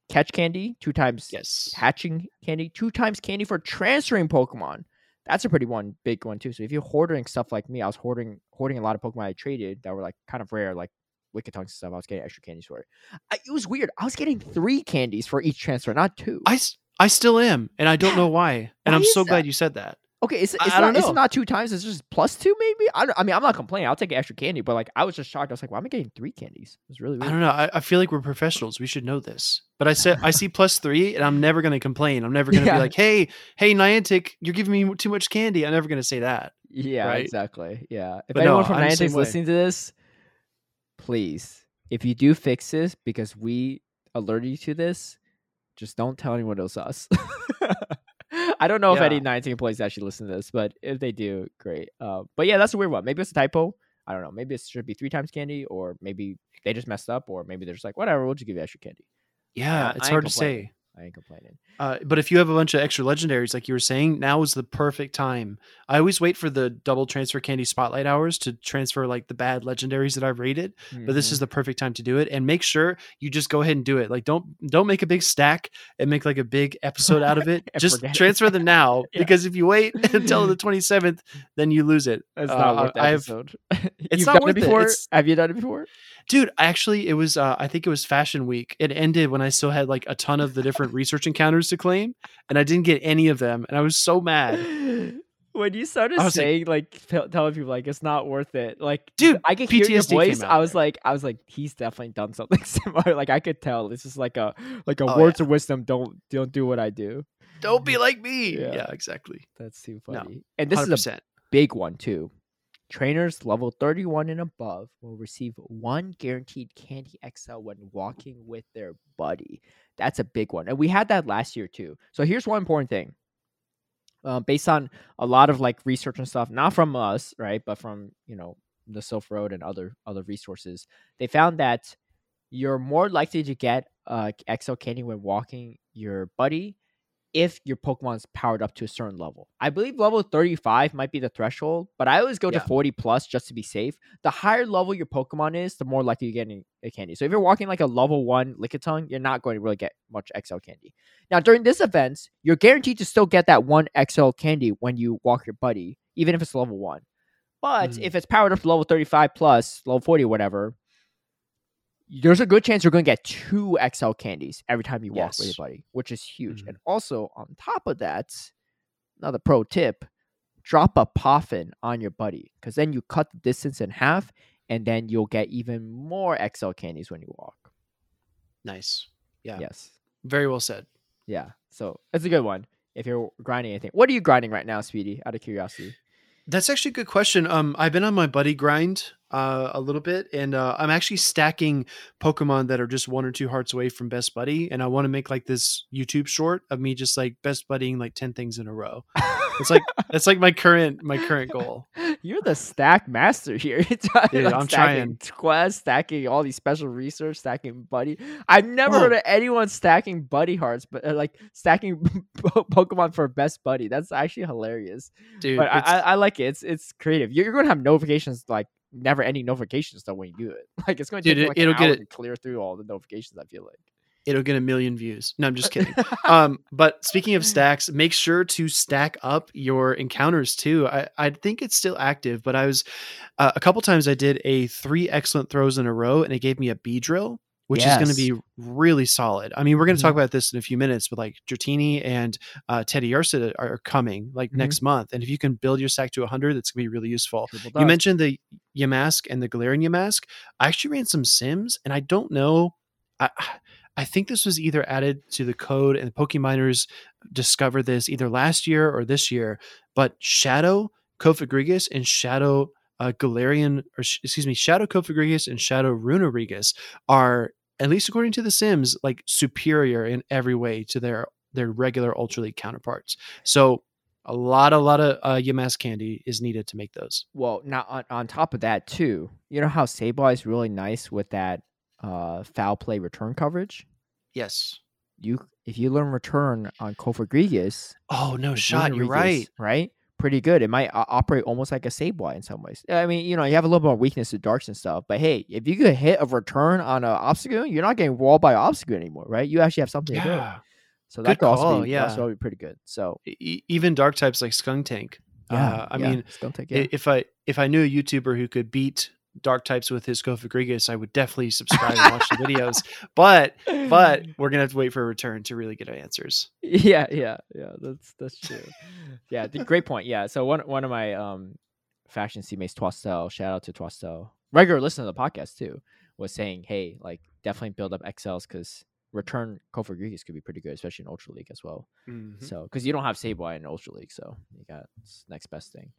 catch candy, two times
Yes.
hatching candy, two times candy for transferring Pokemon. That's a pretty one big one too. So if you're hoarding stuff like me, I was hoarding hoarding a lot of Pokemon I traded that were like kind of rare, like Lickitungs and stuff. I was getting extra candies for it. I, it was weird. I was getting three candies for each transfer, not two.
I, I still am, and I don't know why. And
Why
I'm so
that?
glad you said that.
Okay, it's, it's
I
not
don't
it's not two times. It's just plus two, maybe. I, don't, I mean, I'm not complaining. I'll take extra candy, but like I was just shocked. I was like, why am I getting three candies? It was really
I
weird.
don't know. I, I feel like we're professionals. We should know this. But I said I see plus three, and I'm never going to complain. I'm never going to
Yeah.
be like, "Hey, hey, Niantic, you're giving me too much candy." I'm never going to say that.
Yeah,
right?
exactly. Yeah. If
But
anyone
no,
from
I'm
Niantic's listening to this, please, if you do fix this because we alerted you to this, just don't tell anyone else us. I don't know if any
Yeah.
Niantic employees actually listen to this, but if they do, great. Uh, but yeah, that's a weird one. Maybe it's a typo. I don't know. Maybe it should be three times candy, or maybe they just messed up, or maybe they're just like, whatever, we'll just give you extra candy.
Yeah,
I-
it's hard to say.
I ain't complaining.
Uh, but if you have a bunch of extra legendaries, like you were saying, now is the perfect time. I always wait for the double transfer candy spotlight hours to transfer like the bad legendaries that I've rated. But this is the perfect time to do it, and make sure you just go ahead and do it. Like don't don't make a big stack and make like a big episode out of it. Just transfer them now
Yeah.
because if you wait until the twenty seventh, then you lose it.
That's
Uh,
not worth the episode.
It's
You've
not
done
worth
it
it.
before.
It's-
Have you done it before?
Dude, actually, it was. Uh, I think it was Fashion Week. It ended when I still had like a ton of the different research encounters to claim, and I didn't get any of them, and I was so mad.
when you started
was like-
saying like, tell telling people like it's not worth it, like
Dude,
I could hear your
PTSD
voice. I was
there.
like, I was like, he's definitely done something similar. Like I could tell. This is like a like a
Oh,
words of wisdom. Don't don't do what I do.
Don't be like me.
Yeah.
Yeah, exactly.
That's too
No,
funny. and this
Hundred
is a big one too. Trainers level 31 and above will receive one guaranteed Candy XL when walking with their buddy. That's a big one. And we had that last year too. So here's one important thing. Uh, based on a lot of like research and stuff, not from us, right, but from you know the Silph Road and other other resources, they found that you're more likely to get uh, XL candy when walking your buddy if your Pokemon's powered up to a certain level. I believe level 35 might be the threshold, but I always go
Yeah.
to 40 plus just to be safe. The higher level your Pokemon is, the more likely you're getting a candy. So if you're walking like a level one Lickitung, you're not going to really get much XL candy. Now during this event, you're guaranteed to still get that one XL candy when you walk your buddy, even if it's level one. But
Mhm.
if it's powered up to level 35 plus, level 40, whatever, there's a good chance you're going to get two XL candies every time you walk with your buddy, which is huge.
Mhm.
And also, on top of that, another pro tip drop a poffin on your buddy because then you cut the distance in half and then you'll get even more XL candies when you walk.
Nice. Yeah.
Yes.
Very well said.
Yeah. So it's a good one if you're grinding anything. What are you grinding right now, Speedy? Out of curiosity.
That's actually a good question. Um, I've been on my buddy grind uh, a little bit, and uh, I'm actually stacking Pokemon that are just one or two hearts away from best buddy, and I want to make like this YouTube short of me just like best buddying like ten things in a row. It's like that's like my current my current goal.
You're the stack master here. It's like
I'm trying.
stacking Quest, stacking all these special research, stacking buddy. I've never heard of anyone stacking buddy hearts, but uh, like stacking Pokemon for best buddy. That's actually hilarious.
Dude,
but I, I, I like it. It's it's creative. You're, you're going to have notifications like never ending notifications though when you do it. Like it's going to
Dude,
take
it,
like
it'll get it-
clear through all the notifications. I feel like.
it'll get a million views. No, I'm just kidding. um, but speaking of stacks, make sure to stack up your encounters too. I, I think it's still active, but I was uh, a couple times I did a three excellent throws in a row, and it gave me a B drill, which is going to be really solid. I mean, we're going to talk
Mhm.
about this in a few minutes, but like Dratini and uh, Teddiursa are coming like
Mhm.
next month, and if you can build your stack to 100, that's going to be really useful. You mentioned the Yamask and the Galarian Yamask. I actually ran some Sims, and I don't know. I I think this was either added to the code, and the Pokeminers discovered this either last year or this year. But Shadow Cofagrigus and Shadow uh, Galarian, or sh- excuse me, Shadow Cofagrigus and Shadow Runerigus are, at least according to the Sims, like superior in every way to their their regular Ultra League counterparts. So. A lot, a lot of uh, candy is needed to make those.
Well, now on, on top of that too, you know how Sableye is really nice with that uh foul play return coverage.
Yes.
You if you learn return on Cofagrigus,
Oh no shot! You're right.
right? Pretty good. It might uh, operate almost like a Sableye in some ways. I mean, you know, you have a little more weakness to darks and stuff, but hey, if you could hit a return on a Obstagoon, you're not getting walled by Obstagoon anymore, right? You actually have something to do.
Yeah.
So
Good
that could also be,
yeah.
also be pretty good. So
E- even dark types like Skuntank.
yeah,
Uh, I
yeah,
mean,
take
i-
it.
if I if I knew a YouTuber who could beat dark types with his Cofagrigus, I would definitely subscribe and watch the videos. But but we're gonna have to wait for a return to really get answers.
yeah yeah yeah that's that's true yeah the, great point yeah so one one of my um faction teammates Twastel shout out to Twastel regular listener to the podcast too was saying hey like definitely build up XLs because return Cofagrigus could be pretty good especially in Ultra League as well
Mhm.
so because you don't have Sableye in Ultra League so you got next best thing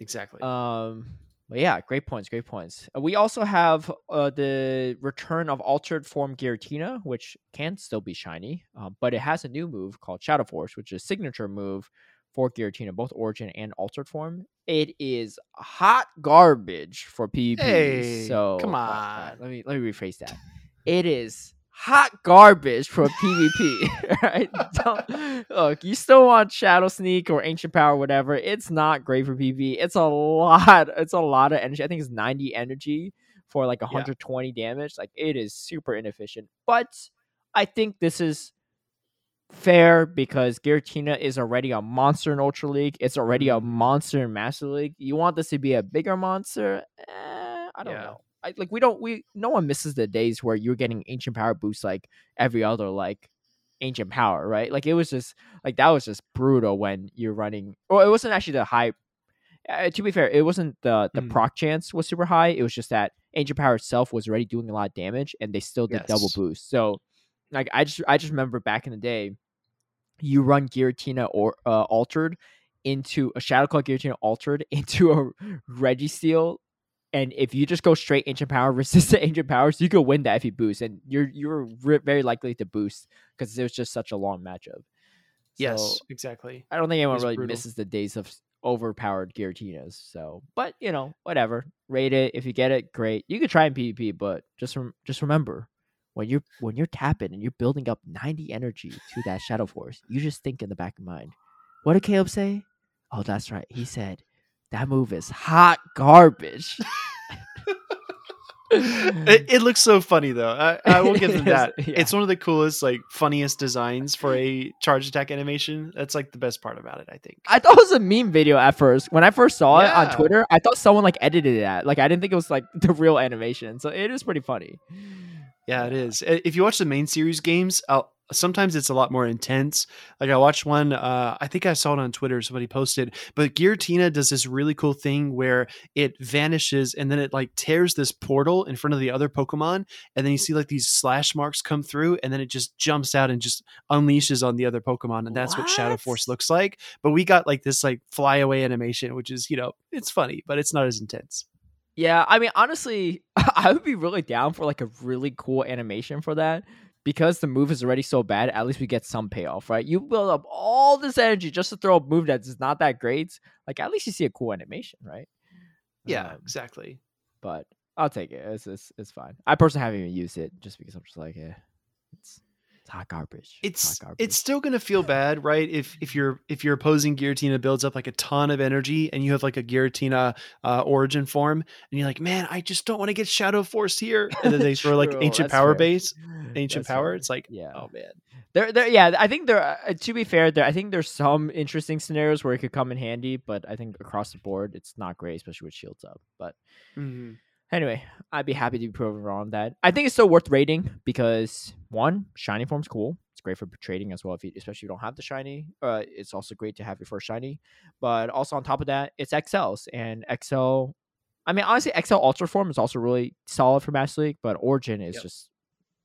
Exactly.
um, but yeah, great points, great points. Uh, we also have uh, the return of altered form Giratina, which can still be shiny, uh, but it has a new move called Shadow Force, which is a signature move for Giratina, both Origin and altered form. It is hot garbage for PvP.
Hey,
so
come
uh,
on.
let me let me rephrase that. It is hot garbage for PvP. right? Don't, look, you still want Shadow Sneak or Ancient Power, whatever. It's not great for PvP. It's a lot. It's a lot of energy. I think it's 90 energy for like 120 damage. Like it is super inefficient. But I think this is fair because Giratina is already a monster in Ultra League. It's already a
Mhm.
monster in Master League. You want this to be a bigger monster? Eh, I don't
Yeah.
know. I like we don't we no one misses the days where you're getting ancient power boosts like every other like ancient power, right? Like it was just like that was just brutal when you're running. Or it wasn't actually the high. Uh, to be fair, it wasn't the the
Mm.
proc chance was super high. It was just that ancient power itself was already doing a lot of damage, and they still did double boost. So, like I just I just remember back in the day, you run Giratina or uh, altered into a Shadow Claw Giratina altered into a Reggie Registeel, and if you just go straight ancient power resistant ancient powers, you could win that if you boost, and you're you're re- very likely to boost because it was just such a long matchup.
yes, exactly.
I don't think anyone really
brutal.
misses the days of overpowered Giratinas. So, but you know, whatever. Rate it if you get it, great. You could try in PvP, but just rem- just remember, when you're when you're tapping and you're building up 90 energy to that Shadow Force, you just think in the back of mind, what did Caleb say? Oh, that's right. He said that move is hot garbage.
it, it looks so funny though. I, I will give them that.
yeah.
It's one of the coolest, like funniest designs for a charge attack animation. That's like the best part about it, I think.
I thought it was a meme video at first. When I first saw it on Twitter, I thought someone like edited it. Like I didn't think it was like the real animation. So it is pretty funny.
Yeah, it is. If you watch the main series games, I'll, sometimes it's a lot more intense. Like I watched one, uh, I think I saw it on Twitter. Somebody posted, but Giratina does this really cool thing where it vanishes and then it like tears this portal in front of the other Pokemon, and then you see like these slash marks come through, and then it just jumps out and just unleashes on the other Pokemon, and that's what, Shadow Force looks like. But we got like this like flyaway animation, which is you know it's funny, but it's not as intense.
Yeah, I mean, honestly, I would be really down for like a really cool animation for that because the move is already so bad. At least we get some payoff, right? You build up all this energy just to throw a move that's not that great. Like, at least you see a cool animation, right?
Yeah,
Um,
exactly.
but I'll take it. It's, it's it's fine. I personally haven't even used it just because I'm just like, eh, it's it's hot garbage.
it's
hot garbage.
it's still gonna feel bad, right? If if you're if your opposing Giratina builds up like a ton of energy and you have like a Giratina uh, origin form and you're like, man, I just don't want to get Shadow Force here, and then they throw like ancient
that's
power
fair.
base, ancient
That's
power.
fair.
It's like,
yeah.
oh man,
There, there, yeah. I think there. Uh, to be fair, there. I think there's some interesting scenarios where it could come in handy, but I think across the board, it's not great, especially with shields up. But
Mm-hmm.
Anyway, I'd be happy to be proven wrong on that. I think it's still worth rating because one, shiny form's cool. It's great for trading as well, if you, especially if you don't have the shiny. Uh, it's also great to have your first shiny. But also on top of that, it's XLs and XL. I mean, honestly, XL Ultra form is also really solid for Master League, but Origin is
Yep.
just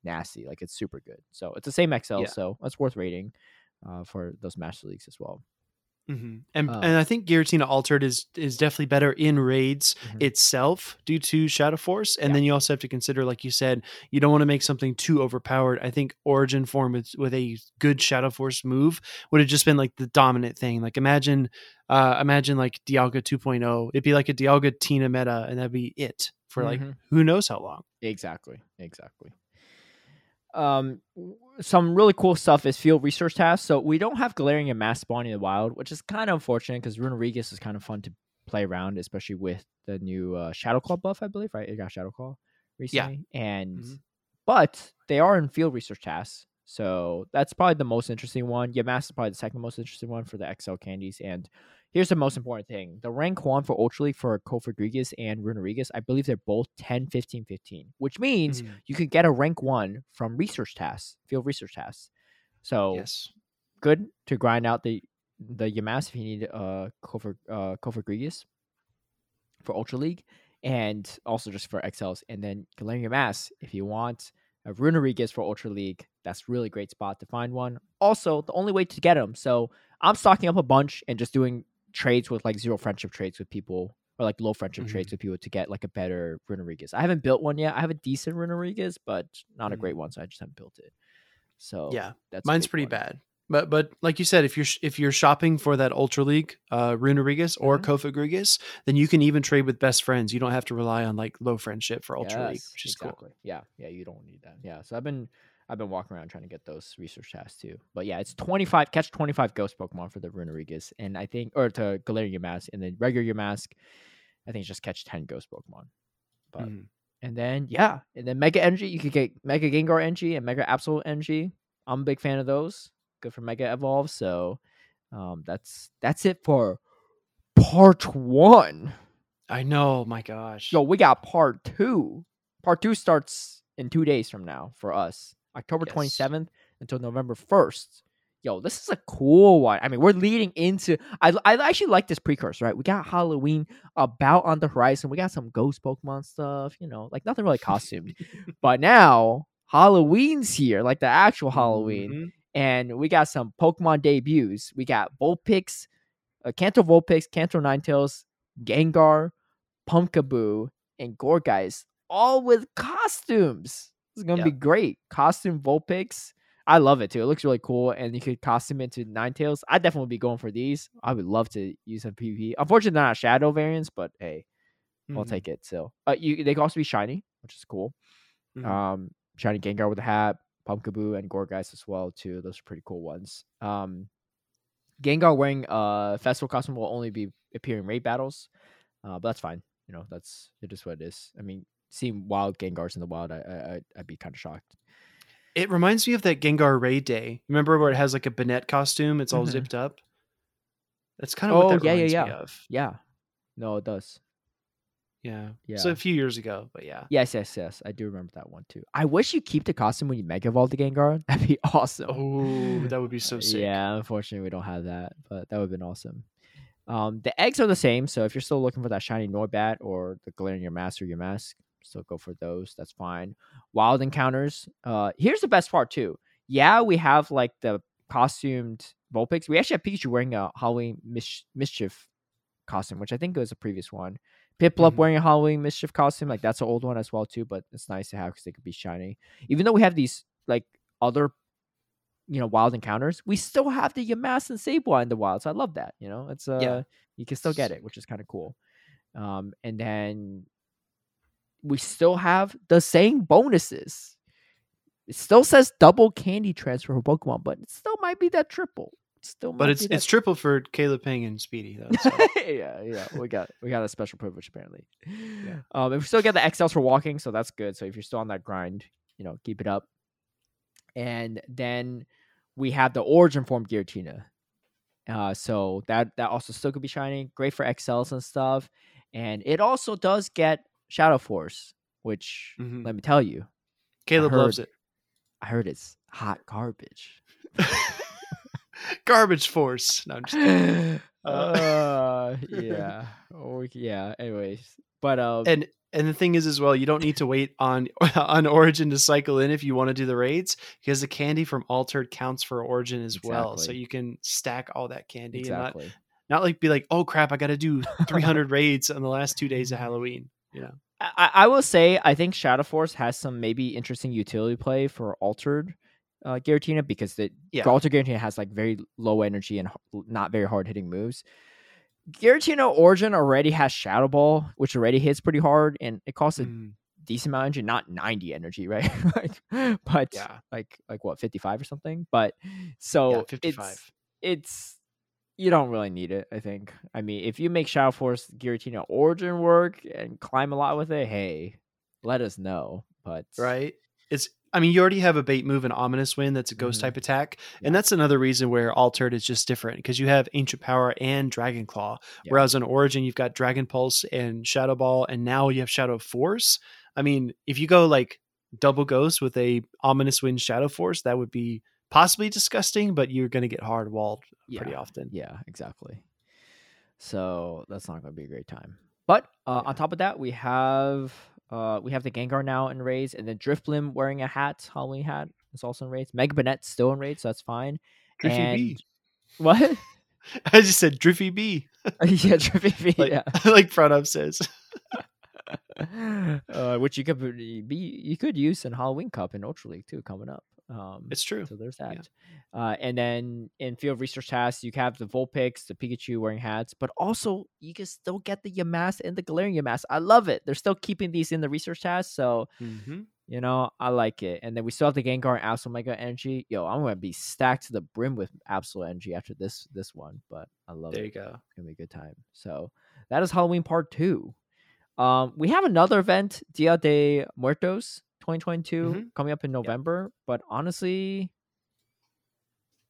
nasty. Like it's super good. So it's the same XL,
Yeah.
so that's worth rating uh, for those Master Leagues as well.
Mm-hmm. And
Um,
and I think Giratina Altered is is definitely better in raids
Mhm.
itself due to Shadow Force, and
Yeah.
then you also have to consider, like you said, you don't want to make something too overpowered. I think Origin form with with a good Shadow Force move would have just been like the dominant thing. Like imagine, uh, imagine like Dialga 2.0. It'd be like a Dialga Tina meta, and that'd be it for like
Mhm.
who knows how long.
Exactly. Exactly. Um, some really cool stuff is field research tasks. So we don't have Galarian Yamask spawning in the wild, which is kind of unfortunate because Runerigus is kind of fun to play around, especially with the new uh, Shadow Claw buff, I believe. Right, it got Shadow Claw recently, and
Mhm.
but they are in field research tasks. So that's probably the most interesting one. Yamask is probably the second most interesting one for the XL candies. And here's the most important thing. The rank one for Ultra League for Cofagrigus and Runerigus, I believe they're both 10, 15, 15, which means
Mhm.
you could get a rank one from research tasks, field research tasks. So
Yes.
good to grind out the the Yamask if you need uh Kofa uh Cofagrigus for Ultra League and also just for XLs. And then Galarian Yamask if you want a Runerigus for Ultra League, that's really great spot to find one. Also, the only way to get them. So I'm stocking up a bunch and just doing trades with like zero friendship trades with people or like low friendship
Mhm.
trades with people to get like a better Runerigus. I haven't built one yet. I have a decent Runerigus, but not a great one, so I just haven't built it. So
Yeah.
that's
Mine's pretty
one.
bad. But but like you said, if you're if you're shopping for that Ultra League, uh, Runerigus or
Mhm.
Cofagrigus, then you can even trade with best friends. You don't have to rely on like low friendship for Ultra League, which is cool.
Yeah, yeah, you don't need that. Yeah, so I've been I've been walking around trying to get those research tasks too. But yeah, it's twenty five catch twenty five ghost Pokemon for the Runerigus, and I think or to Galarian Mask, and then regular Mask, I think it's just catch ten ghost Pokemon. But
Mhm.
and then yeah, and then Mega Energy, you could get Mega Gengar Energy and Mega Absolute Energy. I'm a big fan of those. Good for Mega Evolve. So um, that's that's it for part one.
I know. My gosh.
Yo, we got part two. Part two starts in two days from now for us, October
Yes.
twenty seventh until November first. Yo, this is a cool one. I mean, we're leading into. I I actually like this precursor, right? We got Halloween about on the horizon. We got some ghost Pokemon stuff, you know, like nothing really costumed. but now Halloween's here, like the actual Halloween
Mhm.
and we got some Pokemon debuts. We got Vulpix, uh, Kanto Vulpix, Kanto Ninetales, Gengar, Pumpkaboo, and Gourgeist, all with costumes. Is gonna be great. Costume Vulpix. I love it too. It looks really cool, and you could costume it to Tails. I'd definitely be going for these. I would love to use some PvP. Unfortunately, they're not shadow variants, but hey, I'll
Mhm.
take it. So, uh, you they can also be shiny, which is cool.
Mhm.
Um, shiny Gengar with a hat, Pumpkaboo, and Gourgeist as well too. Those are pretty cool ones. Um, Gengar wearing a festival costume will only be appearing raid battles, uh, but that's fine. You know, that's it is what it is. I mean, seeing wild Gengars in the wild, I, I I'd be kind of shocked.
It reminds me of that Gengar Raid Day. Remember where it has like a Banette costume? It's all
Mhm.
zipped up. That's kind of
Oh,
what that
yeah, yeah,
reminds me
yeah.
of.
Yeah, no, it does.
Yeah.
Yeah.
So a few years ago, but yeah.
Yes, yes, yes. I do remember that one too. I wish you keep the costume when you mega evolve the Gengar. That'd be awesome.
Oh, that would be so sick.
Yeah, unfortunately we don't have that, but that would have been awesome. Um, the eggs are the same, so if you're still looking for that shiny Noibat or the Galarian Yamask or Yamask, still go for those. That's fine. Wild encounters. Uh, here's the best part too. Yeah, we have like the costumed Vulpix. We actually have Pikachu wearing a Halloween mis- mischief costume, which I think was a previous one. Piplup
Mhm.
wearing a Halloween mischief costume, like that's an old one as well too. But it's nice to have because they could be shiny. Even though we have these like other, you know, wild encounters, we still have the Yamask and Sableye in the wild. So I love that. You know, it's uh, you can still get it, which is kind of cool. Um, and then we still have the same bonuses. It still says double candy transfer for Pokemon, but it still might be that triple. It still,
But it's it's triple for Caleb Peng and Speedy though. So.
yeah, yeah. We got we got a special privilege apparently. Um, and we still get the XLs for walking, so that's good. So if you're still on that grind, you know, keep it up. And then we have the origin form Giratina. Uh, so that that also still could be shining. Great for XLs and stuff. And it also does get Shadow Force, which
Mhm.
let me tell you,
Caleb
heard-
loves it.
I heard it's hot garbage.
Garbage Force. No, I'm just kidding.
uh, yeah. Oh, yeah. Anyways, but um,
and and the thing is as well you don't need to wait on on origin to cycle in if you want to do the raids because the candy from altered counts for origin as well so you can stack all that candy and not, not like be like oh crap i gotta do 300 raids on the last two days of halloween know
I, I will say I think Shadow Force has some maybe interesting utility play for altered uh, Giratina because the
Yeah.
altered Giratina has like very low energy and not very hard hitting moves. Giratina Origin already has Shadow Ball, which already hits pretty hard, and it costs a
Mm,
decent amount of energy, not 90 energy, right? like, but
yeah
like like what 55 or something. But so
yeah
it's it's you don't really need it. I think. I mean, if you make Shadow Force Giratina Origin work and climb a lot with it, hey, let us know. But
right it's i mean you already have a bait move and ominous wind that's a ghost
Mhm.
type attack and that's another reason where altered is just different because you have ancient power and dragon claw
Yeah.
whereas on origin you've got dragon pulse and shadow ball and now you have shadow force i mean if you go like double ghost with a ominous wind shadow force that would be possibly disgusting but you're going to get hard walled pretty often
Yeah, exactly. So that's not going to be a great time. But uh,
Yeah.
on top of that, we have uh, we have the Gengar now in raids, and then Drifblim wearing a hat, Halloween hat, is also in raids. Mega Banette's still in raids, so that's fine.
driffy
and
b
what?
i just said driffy b
yeah, Driffy B,
like,
yeah.
like Pranab says
uh, which you could be you could use in Halloween Cup in Ultra League too coming up. Um,
it's true
so there's
yeah.
that. Uh, and then in field research tasks, you have the Vulpix, the Pikachu wearing hats, but also you can still get the Yamask and the Galarian Yamask. I love it. They're still keeping these in the research tasks, so
hmm
you know I like it. And then we still have the Gengar and Absol Mega Energy. Yo, I'm gonna be stacked to the brim with Absol Energy after this this one, but I love
there
it There
you go
it's gonna be a good time. So that is Halloween part two. Um, we have another event, Dia de Muertos 2022,
Mhm.
coming up in November. But honestly,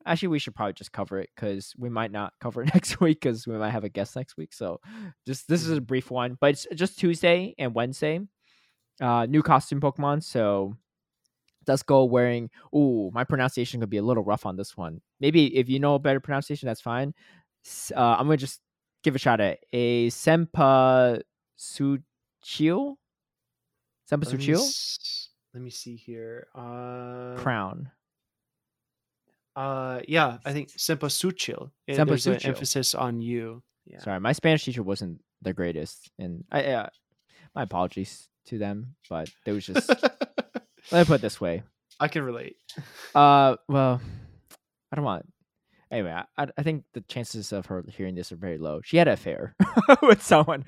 actually, we should probably just cover it because we might not cover it next week because we might have a guest next week. So just this is a brief one, but it's just Tuesday and Wednesday. Uh, new costume Pokemon. So let's go wearing. Ooh, my pronunciation could be a little rough on this one. Maybe if you know a better pronunciation, that's fine. Uh, I'm gonna just give a shot at a Senpa Suchio. Senpa
me,
Suchio
let me see here. Uh,
crown.
Uh, yeah, I think Sempasuchil.
Sempa
There's an emphasis on you. Yeah.
Sorry, my Spanish teacher wasn't the greatest, and I uh, my apologies to them, but it was just let me put it this way.
I can relate.
Uh, well, I don't want. Anyway, I- I, think the chances of her hearing this are very low. She had an affair with someone,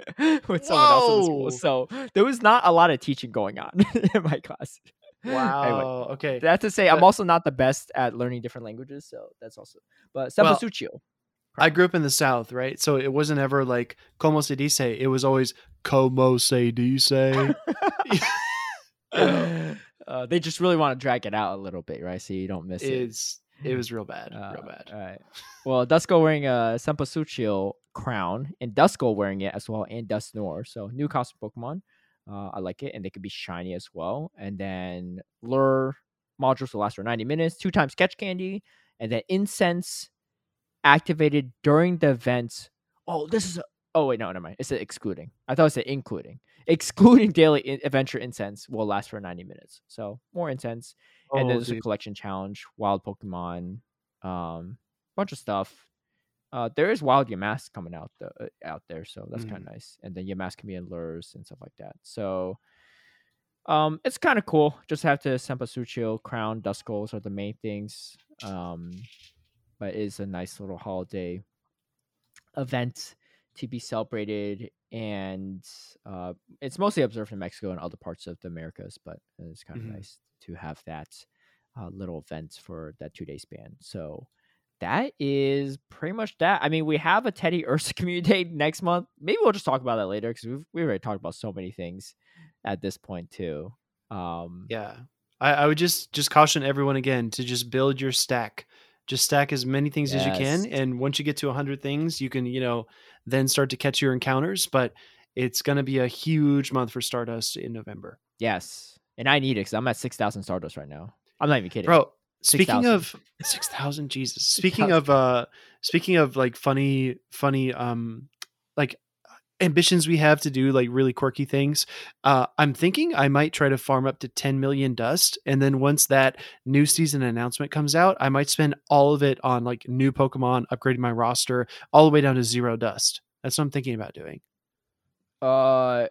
with someone else in school, so there was not a lot of teaching going on in my class.
Wow. okay.
That's to say, I'm also not the best at learning different languages, so that's also. But
Well, I grew up in the South, right? So it wasn't ever like como se dice. It was always como se dice.
uh, they just really want to drag it out a little bit, right? So you don't miss it.
it's it was real bad,
Uh,
real bad.
All right. Well, Dusko wearing a Sempasuchio crown, and Dusko wearing it as well, and Dusknoir. So new costume Pokemon. Uh, I like it, and they could be shiny as well. And then lure modules will last for 90 minutes, two times sketch candy, and then incense activated during the event. Oh, this is a. Oh wait, no, never mind. It said excluding. I thought it said including. Excluding daily adventure incense will last for 90 minutes. So more incense and
Oh,
then there's a collection challenge, wild Pokemon, um, bunch of stuff. Uh, there is wild Yamask coming out the, uh, out there, so that's kind
Mm.
of nice. And then Yamask can be in lures and stuff like that. So, um, it's kind of cool. Just have to Cempasúchil, Crown, Duskulls are the main things. Um, but it is a nice little holiday event to be celebrated and uh, it's mostly observed in Mexico and other parts of the Americas, but it's kind of
Mhm.
nice to have that uh, little event for that two day span. So that is pretty much that. I mean, we have a Teddy Ursa community day next month. Maybe we'll just talk about that later because we've we already talked about so many things at this point too. Um,
Yeah. I, I would just just caution everyone again to just build your stack. Just stack as many things as you can, and once you get to hundred things, you can you know then start to catch your encounters. But it's going to be a huge month for Stardust in November,
Yes, and I need it because I'm at six thousand Stardust right now. I'm not even kidding,
bro. Speaking
6,000.
of six thousand, Jesus. Speaking of uh, speaking of like funny, funny, um, like ambitions we have to do like really quirky things. Uh, I'm thinking I might try to farm up to 10 million dust, and then once that new season announcement comes out, I might spend all of it on like new Pokemon, upgrading my roster all the way down to zero dust. That's what I'm thinking about doing.
Uh,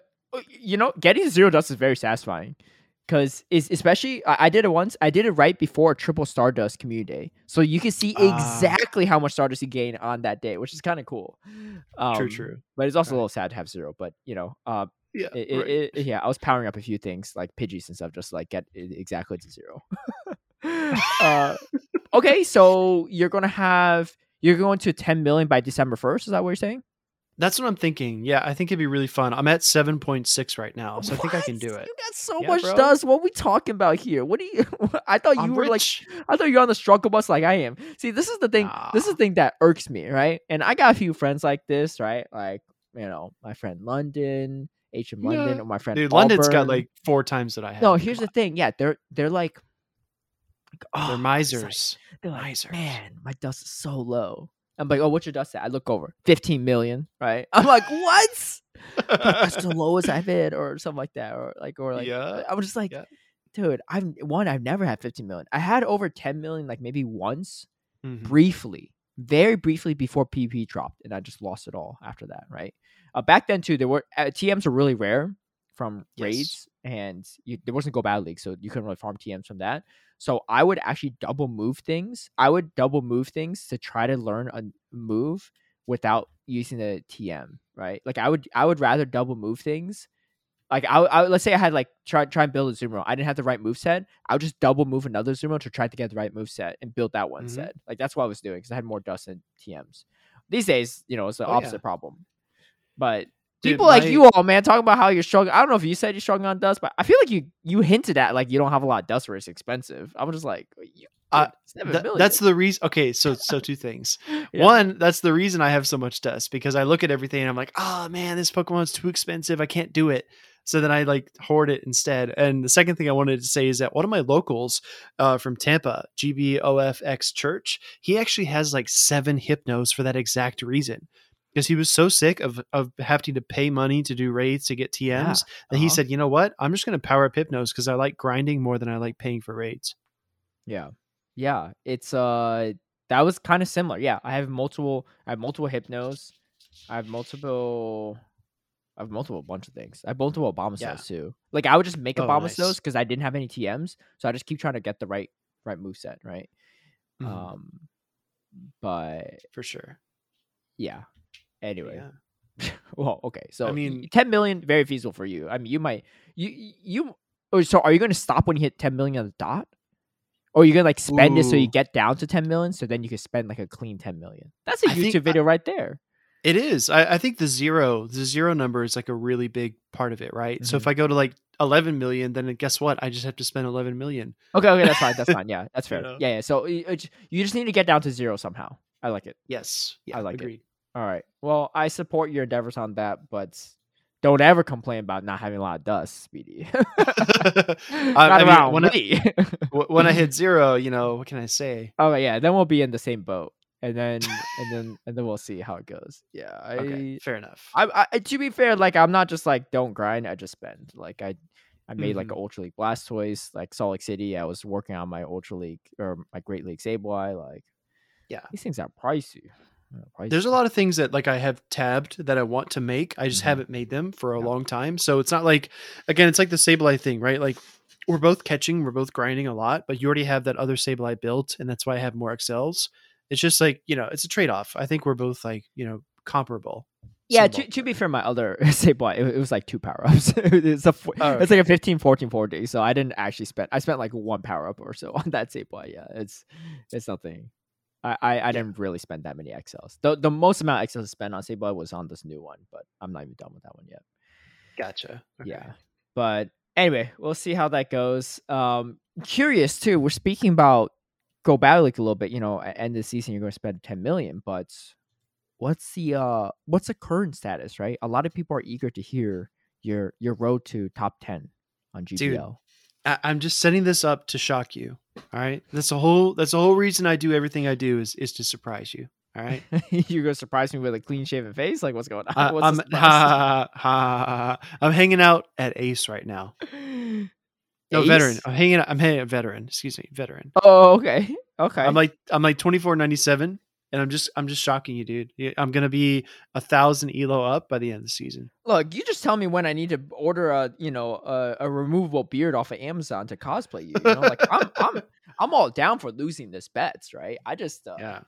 you know, getting zero dust is very satisfying because is especially I, did it once. I did it right before Triple Stardust Community Day, so you can see
Ah.
exactly how much Stardust you gain on that day, which is kind of cool. Um,
true, true.
But it's also a little sad to have zero. But you know, uh,
Yeah,
it, it, it- yeah, I was powering up a few things like Pidgeys and stuff, just like get it exactly to zero. uh, okay, so you're gonna have you're going to 10 million by December 1st. Is that what you're saying?
That's what I'm thinking. Yeah, I think it'd be really fun. I'm at 7.6 right now, so I think I can do it.
You got so
Yeah,
much
bro.
dust. What we talking about here? What do you? I thought you
I'm
were like. I thought you're on the struggle bus like I am. See, this is the thing. This is the thing that irks me, right? And I got a few friends like this, right? Like you know, my friend London, H M London,
Yeah.
or my friend.
Dude, London's got like four times that I have.
No, here's the thing. Yeah, they're they're like. like,
They're
"Oh," it's like-
misers.
They're like,
Misers.
man, my dust is so low. I'm like, oh, what's your dust at? I look over, 15 million, right? I'm like, what? That's the lowest I've hit, or something like that, or like, or like,
Yeah,
I was just like,
yeah.
dude, I've one, I've never had 15 million. I had over 10 million, like maybe once,
Mhm.
briefly, very briefly before PvP dropped, and I just lost it all after that, right? Uh, back then too, there were uh, TMs were really rare from
Yes.
raids, and you, there wasn't go battle league, so you couldn't really farm TMs from that. So I would actually double move things. I would double move things to try to learn a move without using the TM, right? Like I would I would rather double move things. Like I, I let's say I had like try try and build a Zumo. I didn't have the right move set. I would just double move another Zumo to try to get the right move set and build that one
Mhm.
set. Like that's what I was doing because I had more dust than TMs. These days, you know, it's the
Oh, yeah.
opposite problem. But
Dude,
people like you all, man, talking about how you're struggling. I don't know if you said you're struggling on dust, but I feel like you you hinted at like you don't have a lot of dust where it's expensive. I'm just like, you,
Uh, That- that's the reason. Okay, so so two things.
Yeah.
One, that's the reason I have so much dust because I look at everything and I'm like, oh man, this Pokemon's too expensive. I can't do it. So then I like hoard it instead. And the second thing I wanted to say is that one of my locals uh, from Tampa, GBOFX Church, he actually has like seven hypnos for that exact reason. Because he was so sick of of having to pay money to do raids to get TMs
Yeah,
that he
uh-huh.
said, you know what? I'm just going to power up hypnos because I like grinding more than I like paying for raids.
Yeah. Yeah. It's uh that was kind of similar. Yeah. I have multiple I have multiple hypnos. I have multiple I have multiple bunch of things. I have multiple Obama
Yeah.
cells too. Like I would just make
Oh,
Obama
nice.
cells because I didn't have any TMs. So I just keep trying to get the right right move set, right?
Mhm,
Um but
for sure.
yeah. Anyway.
Yeah.
well, okay. So I
mean-
mean 10 million very feasible for you. I mean you might you you Oh, so are you going to stop when you hit 10 million on the dot? Or you going to like spend it so you get down to 10 million so then you can spend like a clean 10 million? That's a
I
YouTube video right there.
It is. I, I think the zero, the zero number is like a really big part of it, right? So
Mhm.
if I go to like 11 million, then guess what? I just have to spend 11 million.
Okay, okay, that's fine. That's fine. Yeah, that's
You
fair.
know?
Yeah, yeah. So you, you just need to get down to zero somehow. I like it.
Yes. Yeah,
I like it. All right. Well, I support your endeavors on that, but don't ever complain about not having a lot of dust, Speedy.
I,
not
I mean,
around
when I,
me.
w- when I hit zero, you know, what can I say?
oh yeah, then we'll be in the same boat, and then and then and then we'll see how it goes. Yeah, I,
Okay, fair enough.
I, I to be fair, like I'm not just like don't grind, I just spend. Like I I made like
Mhm.
an Ultra League Blastoise, like Salt Lake City. I was working on my Ultra League or my Great League Sableye. Like
Yeah.
these things are pricey.
There's a lot of things that like I have tabbed that I want to make. I just
Mhm.
haven't made them for a
Yeah.
long time. So it's not like again, it's like the Sableye thing, right? Like we're both catching, we're both grinding a lot, but you already have that other Sableye built, and that's why I have more XLs. It's just like, you know, it's a trade off. I think we're both like, you know, comparable.
Yeah, to, to be fair, my other Sableye, it, it was like two power ups. it's a four,
Oh,
it's like a 15, 14, 40. So I didn't actually spend. I spent like one power up or so on that Sableye. Yeah, it's it's nothing. I I, I didn't really spend that many XLs. The the most amount of XLs to spend on Sableye was on this new one, but I'm not even done with that one yet.
Gotcha. Okay.
Yeah, but anyway, we'll see how that goes. Um, curious too. We're speaking about go battle league a little bit. You know, at end of the season, you're going to spend 10 million, but what's the uh what's the current status? Right, a lot of people are eager to hear your your road to top 10 on GBL.
I, I'm just setting this up to shock you. All right. That's the whole that's the whole reason I do everything I do is is to surprise you. All right.
you're to surprise me with a clean shaven face. Like, what's going on?
I,
What's
I'm ha, ha, ha. I'm hanging out at Ace right now. No veteran.
Ace?
I'm hanging out I'm hanging at veteran. Excuse me, veteran.
Oh, okay, okay.
I'm like I'm like 24.97 and I'm just I'm just shocking you, dude. I'm going to be a 1000 elo up by the end of the season.
Look, you just tell me when I need to order a you know a, a removable beard off of Amazon to cosplay you. You know, like I'm I'm I'm all down for losing this bets, right? I just uh,
Yeah.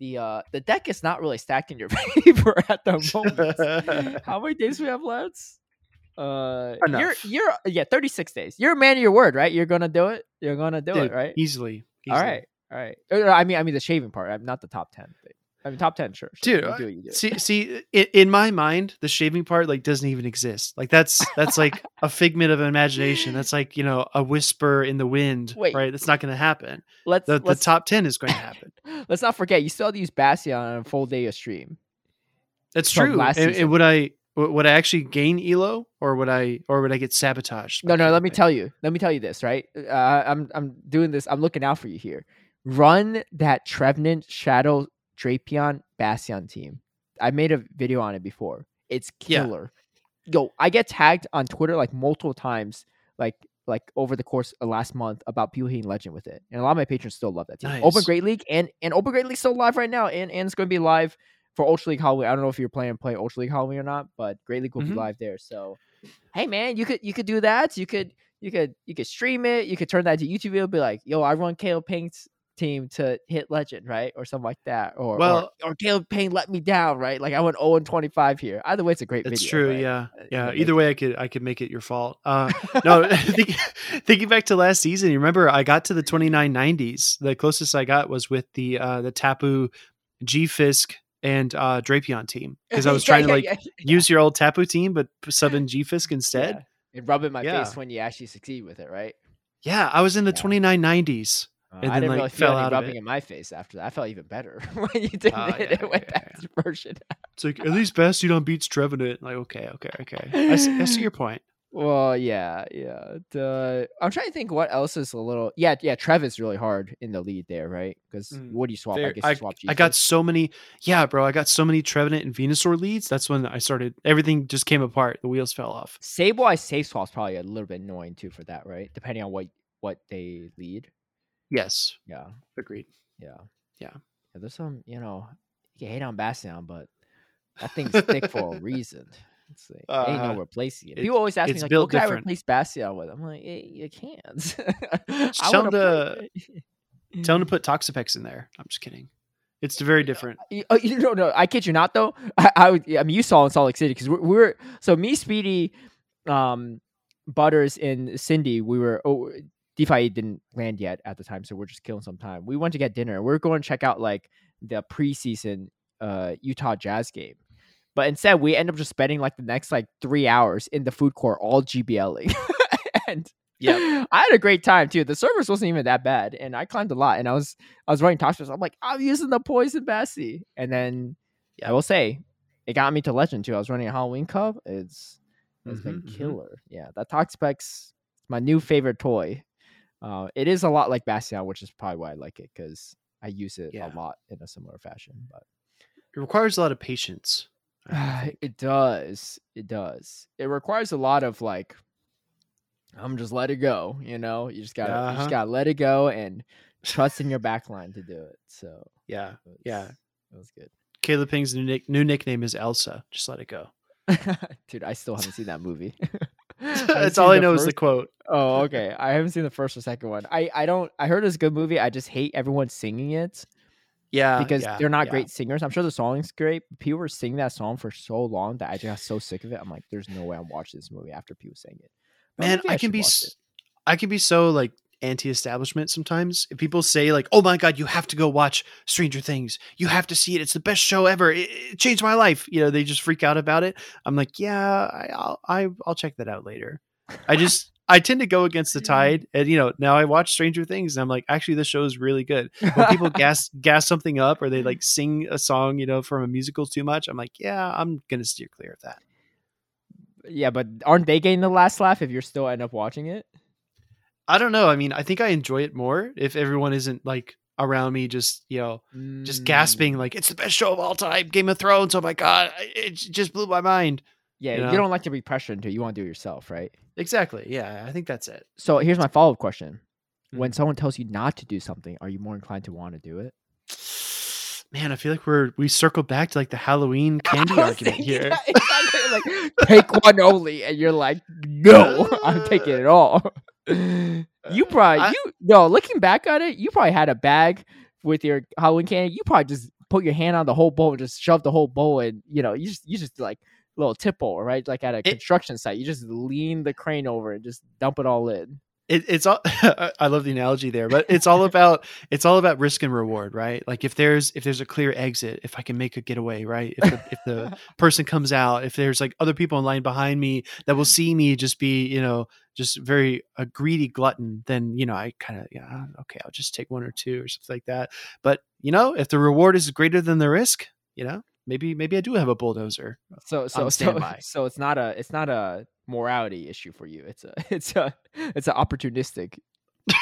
the uh the deck is not really stacked in your favor at the moment. How many days we have left? Uh, you're you're yeah, 36 days. You're a man of your word, right? You're gonna do it. You're gonna do
Dude,
it, right?
Easily.
All
easily.
right, all right. I mean, I mean the shaving part. I'm not the top 10. Thing. I mean top 10, sure. sure.
Dude,
do you do.
See, see, in, my mind, the shaving part like doesn't even exist. Like that's that's like a figment of imagination. That's like you know a whisper in the wind,
Wait.
right? That's not going to happen.
let's
The, the
let's
top ten is going to happen.
let's not forget you still have to use Bastion on a full day of stream.
That's true. And, and would I would I actually gain elo or would I or would I get sabotaged?
No, no. Let me tell you. Let me tell you this, right? Uh, I'm I'm doing this. I'm looking out for you here. Run that Trevenant Shadow Drapion Bastion team. I made a video on it before. It's
Yeah.
killer. Yo, I get tagged on Twitter like multiple times, like like over the course of last month about people hitting legend with it, and a lot of my patrons still love that team. Open Great League and and Open Great League still live right now, and and it's going to be live for Ultra League Halloween. I don't know if you're planning to play Ultra League Halloween or not, but Great League will
Mhm.
be live there. So, hey man, you could you could do that. You could you could you could stream it. You could turn that to YouTube video. Be like, yo, I run Caleb Peng's team to hit legend, right, or something like that. Or
Well-
or, or Caleb Peng let me down, right? Like I went 0 and 25 here. Either way, it's a great
It's
video.
true.
right?
Yeah.
Uh,
Yeah. Either way, I could I could make it your fault. Uh, no, think, thinking back to last season, you remember I got to the 2990s. The closest I got was with the uh, the Tapu, G Fisk, and uh, Drapion team because I was
Yeah,
trying to
yeah,
like
yeah,
use your old Tapu team, but sub in G Fisk
yeah.
instead.
And rub in my
Yeah.
face when you actually succeed with it, right?
Yeah, I was in the
Yeah.
2990s.
Uh,
And
I
then,
didn't
like,
really feel
fell out
rubbing
it.
in my face after that. I felt even better when you did
Oh,
it.
yeah,
it went
yeah,
back to version.
It's like at least Bastion beats Trevenant. Like okay, okay, okay. I see, I see your point.
Well, yeah, yeah. The, I'm trying to think what else is a little. Yeah, yeah. Trev is really hard in the lead there, right? Because
Mm,
what do you swap? I guess
I,
you swap.
I got so many. Yeah, bro. I got so many Trevenant and Venusaur leads. That's when I started. Everything just came apart. The wheels fell off.
Sableye safe swap's probably a little bit annoying too for that, right? Depending on what what they lead.
Yes,
Yeah,
agreed.
yeah,
Yeah.
yeah there's some, you know, you can hate on Bastion, but that thing's thick for a reason. It's like, ain't
Uh,
no replacing it. People always ask me like, "What can I replace Bastion with?" I'm like, eh, "You can't."
Tell him
it.
Tell him to put Toxapex in there. I'm just kidding. It's very different.
Oh, you know, no, I kid you not though. I, I, I mean, you saw in Salt Lake City because we, we were so me, Speedy, um, Butters and Cindy, we were oh DeFi didn't land yet at the time, so we're just killing some time. We went to get dinner. We are going to check out like the preseason uh Utah Jazz game. But instead we end up just spending like the next like three hours in the food court all GBLing. and yeah, I had a great time too. The service wasn't even that bad, and I climbed a lot. And I was I was running talk I'm like, I'm using the poison Bessie. And then yeah. I will say, it got me to legend too. I was running a Halloween Cup. It's it's mm-hmm, been mm-hmm. killer. Mm-hmm. Yeah, that Toxapex my new favorite toy. Uh, it is a lot like Bastion, which is probably why I like it because I use it yeah. a lot in a similar fashion. But
it requires a lot of patience.
it does. It does. It requires a lot of like, I'm just let it go. You know, you just gotta, uh-huh. you just uh-huh. gotta let it go and trust in your backline to do it. So
yeah,
it was,
yeah,
it was good.
Caleb Peng's new, nick- new nickname is Elsa. Just let it go.
Dude, I still haven't seen that movie.
That's all I know first... is the quote.
Oh, okay. I haven't seen the first or second one. I I don't. I heard it's a good movie. I just hate everyone singing it.
Yeah,
because
yeah,
they're not
yeah.
great singers. I'm sure the song's great. People were singing that song for so long that I just got so sick of it. I'm like, there's no way I'm watching this movie after people sing it.
But Man, I, I can be, I can be so like anti-establishment sometimes. If people say like, "Oh my god, you have to go watch Stranger Things. You have to see it. It's the best show ever. It, it changed my life." You know, they just freak out about it. I'm like, "Yeah, I, I'll I, I'll check that out later." I just I tend to go against the tide, and you know now I watch Stranger Things, and I'm like, actually, this show is really good. When people gas gas something up, or they like sing a song, you know, from a musical too much, I'm like, yeah, I'm gonna steer clear of that.
Yeah, but aren't they getting the last laugh if you're still end up watching it?
I don't know. I mean, I think I enjoy it more if everyone isn't like around me just you know mm. just gasping mm. like it's the best show of all time game of thrones oh my god it just blew my mind
yeah you, know? you don't like to be pressured into it you want to do it yourself right
Exactly. Yeah, I think that's it.
So here's my follow up question: When mm-hmm. someone tells you not to do something, are you more inclined to want to do it?
Man, I feel like we're we circle back to like the Halloween candy argument here.
exactly. like take one only, and you're like, no, I'm taking it all. you uh, probably I, you no. Looking back on it, you probably had a bag with your Halloween candy. You probably just put your hand on the whole bowl and just shove the whole bowl, and you know, you just you just like little tipple, right? Like at a it, construction site, you just lean the crane over and just dump it all in.
It, it's all. I love the analogy there, but it's all about it's all about risk and reward, right? Like if there's if there's a clear exit, if I can make a getaway, right? If the, if the person comes out, if there's like other people in line behind me that will see me just be, you know, just very a greedy glutton, then you know I kind of yeah, okay, I'll just take one or two or something like that. But you know, if the reward is greater than the risk, you know, maybe maybe I do have a bulldozer.
So so so so it's not a it's not a morality issue for you. It's a it's a it's an opportunistic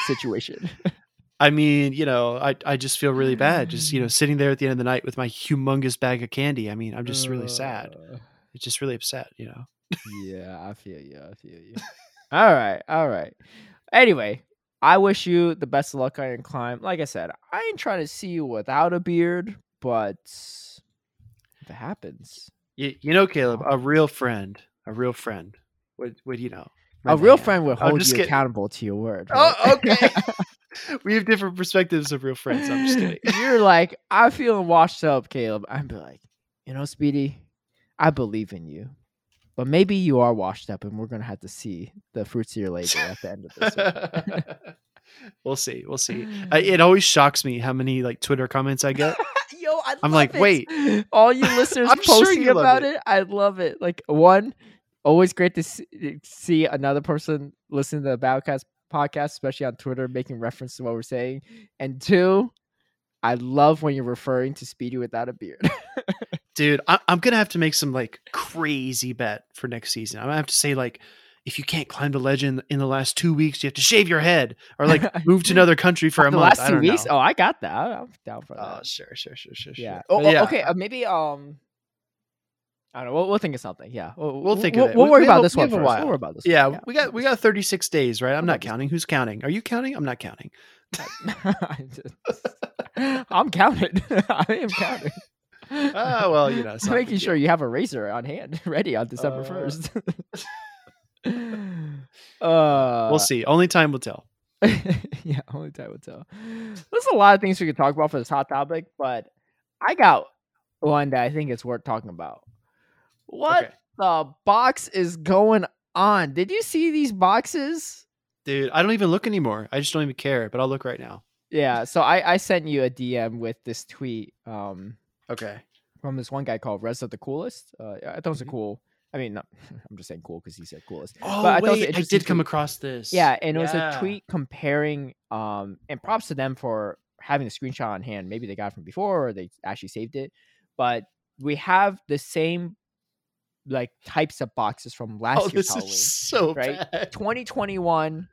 situation.
I mean, you know, I I just feel really bad just, you know, mm. sitting there at the end of the night with my humongous bag of candy. I mean, I'm just really sad. It's just really upset, you know.
yeah, I feel you. I feel you. all right. All right. Anyway, I wish you the best of luck on your climb. Like I said, I ain't trying to see you without a beard, but if it happens.
You, you know, Caleb, a real friend, a real friend would would you know?
A man. real friend would hold you kidding. accountable to your word.
Oh, right? Oh, okay. we have different perspectives of real friends. I'm just kidding.
You're like, I'm feeling washed up, Caleb. I'd be like, you know, Speedy, I believe in you. But maybe you are washed up, and we're gonna have to see the fruits of your labor at the end of this.
we'll see. We'll see. I, it always shocks me how many like Twitter comments I get
Yo, I
am like,
it.
wait,
all you listeners I'm posting sure about it. it. I love it. Like one, always great to see, see another person listen to the Battlecast podcast, especially on Twitter, making reference to what we're saying. And two, I love when you're referring to Speedy without a beard.
Dude, I- am gonna have to make some like crazy bet for next season. I'm gonna have to say like if you can't climb the legend in the last two weeks, you have to shave your head or like move to another country for a
the
month.
Last two weeks? Know. Oh, I got that. I'm down for that.
Oh, sure, sure, sure, sure,
yeah. Oh, oh, yeah. Okay. Uh, maybe um. I don't know. We'll, we'll think of something. Yeah,
we'll, we'll think
we'll,
of it.
We'll, we, worry about this one first. We'll worry about this.
Yeah,
yeah,
we got we got 36 days, right? I'm not counting. Who's counting? Are you counting? I'm not counting.
I'm counted. I am counting.
Ah, well, you know,
making sure you have a razor on hand, ready on December uh, first.
Uh, we'll see. Only time will tell.
yeah, only time will tell. There's a lot of things we could talk about for this hot topic, but I got one that I think is worth talking about. What okay. the box is going on. Did you see these boxes?
Dude, I don't even look anymore. I just don't even care, but I'll look right now.
Yeah, so I, I sent you a DM with this tweet um
Okay.
from this one guy called Reza the Coolest. Uh, I thought it was a
Mhm.
cool. I mean, no, I'm just saying cool because he said coolest.
Oh,
But I thought it was an
wait, I did come across this.
Yeah, and it was a tweet comparing um and props to them for having the screenshot on hand. Maybe they got it from before or they actually saved it. But we have the same like types of boxes from last
Oh,
year's Halloween.
so
right?
bad.
2021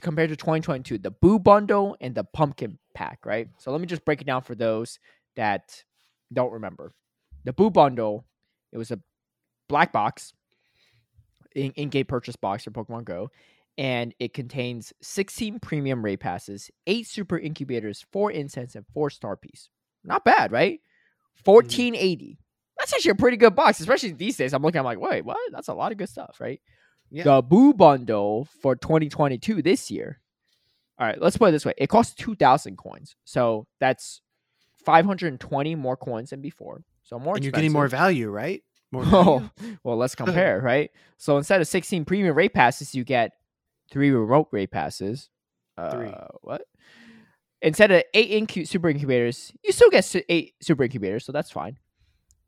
compared to 2022, the Boo Bundle and the Pumpkin Pack, right? So let me just break it down for those that don't remember. The Boo Bundle, it was a black box, in- in-game purchase box for Pokemon Go, and it contains 16 premium raid passes, eight super incubators, four incense, and four star piece. Not bad, right? Mm. 1480. That's actually a pretty good box, especially these days. I'm looking, I'm like, wait, what? That's a lot of good stuff, right?
Yeah.
The Boo Bundle for 2022 this year. All right, let's put it this way. It costs 2,000 coins. So that's 520 more coins than before. So more
and you're getting more value, right? More value.
Oh, well, let's compare, right? So instead of 16 premium rate passes, you get three remote rate passes.
Three.
Uh, what? Instead of eight incu- super incubators, you still get su- eight super incubators, so that's fine.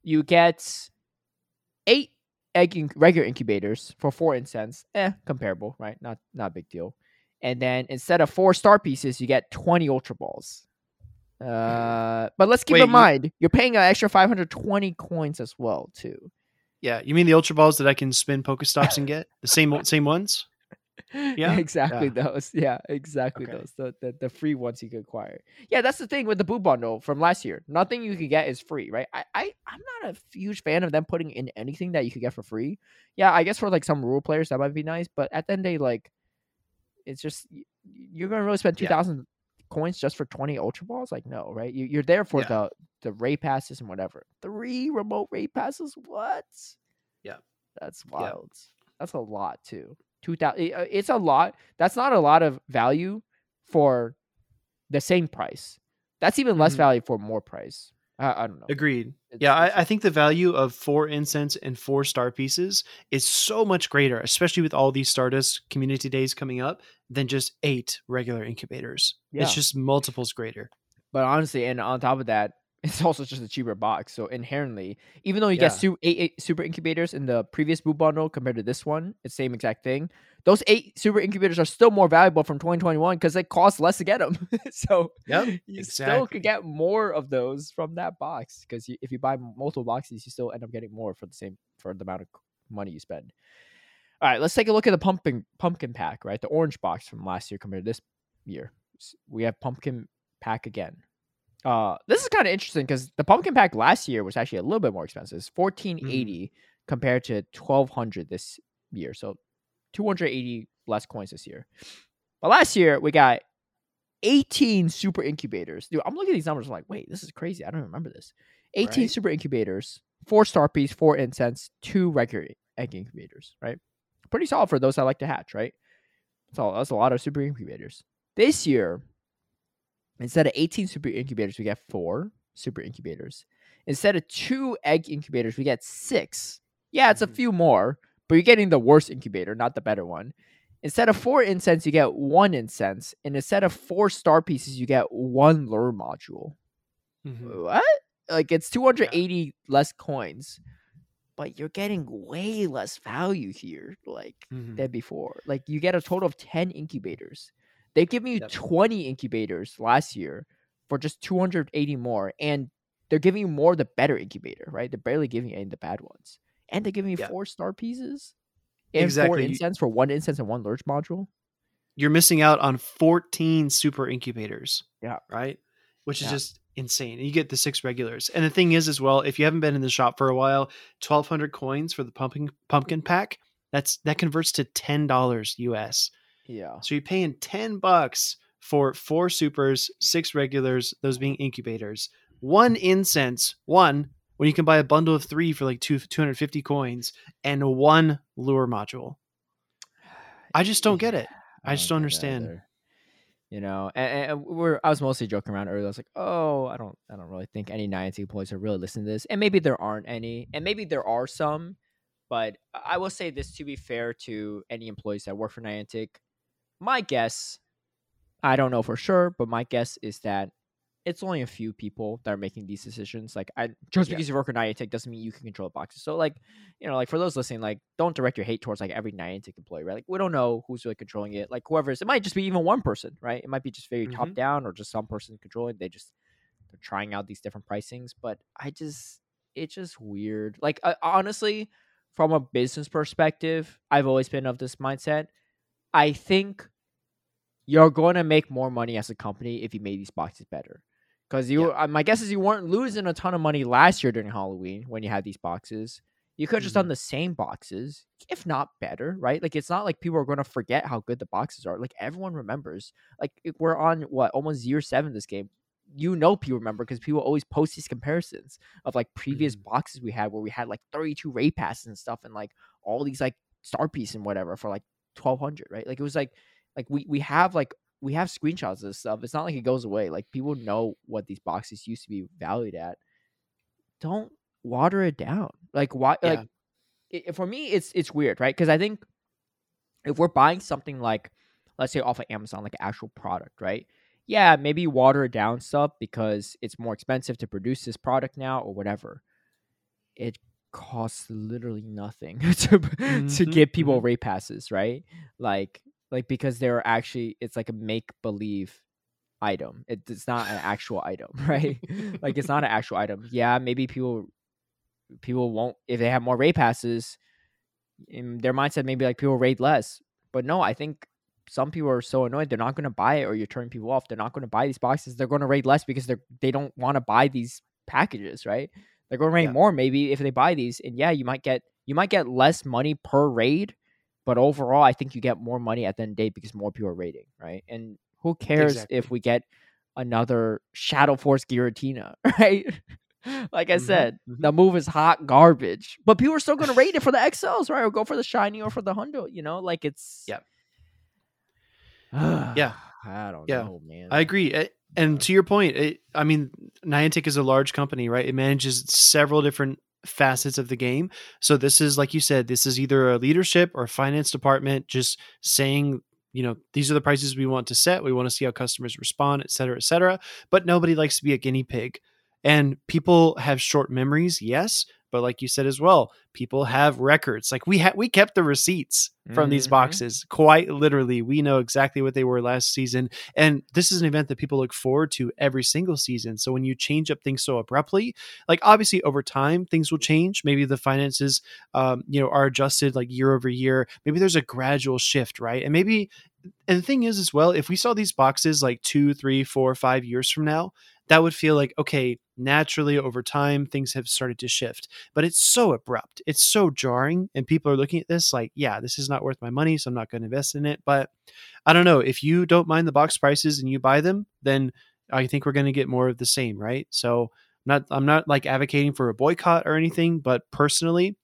You get eight egg inc- regular incubators for four incense. Eh, comparable, right? Not not a big deal. And then instead of four star pieces, you get 20 ultra balls. Uh, but let's keep
Wait,
in
you-
mind you're paying an extra 520 coins as well too.
Yeah, you mean the Ultra Balls that I can spin Pokestops and get the same same ones? Yeah?
exactly
Yeah.
those. Yeah, exactly
Okay.
those. The, the the free ones you could acquire. Yeah, that's the thing with the Boo Bundle from last year. Nothing you could get is free, right? I, I I'm not a huge fan of them putting in anything that you could get for free. Yeah, I guess for like some rural players that might be nice, but at the end of the day, like, it's just you're gonna really spend 2000
Yeah.
coins just for twenty Ultra Balls? Like, no, right? You, you're there for
Yeah.
the the ray passes and whatever. Three remote ray passes. What?
Yeah.
That's wild. That's a lot too. Two thousand. It's a lot. That's not a lot of value for the same price. That's even less
Mhm.
value for more price. I, I don't know.
Agreed.
It's-
Yeah,
it's
I, I think the value of four incense and four star pieces is so much greater, especially with all these Stardust community days coming up, than just eight regular incubators.
Yeah.
It's just multiples greater.
But honestly, and on top of that, it's also just a cheaper box. So inherently, even though you
Yeah.
get su- eight, eight super incubators in the previous boot bundle compared to this one, it's the same exact thing. Those eight super incubators are still more valuable from 2021 because they cost less to get them. so
Yep,
you still could get more of those from that box because if you buy multiple boxes, you still end up getting more for the same for the amount of money you spend. All right, let's take a look at the pumpkin pumpkin pack. Right, the orange box from last year compared to this year. We have pumpkin pack again. Uh, this is kind of interesting because the pumpkin pack last year was actually a little bit more expensive. It's fourteen eighty compared to twelve hundred this year, so two hundred eighty less coins this year. But last year we got eighteen super incubators. Dude, I'm looking at these numbers. I'm like, wait, this is crazy. I don't remember this. Eighteen
Right.
super incubators, four star piece, four incense, two regular egg incubators. Right, pretty solid for those that like to hatch. Right, so that's a lot of super incubators. This year, instead of 18 super incubators, we get four super incubators. Instead of two egg incubators, we get six. Yeah, it's a
Mhm.
few more, but you're getting the worst incubator, not the better one. Instead of four incense, you get one incense. And instead of four star pieces, you get one lure module.
Mhm.
What? Like it's 280 less coins, but you're getting way less value here. Like
Mhm.
than before. Like you get a total of 10 incubators. They've given you
Yep.
20 incubators last year for just 280 more. And they're giving you more the better incubator, right? They're barely giving you any of the bad ones. And they're giving you
Yeah.
four star pieces and four
Exactly. You-
incense for one incense and one lurch module.
You're missing out on 14 super incubators.
Yeah.
Right? Which is
Yeah.
just insane. And you get the six regulars. And the thing is as well, if you haven't been in the shop for a while, 1200 coins for the pumpkin pumpkin pack, that's that converts to $10 US.
Yeah.
So you're paying 10 bucks for four supers, six regulars, those being incubators, one mm. incense, one when you can buy a bundle of three for like two, 250 coins, and one lure module. I just don't get it. I just don't understand.
either. You know, and, and we're I was mostly joking around earlier. I was like, oh, I don't I don't really think any Niantic employees are really listening to this. And maybe there aren't any, and maybe there are some, But I will say this to be fair to any employees that work for Niantic, my guess, I don't know for sure, but my guess is that it's only a few people that are making these decisions. Like I just
Yeah.
because you work for Niantic doesn't mean you can control the boxes. So like, you know, like for those listening, like don't direct your hate towards like every Niantic employee, right? Like we don't know who's really controlling it. Like whoever's it might just be even one person, right? It might be just very top
Mhm.
down or just some person controlling. They just they're trying out these different pricings. But I just it's just weird. Like uh, honestly, from a business perspective, I've always been of this mindset. I think you're going to make more money as a company if you made these boxes better. Because you, uh, my guess is you weren't losing a ton of money last year during Halloween when you had these boxes. You could have just done the same boxes, if not better, right? Like it's not like people are going to forget how good the boxes are. Like everyone remembers. Like we're on what almost year seven this game. You know people remember because people always post these comparisons of like previous
Mhm.
boxes we had where we had like 32 raid passes and stuff and like all these like star piece and whatever for like 1200 right like it was like like we we have like we have screenshots of this stuff it's not like it goes away like people know what these boxes used to be valued at. Don't water it down like why
Yeah.
like i for me it's it's weird right? Because i think if we're buying something like let's say off of amazon like an actual product right? Yeah maybe water it down stuff because it's more expensive to produce this product now or whatever. It costs literally nothing to to
Mhm,
give people
mhm.
rate passes right? Like like because they're actually it's like a make believe item. It, it's not an actual item right? Like it's not an actual item. Yeah maybe people people won't if they have more raid passes in their mindset maybe like people raid less. But no i think some people are so annoyed they're not going to buy it or you're turning people off they're not going to buy these boxes they're going to raid less because they're they don't want to buy these packages right? They're going to raid
Yeah.
more maybe if they buy these and yeah you might get you might get less money per raid but overall i think you get more money at the end of the day because more people are rating, right and who cares if we get another shadow force giratina right like i
Mhm,
said
mhm.
the move is hot garbage but people are still going to rate it for the xls right or go for the shiny or for the hundo you know like it's
Yeah.
yeah i don't
Yeah.
know man
I agree. Eh, And to your point, it, I mean, Niantic is a large company, right? It manages several different facets of the game. So this is, like you said, this is either a leadership or finance department just saying, you know, these are the prices we want to set. We want to see how customers respond, et cetera, et cetera. But nobody likes to be a guinea pig. And people have short memories, yes. But like you said as well, people have records. Like we had, we kept the receipts from these
Mhm.
boxes. Quite literally, we know exactly what they were last season. And this is an event that people look forward to every single season. So when you change up things so abruptly, like obviously over time things will change. Maybe the finances, um, you know, are adjusted like year over year. Maybe there's a gradual shift, right? And maybe, and the thing is as well, if we saw these boxes like two, three, four, five years from now, that would feel like okay. Naturally, over time, things have started to shift, but it's so abrupt. It's so jarring, and people are looking at this like, yeah, this is not worth my money, so I'm not going to invest in it. But I don't know. If you don't mind the box prices and you buy them, then I think we're going to get more of the same, right? So not I'm not like advocating for a boycott or anything, but personally,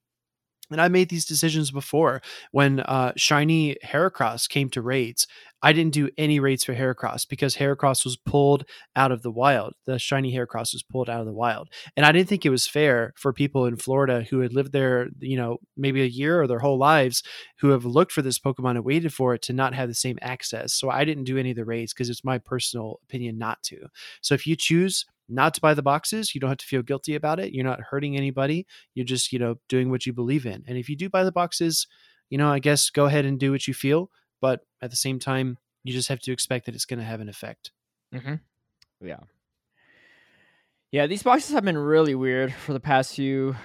and I made these decisions before when uh, Shiny Heracross came to raids. I didn't do any raids for Heracross because Heracross was pulled out of the wild. The Shiny Heracross was pulled out of the wild. And I didn't think it was fair for people in Florida who had lived there, you know, maybe a year or their whole lives, who have looked for this Pokemon and waited for it to not have the same access. So I didn't do any of the raids because it's my personal opinion not to. So if you choose not to buy the boxes, you don't have to feel guilty about it. You're not hurting anybody. You're just, you know, doing what you believe in. And if you do buy the boxes, you know, I guess go ahead and do what you feel. But at the same time, you just have to expect that it's going to have an effect.
yeah yeah these boxes have been really weird for the past few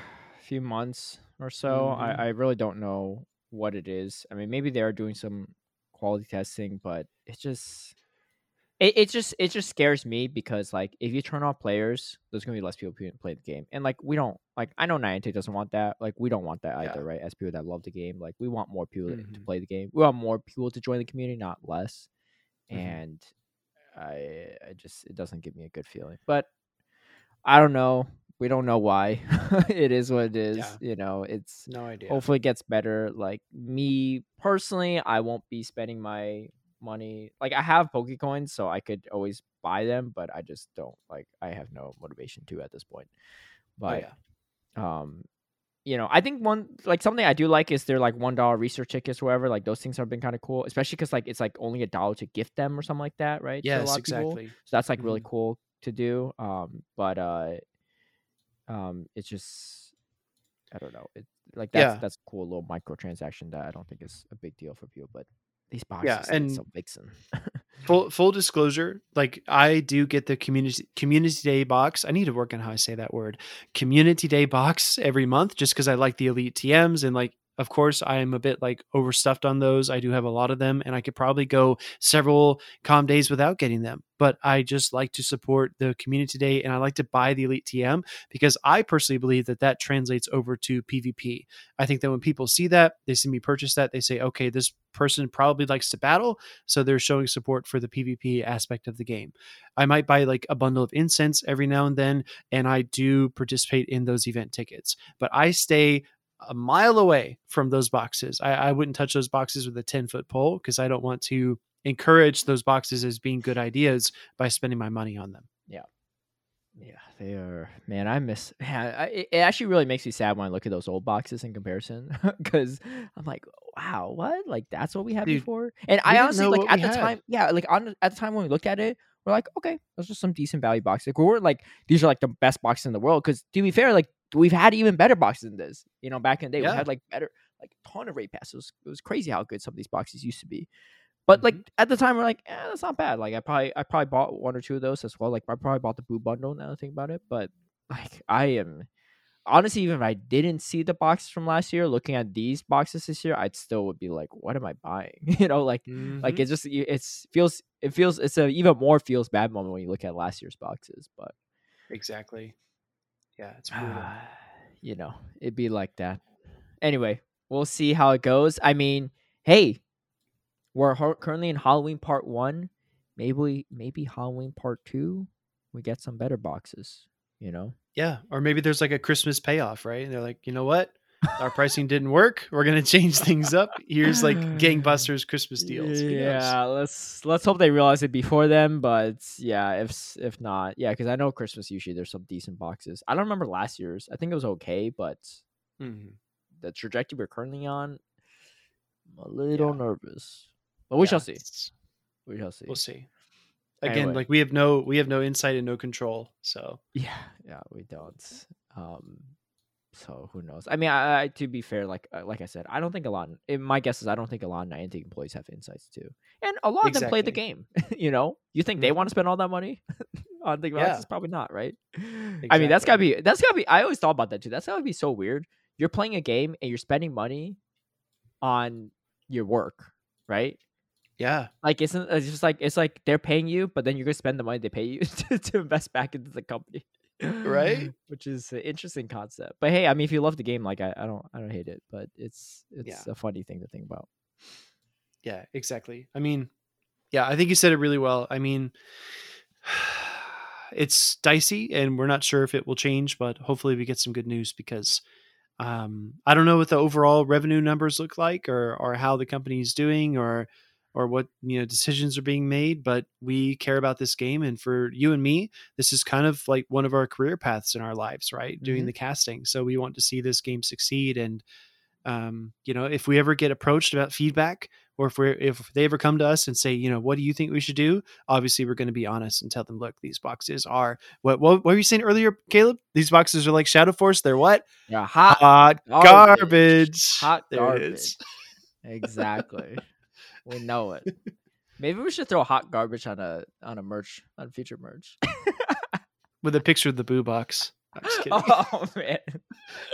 few months or so
Mhm.
I, I really don't know what it is i mean maybe they are doing some quality testing but it just it, it just it just scares me because like if you turn off players there's gonna be less people who play the game and like we don't like i know Niantic doesn't want that like we don't want that
Yeah.
either right as people that love the game like we want more people to- to play the game we want more people to join the community not less
Mhm.
and I I just it doesn't give me a good feeling. But I don't know. We don't know why. it is what it is.
Yeah.
You know, it's
No idea.
hopefully it gets better. Like me personally, I won't be spending my money. Like I have Pokecoins, so I could always buy them, but I just don't like I have no motivation to at this point.
Oh,
But
yeah.
um you know, I think one like something I do like is they're like one dollar research tickets or whatever. Like those things have been kind of cool, especially because like it's like only a dollar to gift them or something like that, right?
Yes, exactly.
So that's like really
Mhm.
cool to do. Um, but uh, um, it's just I don't know. It like that's
Yeah.
that's a cool little microtransaction that I don't think is a big deal for people. But these boxes, yeah,
and-
so vixen.
Full full disclosure, like I do get the community community day box. I need to work on how I say that word. Community day box every month just because I like the elite TMs and like of course I am a bit like overstuffed on those. I do have a lot of them and I could probably go several comm days without getting them. But I just like to support the community day and I like to buy the elite TM because I personally believe that that translates over to PvP. I think that when people see that, they see me purchase that, they say, "Okay, this person probably likes to battle." so they're showing support for the PvP aspect of the game. I might buy like a bundle of incense every now and then, and I do participate in those event tickets. But I stay a mile away from those boxes. I, I wouldn't touch those boxes with a 10 foot pole because I don't want to encourage those boxes as being good ideas by spending my money on them.
Yeah, Yeah, they are. Man, I miss. Man, I, it actually really makes me sad when I look at those old boxes in comparison, because I'm like, wow, what? Like that's what we had
Dude,
before. And I honestly like at the
had.
time, yeah, like on at the time when we looked at it, we're like, okay, those are some decent value boxes. Like, we weren't like these are like the best boxes in the world. Because to be fair, like we've had even better boxes than this. You know, back in the day,
Yeah.
we had like better, like ton of rate passes. It was crazy how good some of these boxes used to be. But like at the time, we're like, eh, that's not bad. Like I probably, I probably bought one or two of those as well. Like I probably bought the Boo bundle. Now that I think about it, but like I am honestly, even if I didn't see the boxes from last year, looking at these boxes this year, I'd still would be like, what am I buying? you know, like like
Mhm.
it just it's feels it feels it's a even more feels bad moment when you look at last year's boxes. But
exactly. Yeah, it's brutal.
you know, it'd be like that. Anyway, we'll see how it goes. I mean, hey, we're ho- currently in Halloween Part One. Maybe maybe Halloween Part Two, we get some better boxes. You know,
yeah, or maybe there's like a Christmas payoff, right? And they're like, you know what? Our pricing didn't work. We're gonna change things up. Here's like gangbusters Christmas deals.
Yeah, let's let's hope they realize it before then. But yeah, if if not, yeah, because I know Christmas usually there's some decent boxes. I don't remember last year's. I think it was okay, but
Mhm.
the trajectory we're currently on, I'm a little
Yeah.
nervous. But we
Yeah,
shall see. We shall see.
We'll see. Again,
Anyway.
like we have no we have no insight and no control. So
Yeah, yeah, we don't. Um, so who knows? I mean, I, I to be fair, like uh, like I said, I don't think a lot. My guess is I don't think a lot of Niantic employees have insights too, and a lot of them play the game. you know, you think they
Mhm.
want to spend all that money on the
Yeah.
boxes? Probably not, right? I mean, that's gotta be that's gotta be. I always thought about that too. That's gotta be so weird. You're playing a game and you're spending money on your work, right?
yeah.
Like it's, it's just like it's like they're paying you, but then you're gonna spend the money they pay you to, to invest back into the company,
Right?
Which is an interesting concept. But hey, I mean, if you love the game, like I, I don't, I don't hate it, but it's it's
Yeah.
a funny thing to think about.
Yeah, exactly. I mean, yeah, I think you said it really well. I mean, it's dicey and we're not sure if it will change, but hopefully we get some good news because um, I don't know what the overall revenue numbers look like or or how the company is doing or or what you know decisions are being made, but we care about this game and for you and me, this is kind of like one of our career paths in our lives, right? Doing
Mhm.
the casting. So we want to see this game succeed and um, you know, if we ever get approached about feedback or if we're if they ever come to us and say, you know, what do you think we should do? Obviously, we're going to be honest and tell them, look, these boxes are what what, what were you saying earlier, Caleb? These boxes are like Shadow Force. They're what?
Yeah, hot,
Hot
garbage.
garbage.
hot
There
garbage. exactly. We know it. Maybe we should throw hot garbage on a on a merch on future merch.
with a picture of the boo box. I'm just kidding.
oh man.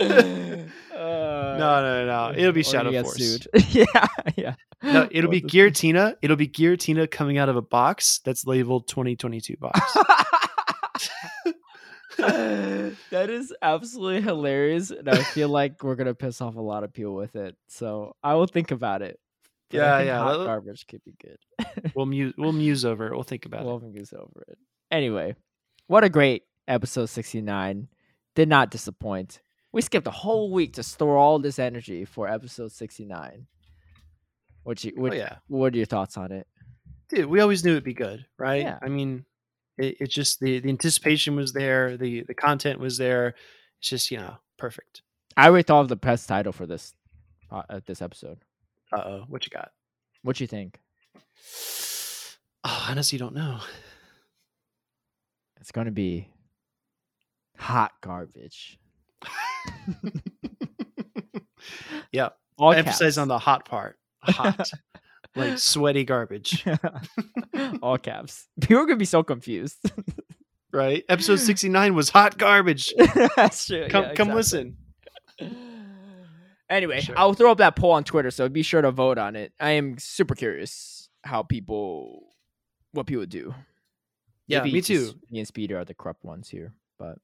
no, no, no, no. Uh, it'll be Shadow Force.
sued. yeah, yeah.
No, it'll be
What
Giratina. It'll be Giratina coming out of a box that's labeled 2022 box.
that is absolutely hilarious, and I feel like we're gonna piss off a lot of people with it. So I will think about it. But
Yeah, yeah,
Hot
that-
garbage could be good.
we'll muse we'll muse over it. We'll think about it.
We'll
it.
muse over it. Anyway, what a great episode sixty nine. Did not disappoint. We skipped a whole week to store all this energy for episode sixty nine. What you? What,
oh yeah.
what are your thoughts on it?
Dude, we always knew it'd be good, right?
Yeah.
I mean, it, it's just the the anticipation was there, the the content was there. It's just you know perfect.
I already thought of the best title for this uh, this episode.
Uh oh, what you got?
What you think?
Oh, honestly, you don't know.
It's going to be hot garbage.
yeah,
All
emphasize on the hot part. Hot, like sweaty garbage,
All caps. People are gonna be so confused.
right? Episode sixty nine was hot garbage.
That's true.
Come,
yeah,
come listen.
Anyway,
Sure.
I'll throw up that poll on Twitter, so be sure to vote on it. I am super curious how people, what people do.
Yeah,
Maybe
me too.
Me and Speed are the corrupt ones here, but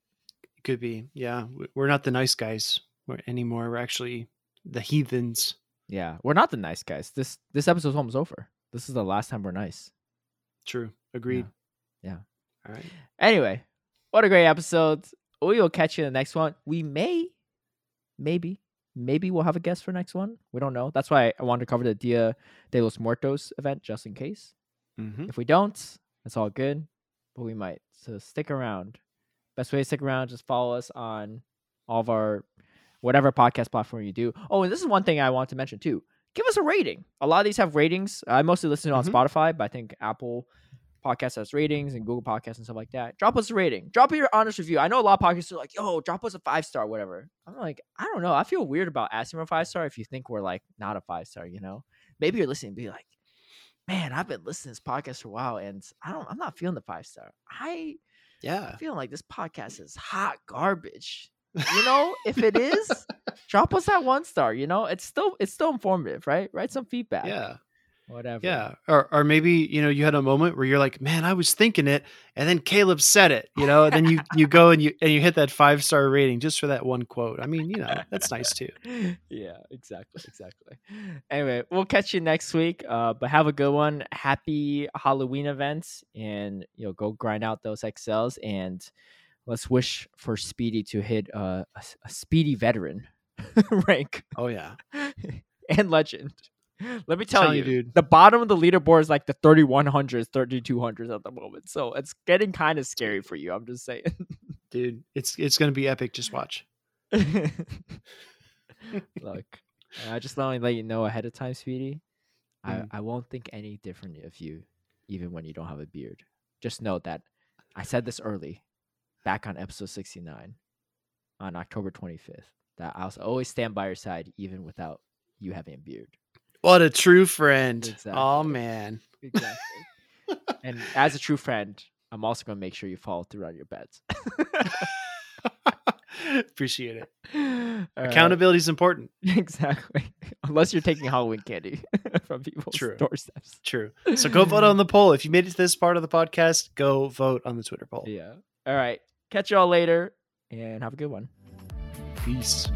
Could be. Yeah, we're not the nice guys anymore. We're actually the heathens.
yeah, we're not the nice guys. This this episode's almost over. This is the last time we're nice.
True. Agreed.
Yeah.
All right.
Anyway, what a great episode. We will catch you in the next one. We may, maybe, maybe we'll have a guest for next one. We don't know. That's why I wanted to cover the Dia de los Muertos event just in case.
Mm-hmm.
If we don't, it's all good, but we might. So stick around. Best way to stick around, just follow us on all of our whatever podcast platform you do. Oh, and this is one thing I want to mention too. Give us a rating. A lot of these have ratings. I mostly listen on
Mhm.
Spotify, but I think Apple Podcast has ratings and Google Podcasts and stuff like that. Drop us a rating. Drop your honest review. I know a lot of podcasts are like, yo, drop us a five star, whatever. I'm like, I don't know. I feel weird about asking for a five star if you think we're like not a five star, you know? Maybe you're listening and be like, man, I've been listening to this podcast for a while and I don't I'm not feeling the five star. I
Yeah.
feeling like this podcast is hot garbage. You know, if it is, drop us that one star. You know, it's still it's still informative, right? Write some feedback.
Yeah.
Whatever.
Yeah. Or or maybe, you know, you had a moment where you're like, man, I was thinking it, and then Caleb said it, you know, and then you you go and you and you hit that five star rating just for that one quote. I mean, you know, that's nice too.
yeah, exactly, exactly. Anyway, we'll catch you next week. Uh, but have a good one. Happy Halloween events, and you know, go grind out those XLs, and let's wish for Speedy to hit uh, a, a Speedy veteran rank
Oh yeah.
and legend. Let me tell
Telling
you,
you, dude.
the bottom of the leaderboard is like the 3100s, 3200s at the moment. So it's getting kind of scary for you. I'm just saying.
Dude, it's it's gonna be epic. Just watch.
Look, I just want to let you know ahead of time, Speedy.
Mm.
I, I won't think any different of you, even when you don't have a beard. Just know that I said this early, back on episode 69, on October 25th, that I'll always stand by your side, even without you having a beard.
What a true friend. Oh man.
Exactly. and as a true friend, I'm also going to make sure you follow through on your bets.
Appreciate it.
All right.
Accountability is important.
Exactly. Unless you're taking Halloween candy from people's
True.
doorsteps.
True. So go vote on the poll. If you made it to this part of the podcast, go vote on the Twitter poll.
Yeah. All right. Catch y'all later and have a good one.
Peace.